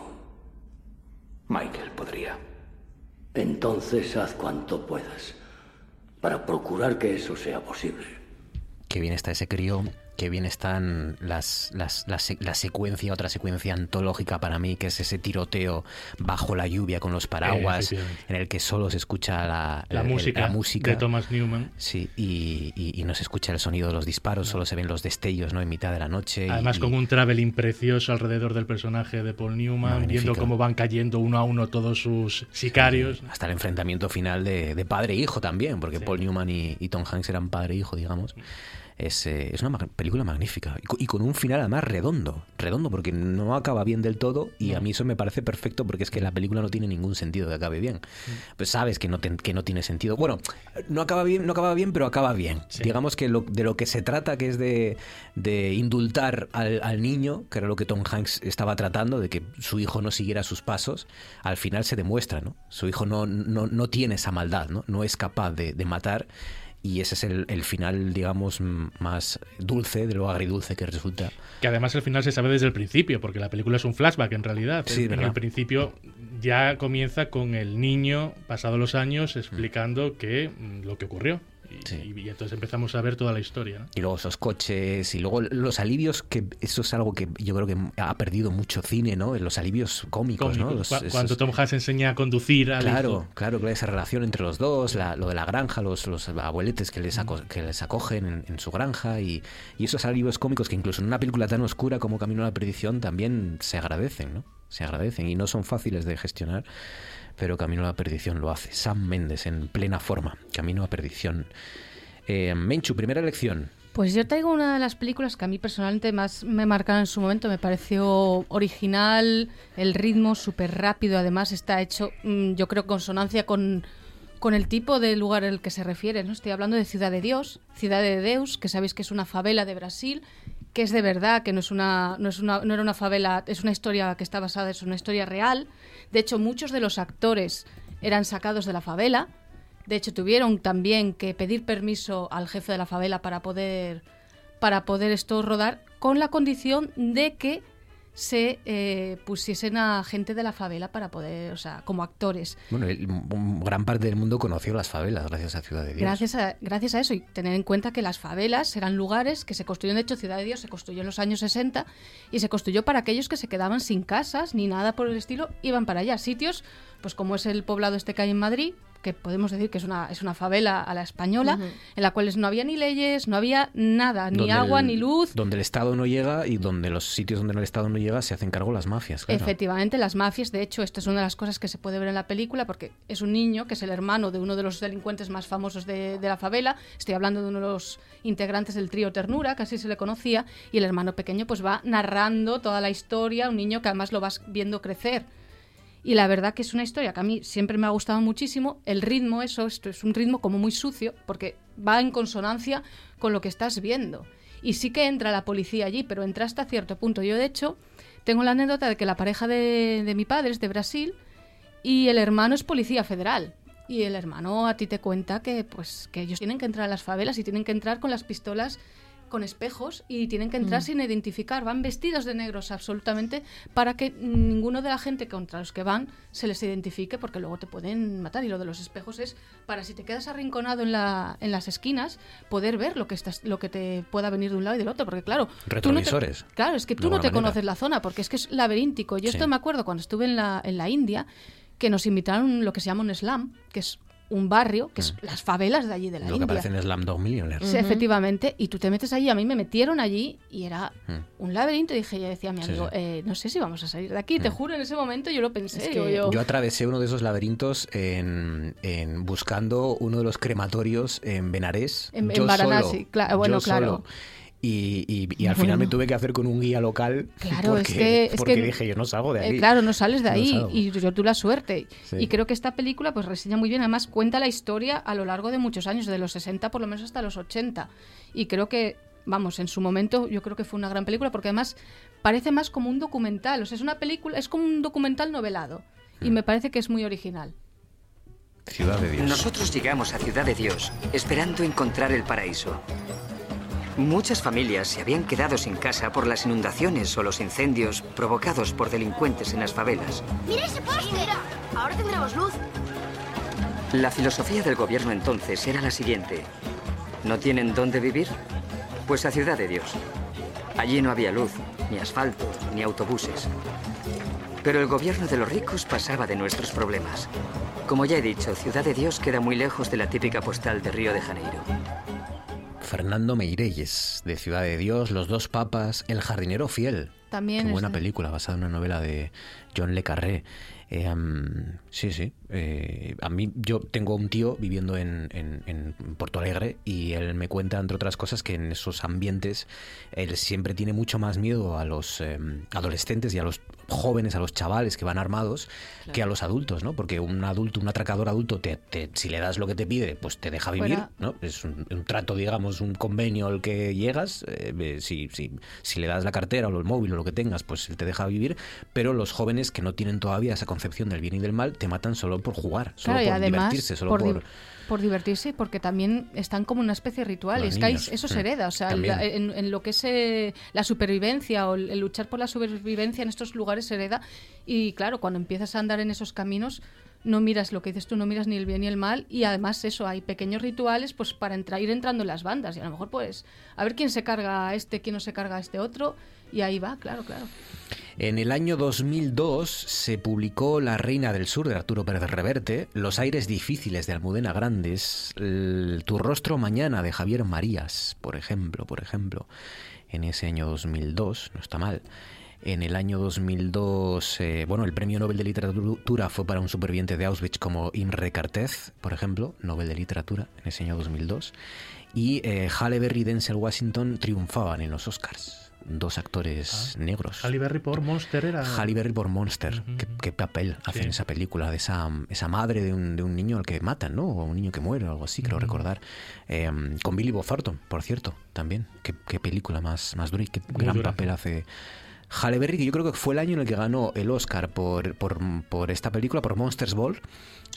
Michael podría. Entonces haz cuanto puedas para procurar que eso sea posible. Qué bien está ese crío que bien están las, las, la, secuencia, otra secuencia antológica para mí, que es ese tiroteo bajo la lluvia con los paraguas, en el que solo se escucha la, la, música, de Thomas Newman. Sí, y, y, no se escucha el sonido de los disparos, solo se ven los destellos ¿no? en mitad de la noche. Además, con un traveling precioso alrededor del personaje de Paul Newman, viendo cómo van cayendo uno a uno todos sus sicarios. hasta el enfrentamiento final de, padre e hijo también, porque Paul Newman y, y, Tom Hanks eran padre e hijo, digamos. Es, eh, es una película magnífica y con un final además redondo, redondo porque no acaba bien del todo y a mí eso me parece perfecto porque es que la película no tiene ningún sentido que acabe bien. Pues sabes que no, que no tiene sentido. Bueno, no acaba bien, no acaba bien, pero acaba bien. Digamos que de lo que se trata que es de, indultar al, niño, que era lo que Tom Hanks estaba tratando, de que su hijo no siguiera sus pasos, al final se demuestra, ¿no? Su hijo no, no, no tiene esa maldad, ¿no? No es capaz de, de matar y ese es el, final, digamos, más dulce de lo agridulce que resulta. Que además el final se sabe desde el principio, porque la película es un flashback en realidad. Sí, en el principio ya comienza con el niño, pasados los años, explicando que mm, lo que ocurrió. Y, entonces empezamos a ver toda la historia. Y luego esos coches y luego los alivios, que eso es algo que yo creo que ha perdido mucho cine, ¿no? Los alivios cómicos, ¿no? cuando Tom Hanks enseña a conducir al Claro, claro, esa relación entre los dos, lo de la granja, los, los abueletes que les, que les acogen en, su granja y, y, esos alivios cómicos que incluso en una película tan oscura como Camino a la Perdición también se agradecen, ¿no? Se agradecen y no son fáciles de gestionar pero Camino a la Perdición lo hace. Sam Méndez en plena forma. Camino a Perdición. Eh, Menchu, primera elección. Pues yo traigo una de las películas que a mí personalmente más me marcaron en su momento. Me pareció original, el ritmo súper rápido. Además está hecho, mm, yo creo, consonancia con, con el tipo de lugar al que se refiere. ¿no? Estoy hablando de Ciudad de Dios, Ciudad de Deus, que sabéis que es una favela de Brasil que es de verdad, que no es una, no es una, no era una favela, es una historia que está basada, es una historia real. De hecho, muchos de los actores eran sacados de la favela. De hecho, tuvieron también que pedir permiso al jefe de la favela para poder para poder esto rodar, con la condición de que se eh, pusiesen a gente de la favela para poder, o sea, como actores. Bueno, gran parte del mundo conoció las favelas gracias a Ciudad de Dios. Gracias a, gracias a eso y tener en cuenta que las favelas eran lugares que se construyeron, de hecho Ciudad de Dios se construyó en los años 60 y se construyó para aquellos que se quedaban sin casas ni nada por el estilo, iban para allá, sitios pues como es el poblado este que hay en Madrid, que podemos decir que es una, es una favela a la española, en la cual no había ni leyes, no había nada, ni agua, ni luz. Donde el Estado no llega y donde los sitios donde el Estado no llega se hacen cargo las mafias. Efectivamente, las mafias, de hecho, esto es una de las cosas que se puede ver en la película, porque es un niño que es el hermano de uno de los delincuentes más famosos de, de la favela, estoy hablando de uno de los integrantes del trío Ternura, que así se le conocía, y el hermano pequeño pues va narrando toda la historia, un niño que además lo vas viendo crecer y la verdad que es una historia que a mí siempre me ha gustado muchísimo. El ritmo, eso, esto es un ritmo como muy sucio, porque va en consonancia con lo que estás viendo. Y sí que entra la policía allí, pero entra hasta cierto punto. Yo, de hecho, tengo la anécdota de que la pareja de, de mi padre es de Brasil y el hermano es policía federal. Y el hermano a ti te cuenta que, pues, que ellos tienen que entrar a las favelas y tienen que entrar con las pistolas con espejos y tienen que entrar mm. sin identificar. Van vestidos de negros absolutamente para que ninguno de la gente contra los que van se les identifique porque luego te pueden matar. Y lo de los espejos es para si te quedas arrinconado en, la, en las esquinas, poder ver lo que, estás, lo que te pueda venir de un lado y del otro. Porque claro... Retrovisores. claro, es que tú no te conoces la zona porque es que es laberíntico. Yo esto me acuerdo cuando estuve en la, en la India que nos invitaron lo que se llama un slam, que es un barrio, que es mm. las favelas de allí de la Lo India. que aparece en Slam Dog Millionaire. Sí, efectivamente. Y tú te metes allí, a mí me metieron allí y era mm. un laberinto. Y dije, yo decía a mi amigo, Eh, no sé si vamos a salir de aquí. Te mm. juro, en ese momento yo lo pensé. yo... yo... atravesé uno de esos laberintos en, en, buscando uno de los crematorios en Benarés. En, en Varanasi, claro. Bueno, claro. Y, y, al final me tuve que hacer con un guía local. Claro, porque, es que, porque dije, yo no salgo de eh, ahí. claro, no sales de ahí y yo tú la suerte. Y creo que esta película pues reseña muy bien, además cuenta la historia a lo largo de muchos años, de los 60 por lo menos hasta los 80. Y creo que, vamos, en su momento yo creo que fue una gran película porque además parece más como un documental, o sea, es una película, es como un documental novelado. Y me parece que es muy original. Ciudad de Dios. Nosotros llegamos a Ciudad de Dios esperando encontrar el paraíso. Muchas familias se habían quedado sin casa por las inundaciones o los incendios provocados por delincuentes en las favelas. ¡Mira ese poste! ahora tendremos luz. La filosofía del gobierno entonces era la siguiente. ¿No tienen dónde vivir? Pues a Ciudad de Dios. Allí no había luz, ni asfalto, ni autobuses. Pero el gobierno de los ricos pasaba de nuestros problemas. Como ya he dicho, Ciudad de Dios queda muy lejos de la típica postal de Río de Janeiro. Fernando Meirelles, de Ciudad de Dios, Los dos papas, El jardinero fiel, También Qué buena película, basada en una novela de John Le Carré. Eh, sí, sí. Eh, a mí, yo tengo un tío viviendo en, en, en Porto Alegre y él me cuenta, entre otras cosas, que en esos ambientes él siempre tiene mucho más miedo a los eh, adolescentes y a los jóvenes, a los chavales que van armados, que a los adultos, ¿no? Porque un adulto, un atracador adulto, te, te- si le das lo que te pide, pues te deja vivir, Fuera. ¿no? Es un, un trato, digamos, un convenio al que llegas. eh, eh, si, si, si le das la cartera o el móvil o lo que tengas, pues él te deja vivir. Pero los jóvenes que no tienen todavía esa concepción del bien y del mal te matan solo por jugar, solo Claro, por divertirse, solo por, por. di- por divertirse, porque también están como una especie de ritual. Es que hay- eso sí, se hereda. O sea, la- en, en lo que es eh, la supervivencia o el, luchar por la supervivencia en estos lugares se hereda. Y claro, cuando empiezas a andar en esos caminos, no miras lo que dices tú, no miras ni el bien ni el mal. Y además, eso, hay pequeños rituales pues para ir entrando en las bandas. Y a lo mejor, pues, a ver quién se carga a este, quién no se carga a este otro. Y ahí va, claro, claro. En el año 2002 se publicó La Reina del Sur de Arturo Pérez Reverte, Los aires difíciles de Almudena Grandes, Tu rostro mañana de Javier Marías, por ejemplo, por ejemplo, en ese año 2002, no está mal. En el año 2002, eh, bueno, el premio Nobel de Literatura fue para un superviviente de Auschwitz como Imre Cartez, por ejemplo, Nobel de Literatura en ese año 2002. Y eh, Halle Berry y Denzel Washington triunfaban en los Oscars. Dos actores negros. Halle Berry por Monster era. Halle Berry por Monster. ¿Qué, qué papel hace en esa película? De esa, esa madre de un, de un niño al que matan, ¿no? O un niño que muere o algo así, creo recordar. Eh, con Billy Bob Thornton, por cierto, también. Qué, qué película más, más dura y qué Muy gran dura. papel hace Halle Berry, que yo creo que fue el año en el que ganó el Oscar por, por, por esta película, por Monsters Ball.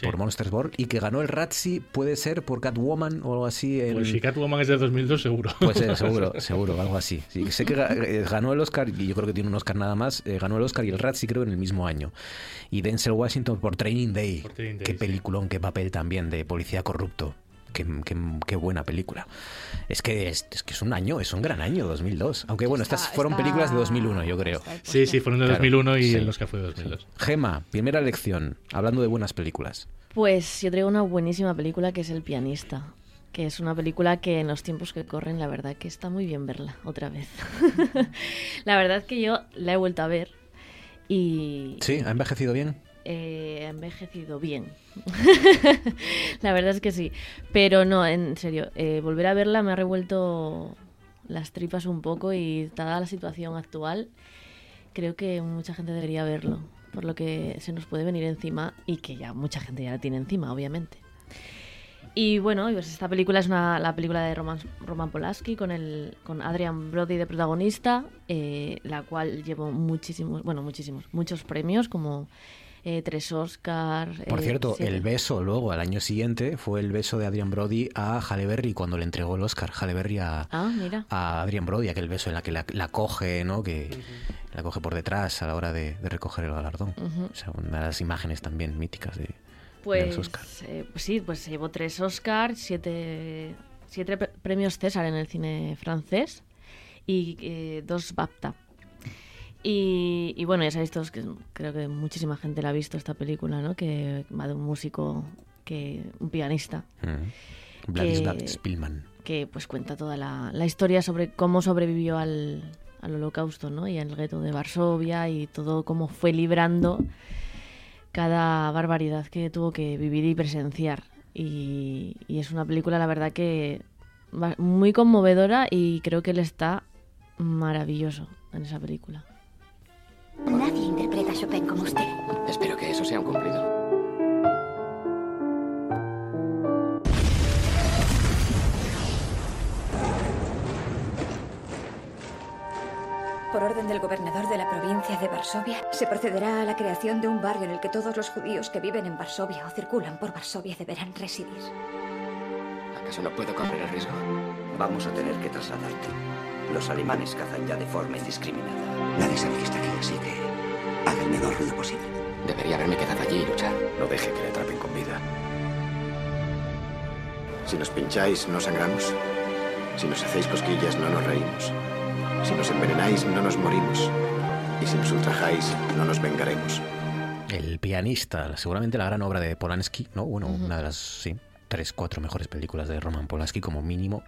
Por Monsters Ball. Y que ganó el Razzie, puede ser, por Catwoman o algo así. Pues si Catwoman es de 2002, seguro. pues eh, seguro, [laughs] seguro, algo así. Sí, sé que eh, ganó el Oscar, y yo creo que tiene un Oscar nada más, eh, ganó el Oscar y el Razzie creo en el mismo año. Y Denzel Washington por Training Day. Training Day, qué sí. peliculón, qué papel también de policía corrupto. Qué, qué- qué buena película. Es que es, es que es un año, es un gran año, 2002. Aunque bueno, estas fueron está- películas de 2001, yo creo. Sí, sí, fueron de Claro, 2001 y sí. el Oscar fue de 2002. Gema, primera lección, hablando de buenas películas. Pues yo traigo una buenísima película que es El pianista, que es una película que en los tiempos que corren la verdad que está muy bien verla otra vez. [laughs] la verdad es que yo la he vuelto a ver y Sí, ¿ha envejecido bien? Eh, envejecido bien. [laughs] la verdad es que sí, pero no, en serio, eh, volver a verla me ha revuelto las tripas un poco y dada la situación actual, creo que mucha gente debería verlo, por lo que se nos puede venir encima y que ya mucha gente ya la tiene encima, obviamente. Y bueno, pues esta película es una, la película de Roman, Roman Polanski con, el, con Adrian Brody de protagonista, eh, la cual llevó muchísimos, bueno, muchísimos, muchos premios como eh, tres Oscar. Por eh, cierto, siete- el beso luego, al año siguiente, fue el beso de Adrian Brody a Halle Berry cuando le entregó el Oscar. Halle Berry a, Ah, mira. a Adrian Brody, aquel beso en la que la, la coge, ¿no? Que la coge por detrás a la hora de, de recoger el galardón. Ujú. O sea, una de las imágenes también míticas de, de Pues, los Oscar. eh, pues sí, pues se llevó tres Oscars, siete, siete pre- premios César en el cine francés y eh, dos BAFTA. Y, y bueno, ya sabéis todos que creo que muchísima gente la ha visto esta película, ¿no? Que va de un músico, que un pianista, Mm. Vladislav que- Spillman. que pues cuenta toda la, la historia sobre cómo sobrevivió al, al holocausto, ¿no? Y al gueto de Varsovia y todo cómo fue librando cada barbaridad que tuvo que vivir y presenciar. Y, y es una película, la verdad, que muy conmovedora y creo que él está maravilloso en esa película. Nadie interpreta a Chopin como usted. Espero que eso sea un cumplido. Por orden del gobernador de la provincia de Varsovia, se procederá a la creación de un barrio en el que todos los judíos que viven en Varsovia o circulan por Varsovia deberán residir. ¿Acaso no puedo correr el riesgo? Vamos a tener que trasladarte. Los alemanes cazan ya de forma indiscriminada. Nadie sabe que está aquí, así que haz el menor ruido posible. Debería haberme quedado allí y luchar. No deje que le atrapen con vida. Si nos pincháis, no sangramos. Si nos hacéis cosquillas, no nos reímos. Si nos envenenáis, no nos morimos. Y si nos ultrajáis, no nos vengaremos. El pianista, seguramente la gran obra de Polanski, ¿no? Bueno, una de las, sí, tres, cuatro mejores películas de Roman Polanski como mínimo.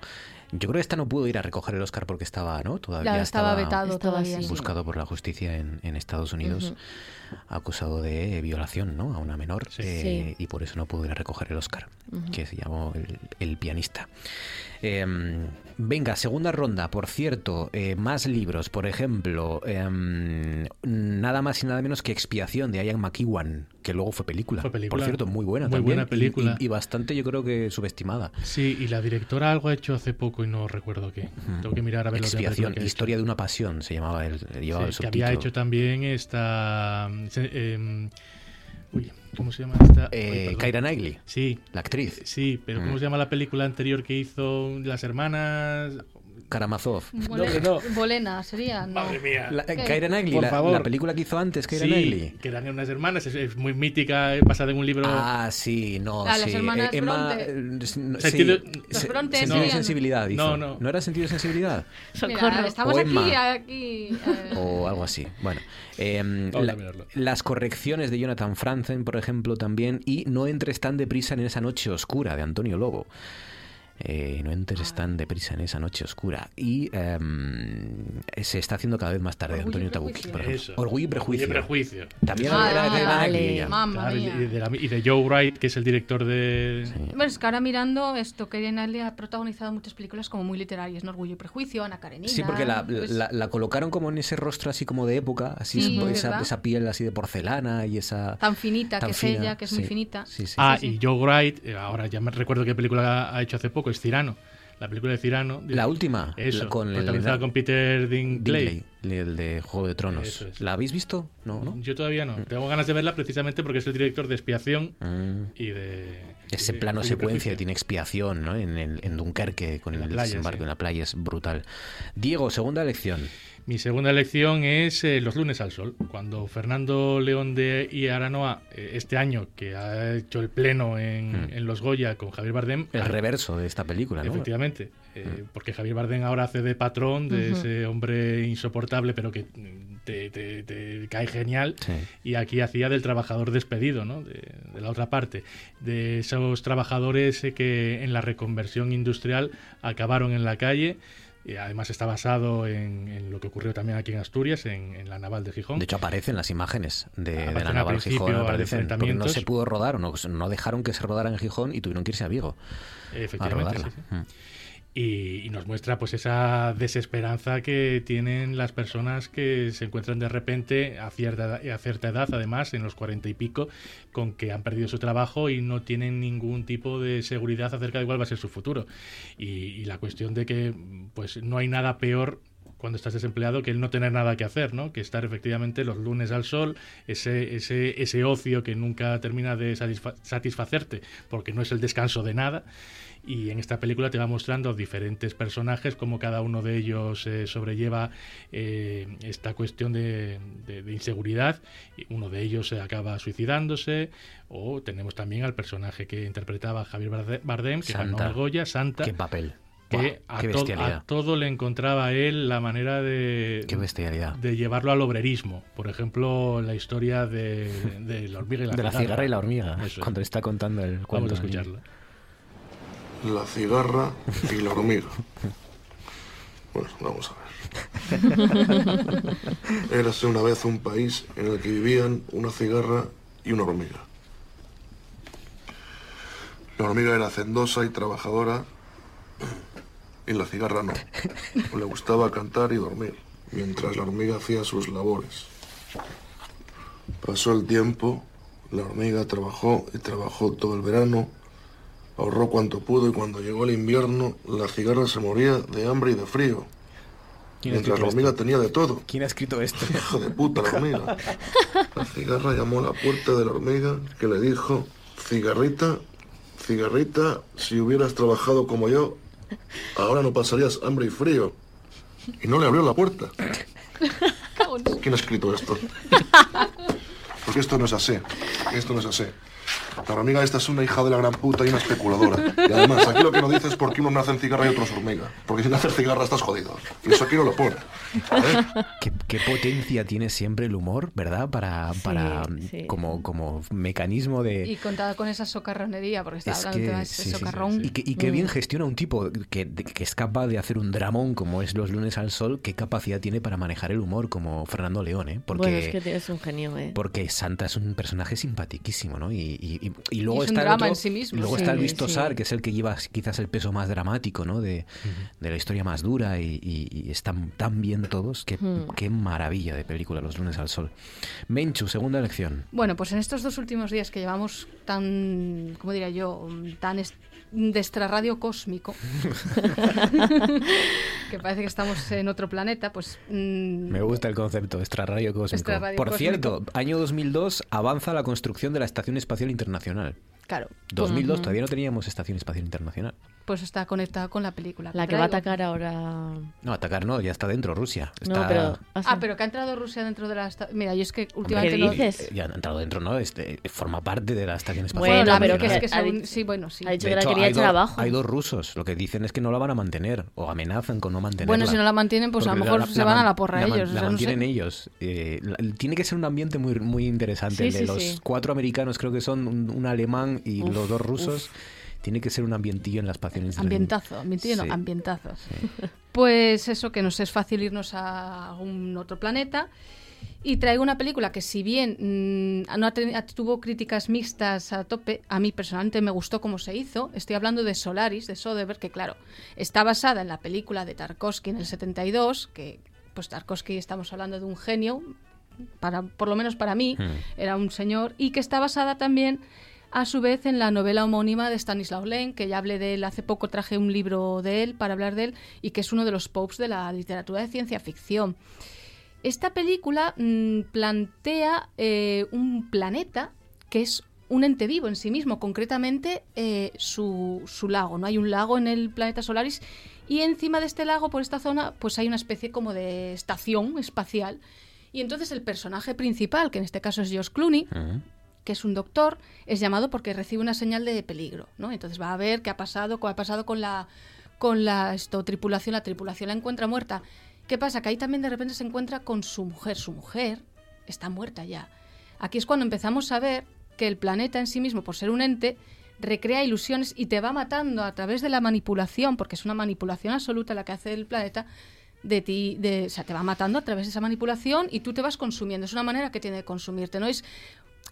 Yo creo que esta no pudo ir a recoger el Oscar porque estaba, ¿no? Todavía Ya, estaba vetado Estaba buscado por la justicia en, en Estados Unidos. Acusado de violación, ¿no? A una menor eh, Sí. y por eso no pudo ir a recoger el Oscar, que se llamó el, el pianista. Em, venga, segunda ronda. Por cierto, eh, más libros. Por ejemplo, em, nada más y nada menos que Expiación de Ian McEwan, que luego fue película. Fue película. Por cierto, muy buena Muy también. buena película. Y, y- y bastante, yo creo que subestimada. Sí, y la directora algo ha hecho hace poco y no recuerdo qué. Tengo que mirar a ver lo Expiación, que ha hecho. Historia de una pasión, se llamaba el, llevaba el Sí, que había subtítulo. hecho también esta. Em, uy, ¿cómo se llama esta? Eh, Uy. Keira Knightley. Sí. La actriz. Sí, pero ¿cómo Mm. se llama la película anterior que hizo las hermanas? Karamazov. Bolena, no. Bolena sería. No. Madre mía. La, la, favor. la película que hizo antes, Keira sí, Knightley. que eran unas hermanas, es, es muy mítica, eh, basada en un libro. Ah, sí, no, Ah, las sí. hermanas Eh, Emma, Bronte. eh, sí, Sentido- Los se- Bronte sentido y serían- sensibilidad. hizo. No, no. ¿No era sentido y sensibilidad? Mira, estamos O aquí, aquí. eh, O algo así. Bueno, em, la- las correcciones de Jonathan Franzen, por ejemplo, también. Y No entres tan deprisa en esa noche oscura, de Antonio Lobo. Eh, no entres tan deprisa en esa noche oscura. Y em, se está haciendo cada vez más tarde, Orgullo Antonio Tabucchi, prejuicio. por ejemplo. Orgullo y prejuicio. Orgullo y prejuicio. También Ah, era de vale. Claro, y, de la- y de Joe Wright, que es el director de. Bueno, es que ahora mirando esto, que Knightley ha protagonizado muchas películas como muy literarias, ¿no? Orgullo y Prejuicio, Ana Karenina. Sí, porque la, pues- la- la colocaron como en ese rostro así como de época, así Sí, esa- esa, esa piel así de porcelana y esa... Tan finita tan que es fina, ella, que es muy sí. finita. Sí, sí. Ah, sí. y Joe Wright, eh, ahora ya me recuerdo qué película ha hecho hace poco, es Cirano. La película de Cirano. La última, Eso, la- con el- protagonizada con Peter Dinklage. Dinklage, el de Juego de Tronos. Es. ¿La habéis visto? No, ¿no? Yo todavía no. Tengo ganas de verla precisamente porque es el director de Expiación Mm. y de. Ese y de plano y secuencia tiene expiación, ¿no? En, el- en Dunkerque, con En el playa, desembarco sí. en la playa, es brutal. Diego, segunda elección. Mi segunda elección es eh, Los lunes al sol. Cuando Fernando León de y Aranoa, eh, este año, que ha hecho el pleno en, Mm. en Los Goya con Javier Bardem. El reverso de esta película, ¿no? Efectivamente, eh, porque Javier Bardem ahora hace de patrón, de ese hombre insoportable, pero que mm, te, te- te cae genial. Sí. Y aquí hacía del trabajador despedido, ¿no? de, de la otra parte, de esos trabajadores eh, que en la reconversión industrial acabaron en la calle. Y además está basado en, en lo que ocurrió también aquí en Asturias, en, en la naval de Gijón. De hecho, aparecen las imágenes de, de la al naval principio Gijón. al Aparecen, porque no se pudo rodar, o no, no dejaron que se rodara en Gijón y tuvieron que irse a Vigo. a Efectivamente, rodarla. sí, sí. Mm. Y, y nos muestra pues esa desesperanza que tienen las personas que se encuentran de repente a cierta, edad- a cierta edad, además, en los cuarenta y pico, con que han perdido su trabajo y no tienen ningún tipo de seguridad acerca de cuál va a ser su futuro. Y, y la cuestión de que pues no hay nada peor cuando estás desempleado que el no tener nada que hacer, ¿no? Que estar efectivamente los lunes al sol, ese, ese, ese ocio que nunca termina de satisfa- satisfacerte porque no es el descanso de nada. Y en esta película te va mostrando diferentes personajes, como cada uno de ellos eh, sobrelleva eh, esta cuestión de, de- de inseguridad. Uno de ellos se acaba suicidándose. O tenemos también al personaje que interpretaba Javier Barde- Bardem, que ganó Santa. el Goya, Santa. Qué papel. Que a, qué to- a todo le encontraba él la manera de, Qué bestialidad. de llevarlo al obrerismo. Por ejemplo, la historia de, de la hormiga y la de la cigarra. y la hormiga, Eso es. cuando está contando el cuento. Vamos a escucharla. La cigarra y la hormiga. Bueno, vamos a ver. Érase una vez un país en el que vivían una cigarra y una hormiga. La hormiga era hacendosa y trabajadora y la cigarra no. Le gustaba cantar y dormir, mientras la hormiga hacía sus labores. Pasó el tiempo, la hormiga trabajó y trabajó todo el verano, ahorró cuanto pudo y cuando llegó el invierno, la cigarra se moría de hambre y de frío. ¿Quién ha Mientras la hormiga esto? tenía de todo. ¿Quién ha escrito esto? Hijo de puta la hormiga. La cigarra llamó a la puerta de la hormiga que le dijo, cigarrita, cigarrita, si hubieras trabajado como yo, ahora no pasarías hambre y frío. Y no le abrió la puerta. [laughs] ¿Quién ha escrito esto? [laughs] Porque esto no es así. Esto no es así. La hormiga esta es una hija de la gran puta y una especuladora. Y además, aquí lo que nos dice es por qué unos nacen cigarra y otros hormiga. Porque si naces cigarra estás jodido. Y eso aquí no lo pone. ¿eh? ¿Qué, qué potencia tiene siempre el humor, ¿verdad? Para, para sí. Como, como mecanismo de... Y contada con esa socarronería, porque estaba Es hablando que, de sí, ese sí, sí, socarrón. Y que, y que Mm. bien gestiona un tipo que, de- que es capaz de hacer un dramón como es Los lunes al sol, qué capacidad tiene para manejar el humor como Fernando León, ¿eh? Porque, Bueno, es que tienes un genio, ¿eh? porque Santa es un personaje simpaticísimo, ¿no? Y, y- y- y luego Y es un está el otro- en sí mismo, Luego sí, está Luis sí. Tosar, que es el que lleva quizás el peso más dramático, ¿no? De, de la historia más dura y, y- y están tan bien todos. Qué, Hmm. qué maravilla de película Los lunes al sol. Menchu, segunda elección. Bueno, pues en estos dos últimos días que llevamos tan, ¿cómo diría yo? Tan de extrarradio cósmico, [laughs] que parece que estamos en otro planeta, pues... mm, Me gusta el concepto, extrarradio cósmico. Extrarradio Por cósmico. cierto, año 2002 avanza la construcción de la Estación Espacial Internacional. Claro. 2002 Ujú. todavía no teníamos Estación Espacial Internacional. Pues está conectada con la película. La que va a atacar ahora. No, atacar no, ya está dentro Rusia. No, pero- Ah, pero que ha entrado Rusia dentro de la... Mira, yo es que últimamente Hombre, no... eh, Ya han entrado dentro, ¿no? Este, forma parte de la Estación Espacial Bueno, la pero verdad es que que ha según- sí, bueno, sí. ha dicho De que la quería hay echar dos- abajo. Hay dos rusos. Lo que dicen es que no la van a mantener o amenazan con no mantenerla. Bueno, si no la mantienen, pues a lo Porque mejor se van a la porra man- ellos, o La sea, no sé. mantienen ellos. Eh, la- tiene que ser un ambiente muy, muy interesante. Sí, de sí, los sí. cuatro americanos, creo que son un, un alemán y Uf, los dos rusos. uf. Tiene que ser un ambientillo en las pasiones. Ambientazo, ambientillo no, Sí. ambientazo. [laughs] Pues eso, que nos es fácil irnos a un otro planeta. Y traigo una película que si bien mm, no tuvo críticas mixtas a tope, a mí personalmente me gustó cómo se hizo. Estoy hablando de Solaris, de Soderbergh, que claro, está basada en la película de Tarkovsky en el 72, que pues Tarkovsky estamos hablando de un genio, para, por lo menos para mí, Mm. era un señor, y que está basada también a su vez en la novela homónima de Stanislaw Lem, que ya hablé de él hace poco, traje un libro de él para hablar de él, y que es uno de los popes de la literatura de ciencia ficción. Esta película mm, plantea eh, un planeta que es un ente vivo en sí mismo, concretamente eh, su, su lago. No hay un lago en el planeta Solaris y encima de este lago, por esta zona, pues hay una especie como de estación espacial. Y entonces el personaje principal, que en este caso es Josh Clooney, que es un doctor, es llamado porque recibe una señal de peligro, ¿no? Entonces va a ver qué ha pasado, qué ha pasado con la con la esto, tripulación, la tripulación la encuentra muerta. ¿Qué pasa? Que ahí también de repente se encuentra con su mujer, su mujer está muerta ya. Aquí es cuando empezamos a ver que el planeta en sí mismo, por ser un ente, recrea ilusiones y te va matando a través de la manipulación, porque es una manipulación absoluta la que hace el planeta de ti, de, o sea, te va matando a través de esa manipulación y tú te vas consumiendo. Es una manera que tiene de consumirte, ¿no? Es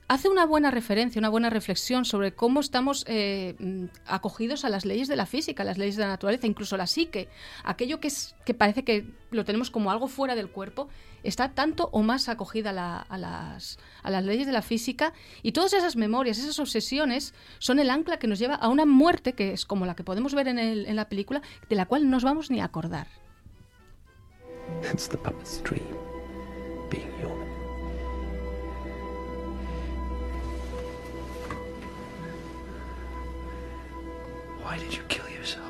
hace una buena referencia, una buena reflexión sobre cómo estamos eh, mm, acogidos a las leyes de la física, a las leyes de la naturaleza, incluso la psique. Aquello que, es, que parece que lo tenemos como algo fuera del cuerpo, está tanto o más acogida a, la- a las, a las leyes de la física y todas esas memorias, esas obsesiones son el ancla que nos lleva a una muerte que es como la que podemos ver en, la película, de la cual no nos vamos ni a acordar. Why did you kill yourself?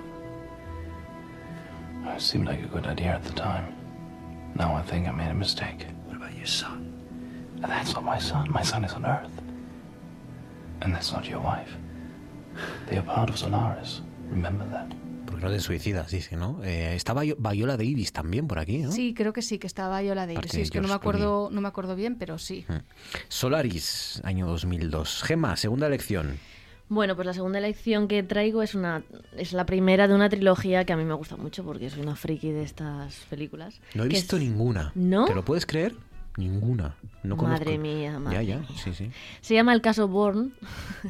It seemed like a good idea at the time. Now I think I made a mistake. What about your son? That's not my son. My son is on Earth. And that's not your wife. They are part of Solaris. Remember that. Porque no te suicidas, dice, ¿no? Eh, estaba Vio- Viola Davis también por aquí, ¿no? Sí, creo que sí, que estaba yo la de Parte Sí, es que no me acuerdo, no me acuerdo bien, pero sí. Mm. Solaris, año 2002. Gema, segunda elección. Bueno, pues la segunda elección que traigo es una es la primera de una trilogía que a mí me gusta mucho porque soy una friki de estas películas. No he que visto es- ninguna. ¿No? ¿Te lo puedes creer? Ninguna. No conozco. Madre mía, madre Ya, ya, mía. sí, sí. Se llama El caso Bourne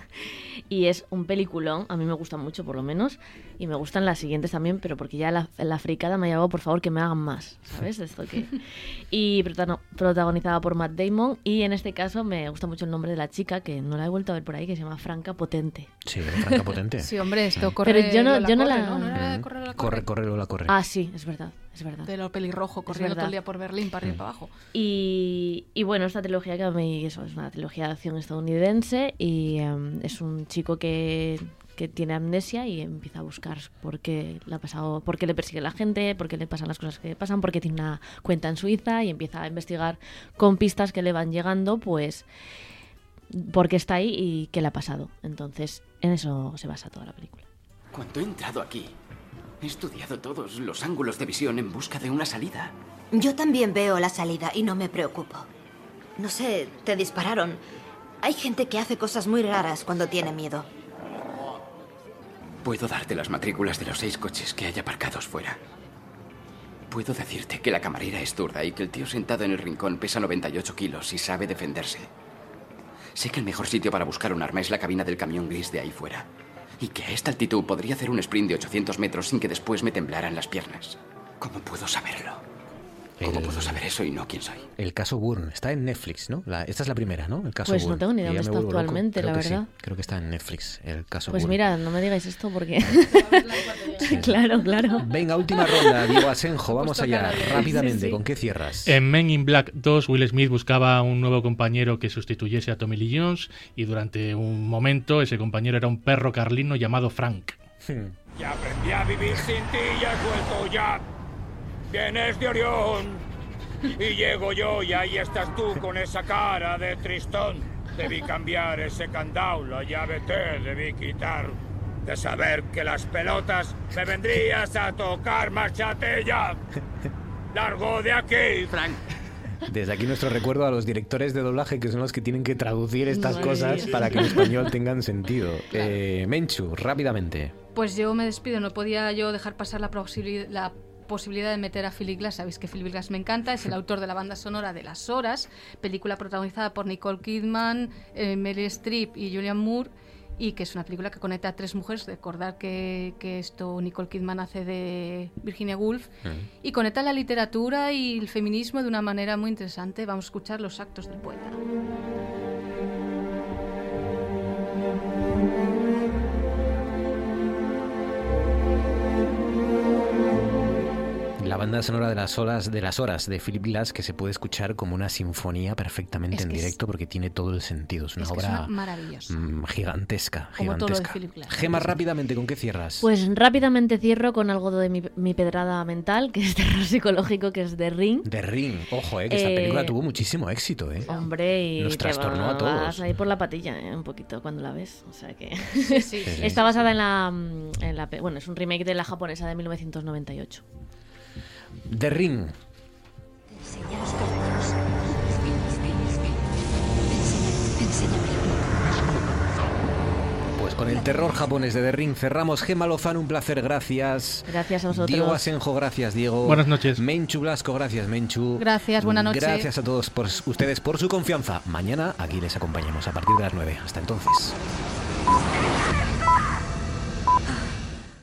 [laughs] y es un peliculón, a mí me gusta mucho por lo menos, y me gustan las siguientes también, pero porque ya la, la fricada me ha llevado, por favor, que me hagan más, ¿sabes? Esto que... [laughs] Y protagonizada por Matt Damon, y en este caso me gusta mucho el nombre de la chica, que no la he vuelto a ver por ahí, que se llama Franca Potente. Sí, Franca [laughs] Potente. Sí, hombre, esto corre. Pero yo no, yo no corre, la... ¿no? ¿No era de corre, Corre, corre. Ah, sí, es verdad, es verdad. De lo pelirrojo, corriendo todo el día por Berlín, para arriba y para abajo. Y, y bueno, esta trilogía que a mí eso, es una trilogía de acción estadounidense y em, es un chico que, que tiene amnesia y empieza a buscar por qué le ha pasado, por qué le persigue la gente, por qué le pasan las cosas que le pasan, por qué tiene una cuenta en Suiza y empieza a investigar con pistas que le van llegando, pues por qué está ahí y qué le ha pasado. Entonces, en eso se basa toda la película. Cuando he entrado aquí, he estudiado todos los ángulos de visión en busca de una salida. Yo también veo la salida y no me preocupo. No sé, te dispararon. Hay gente que hace cosas muy raras cuando tiene miedo. Puedo darte las matrículas de los seis coches que hay aparcados fuera. Puedo decirte que la camarera es zurda y que el tío sentado en el rincón pesa 98 kilos y sabe defenderse. Sé que el mejor sitio para buscar un arma es la cabina del camión gris de ahí fuera. Y que a esta altitud podría hacer un sprint de 800 metros sin que después me temblaran las piernas. ¿Cómo puedo saberlo? ¿Cómo El- puedo saber eso y no quién soy? El caso Bourne está en Netflix, ¿no? La- esta es la primera, ¿no? El caso Pues no tengo ni idea dónde está actualmente, la sí. verdad. Creo que está en Netflix, el caso Pues Bourne. mira, no me digáis esto porque... [laughs] [laughs] claro, claro. Venga, última ronda, Diego Asenjo, vamos allá, rápidamente, Sí, sí. ¿con qué cierras? En Men in Black 2, Will Smith buscaba un nuevo compañero que sustituyese a Tommy Lee Jones y durante un momento ese compañero era un perro carlino llamado Frank. Ya aprendí a vivir sin ti y has vuelto ya. Vienes de Orión. Y llego yo y ahí estás tú con esa cara de tristón. Debí cambiar ese candado, la llave te debí quitar. De saber que las pelotas me vendrías a tocar, márchate ya. Largo de aquí. Frank. Desde aquí nuestro recuerdo a los directores de doblaje que son los que tienen que traducir estas Madre cosas para que en español [laughs] tengan sentido. Eh, Menchu, rápidamente. Pues yo me despido, no podía yo dejar pasar la, la posibilidad de meter a Philip Glass. Sabéis que Philip Glass me encanta, es el [laughs] autor de la banda sonora de Las Horas, película protagonizada por Nicole Kidman, eh, Meryl Streep y Julian Moore, y que es una película que conecta a tres mujeres. Recordar que, que esto Nicole Kidman hace de Virginia Woolf, y conecta la literatura y el feminismo de una manera muy interesante. Vamos a escuchar los actos del poeta. La banda sonora de las horas de las horas de Philip Glass que se puede escuchar como una sinfonía perfectamente Es en es- directo porque tiene todo el sentido. Es una Es obra una mm, gigantesca, Como todo lo de gigantesca. Gema, rápidamente, ¿con qué cierras? Pues rápidamente cierro con algo de mi, mi pedrada mental, que es terror psicológico, que es de Ring. The Ring, ojo, eh, que esta Eh, película tuvo muchísimo éxito, ¿eh? Hombre, y Nos te trastornó va- a todos. vas ahí por la patilla, ¿eh? un poquito cuando la ves. O sea que Sí, sí, sí. [laughs] está basada en la, mm, en la, bueno, es un remake de la japonesa de 1998. The Ring. Pues con el terror japonés de The Ring cerramos. Gema Lozano, un placer, gracias. Gracias a vosotros. Diego Asenjo, gracias, Diego. Buenas noches. Menchu Blasco, gracias, Menchu. Gracias, buena noche. Gracias a todos por ustedes por su confianza. Mañana aquí les acompañamos a partir de las 9. Hasta entonces.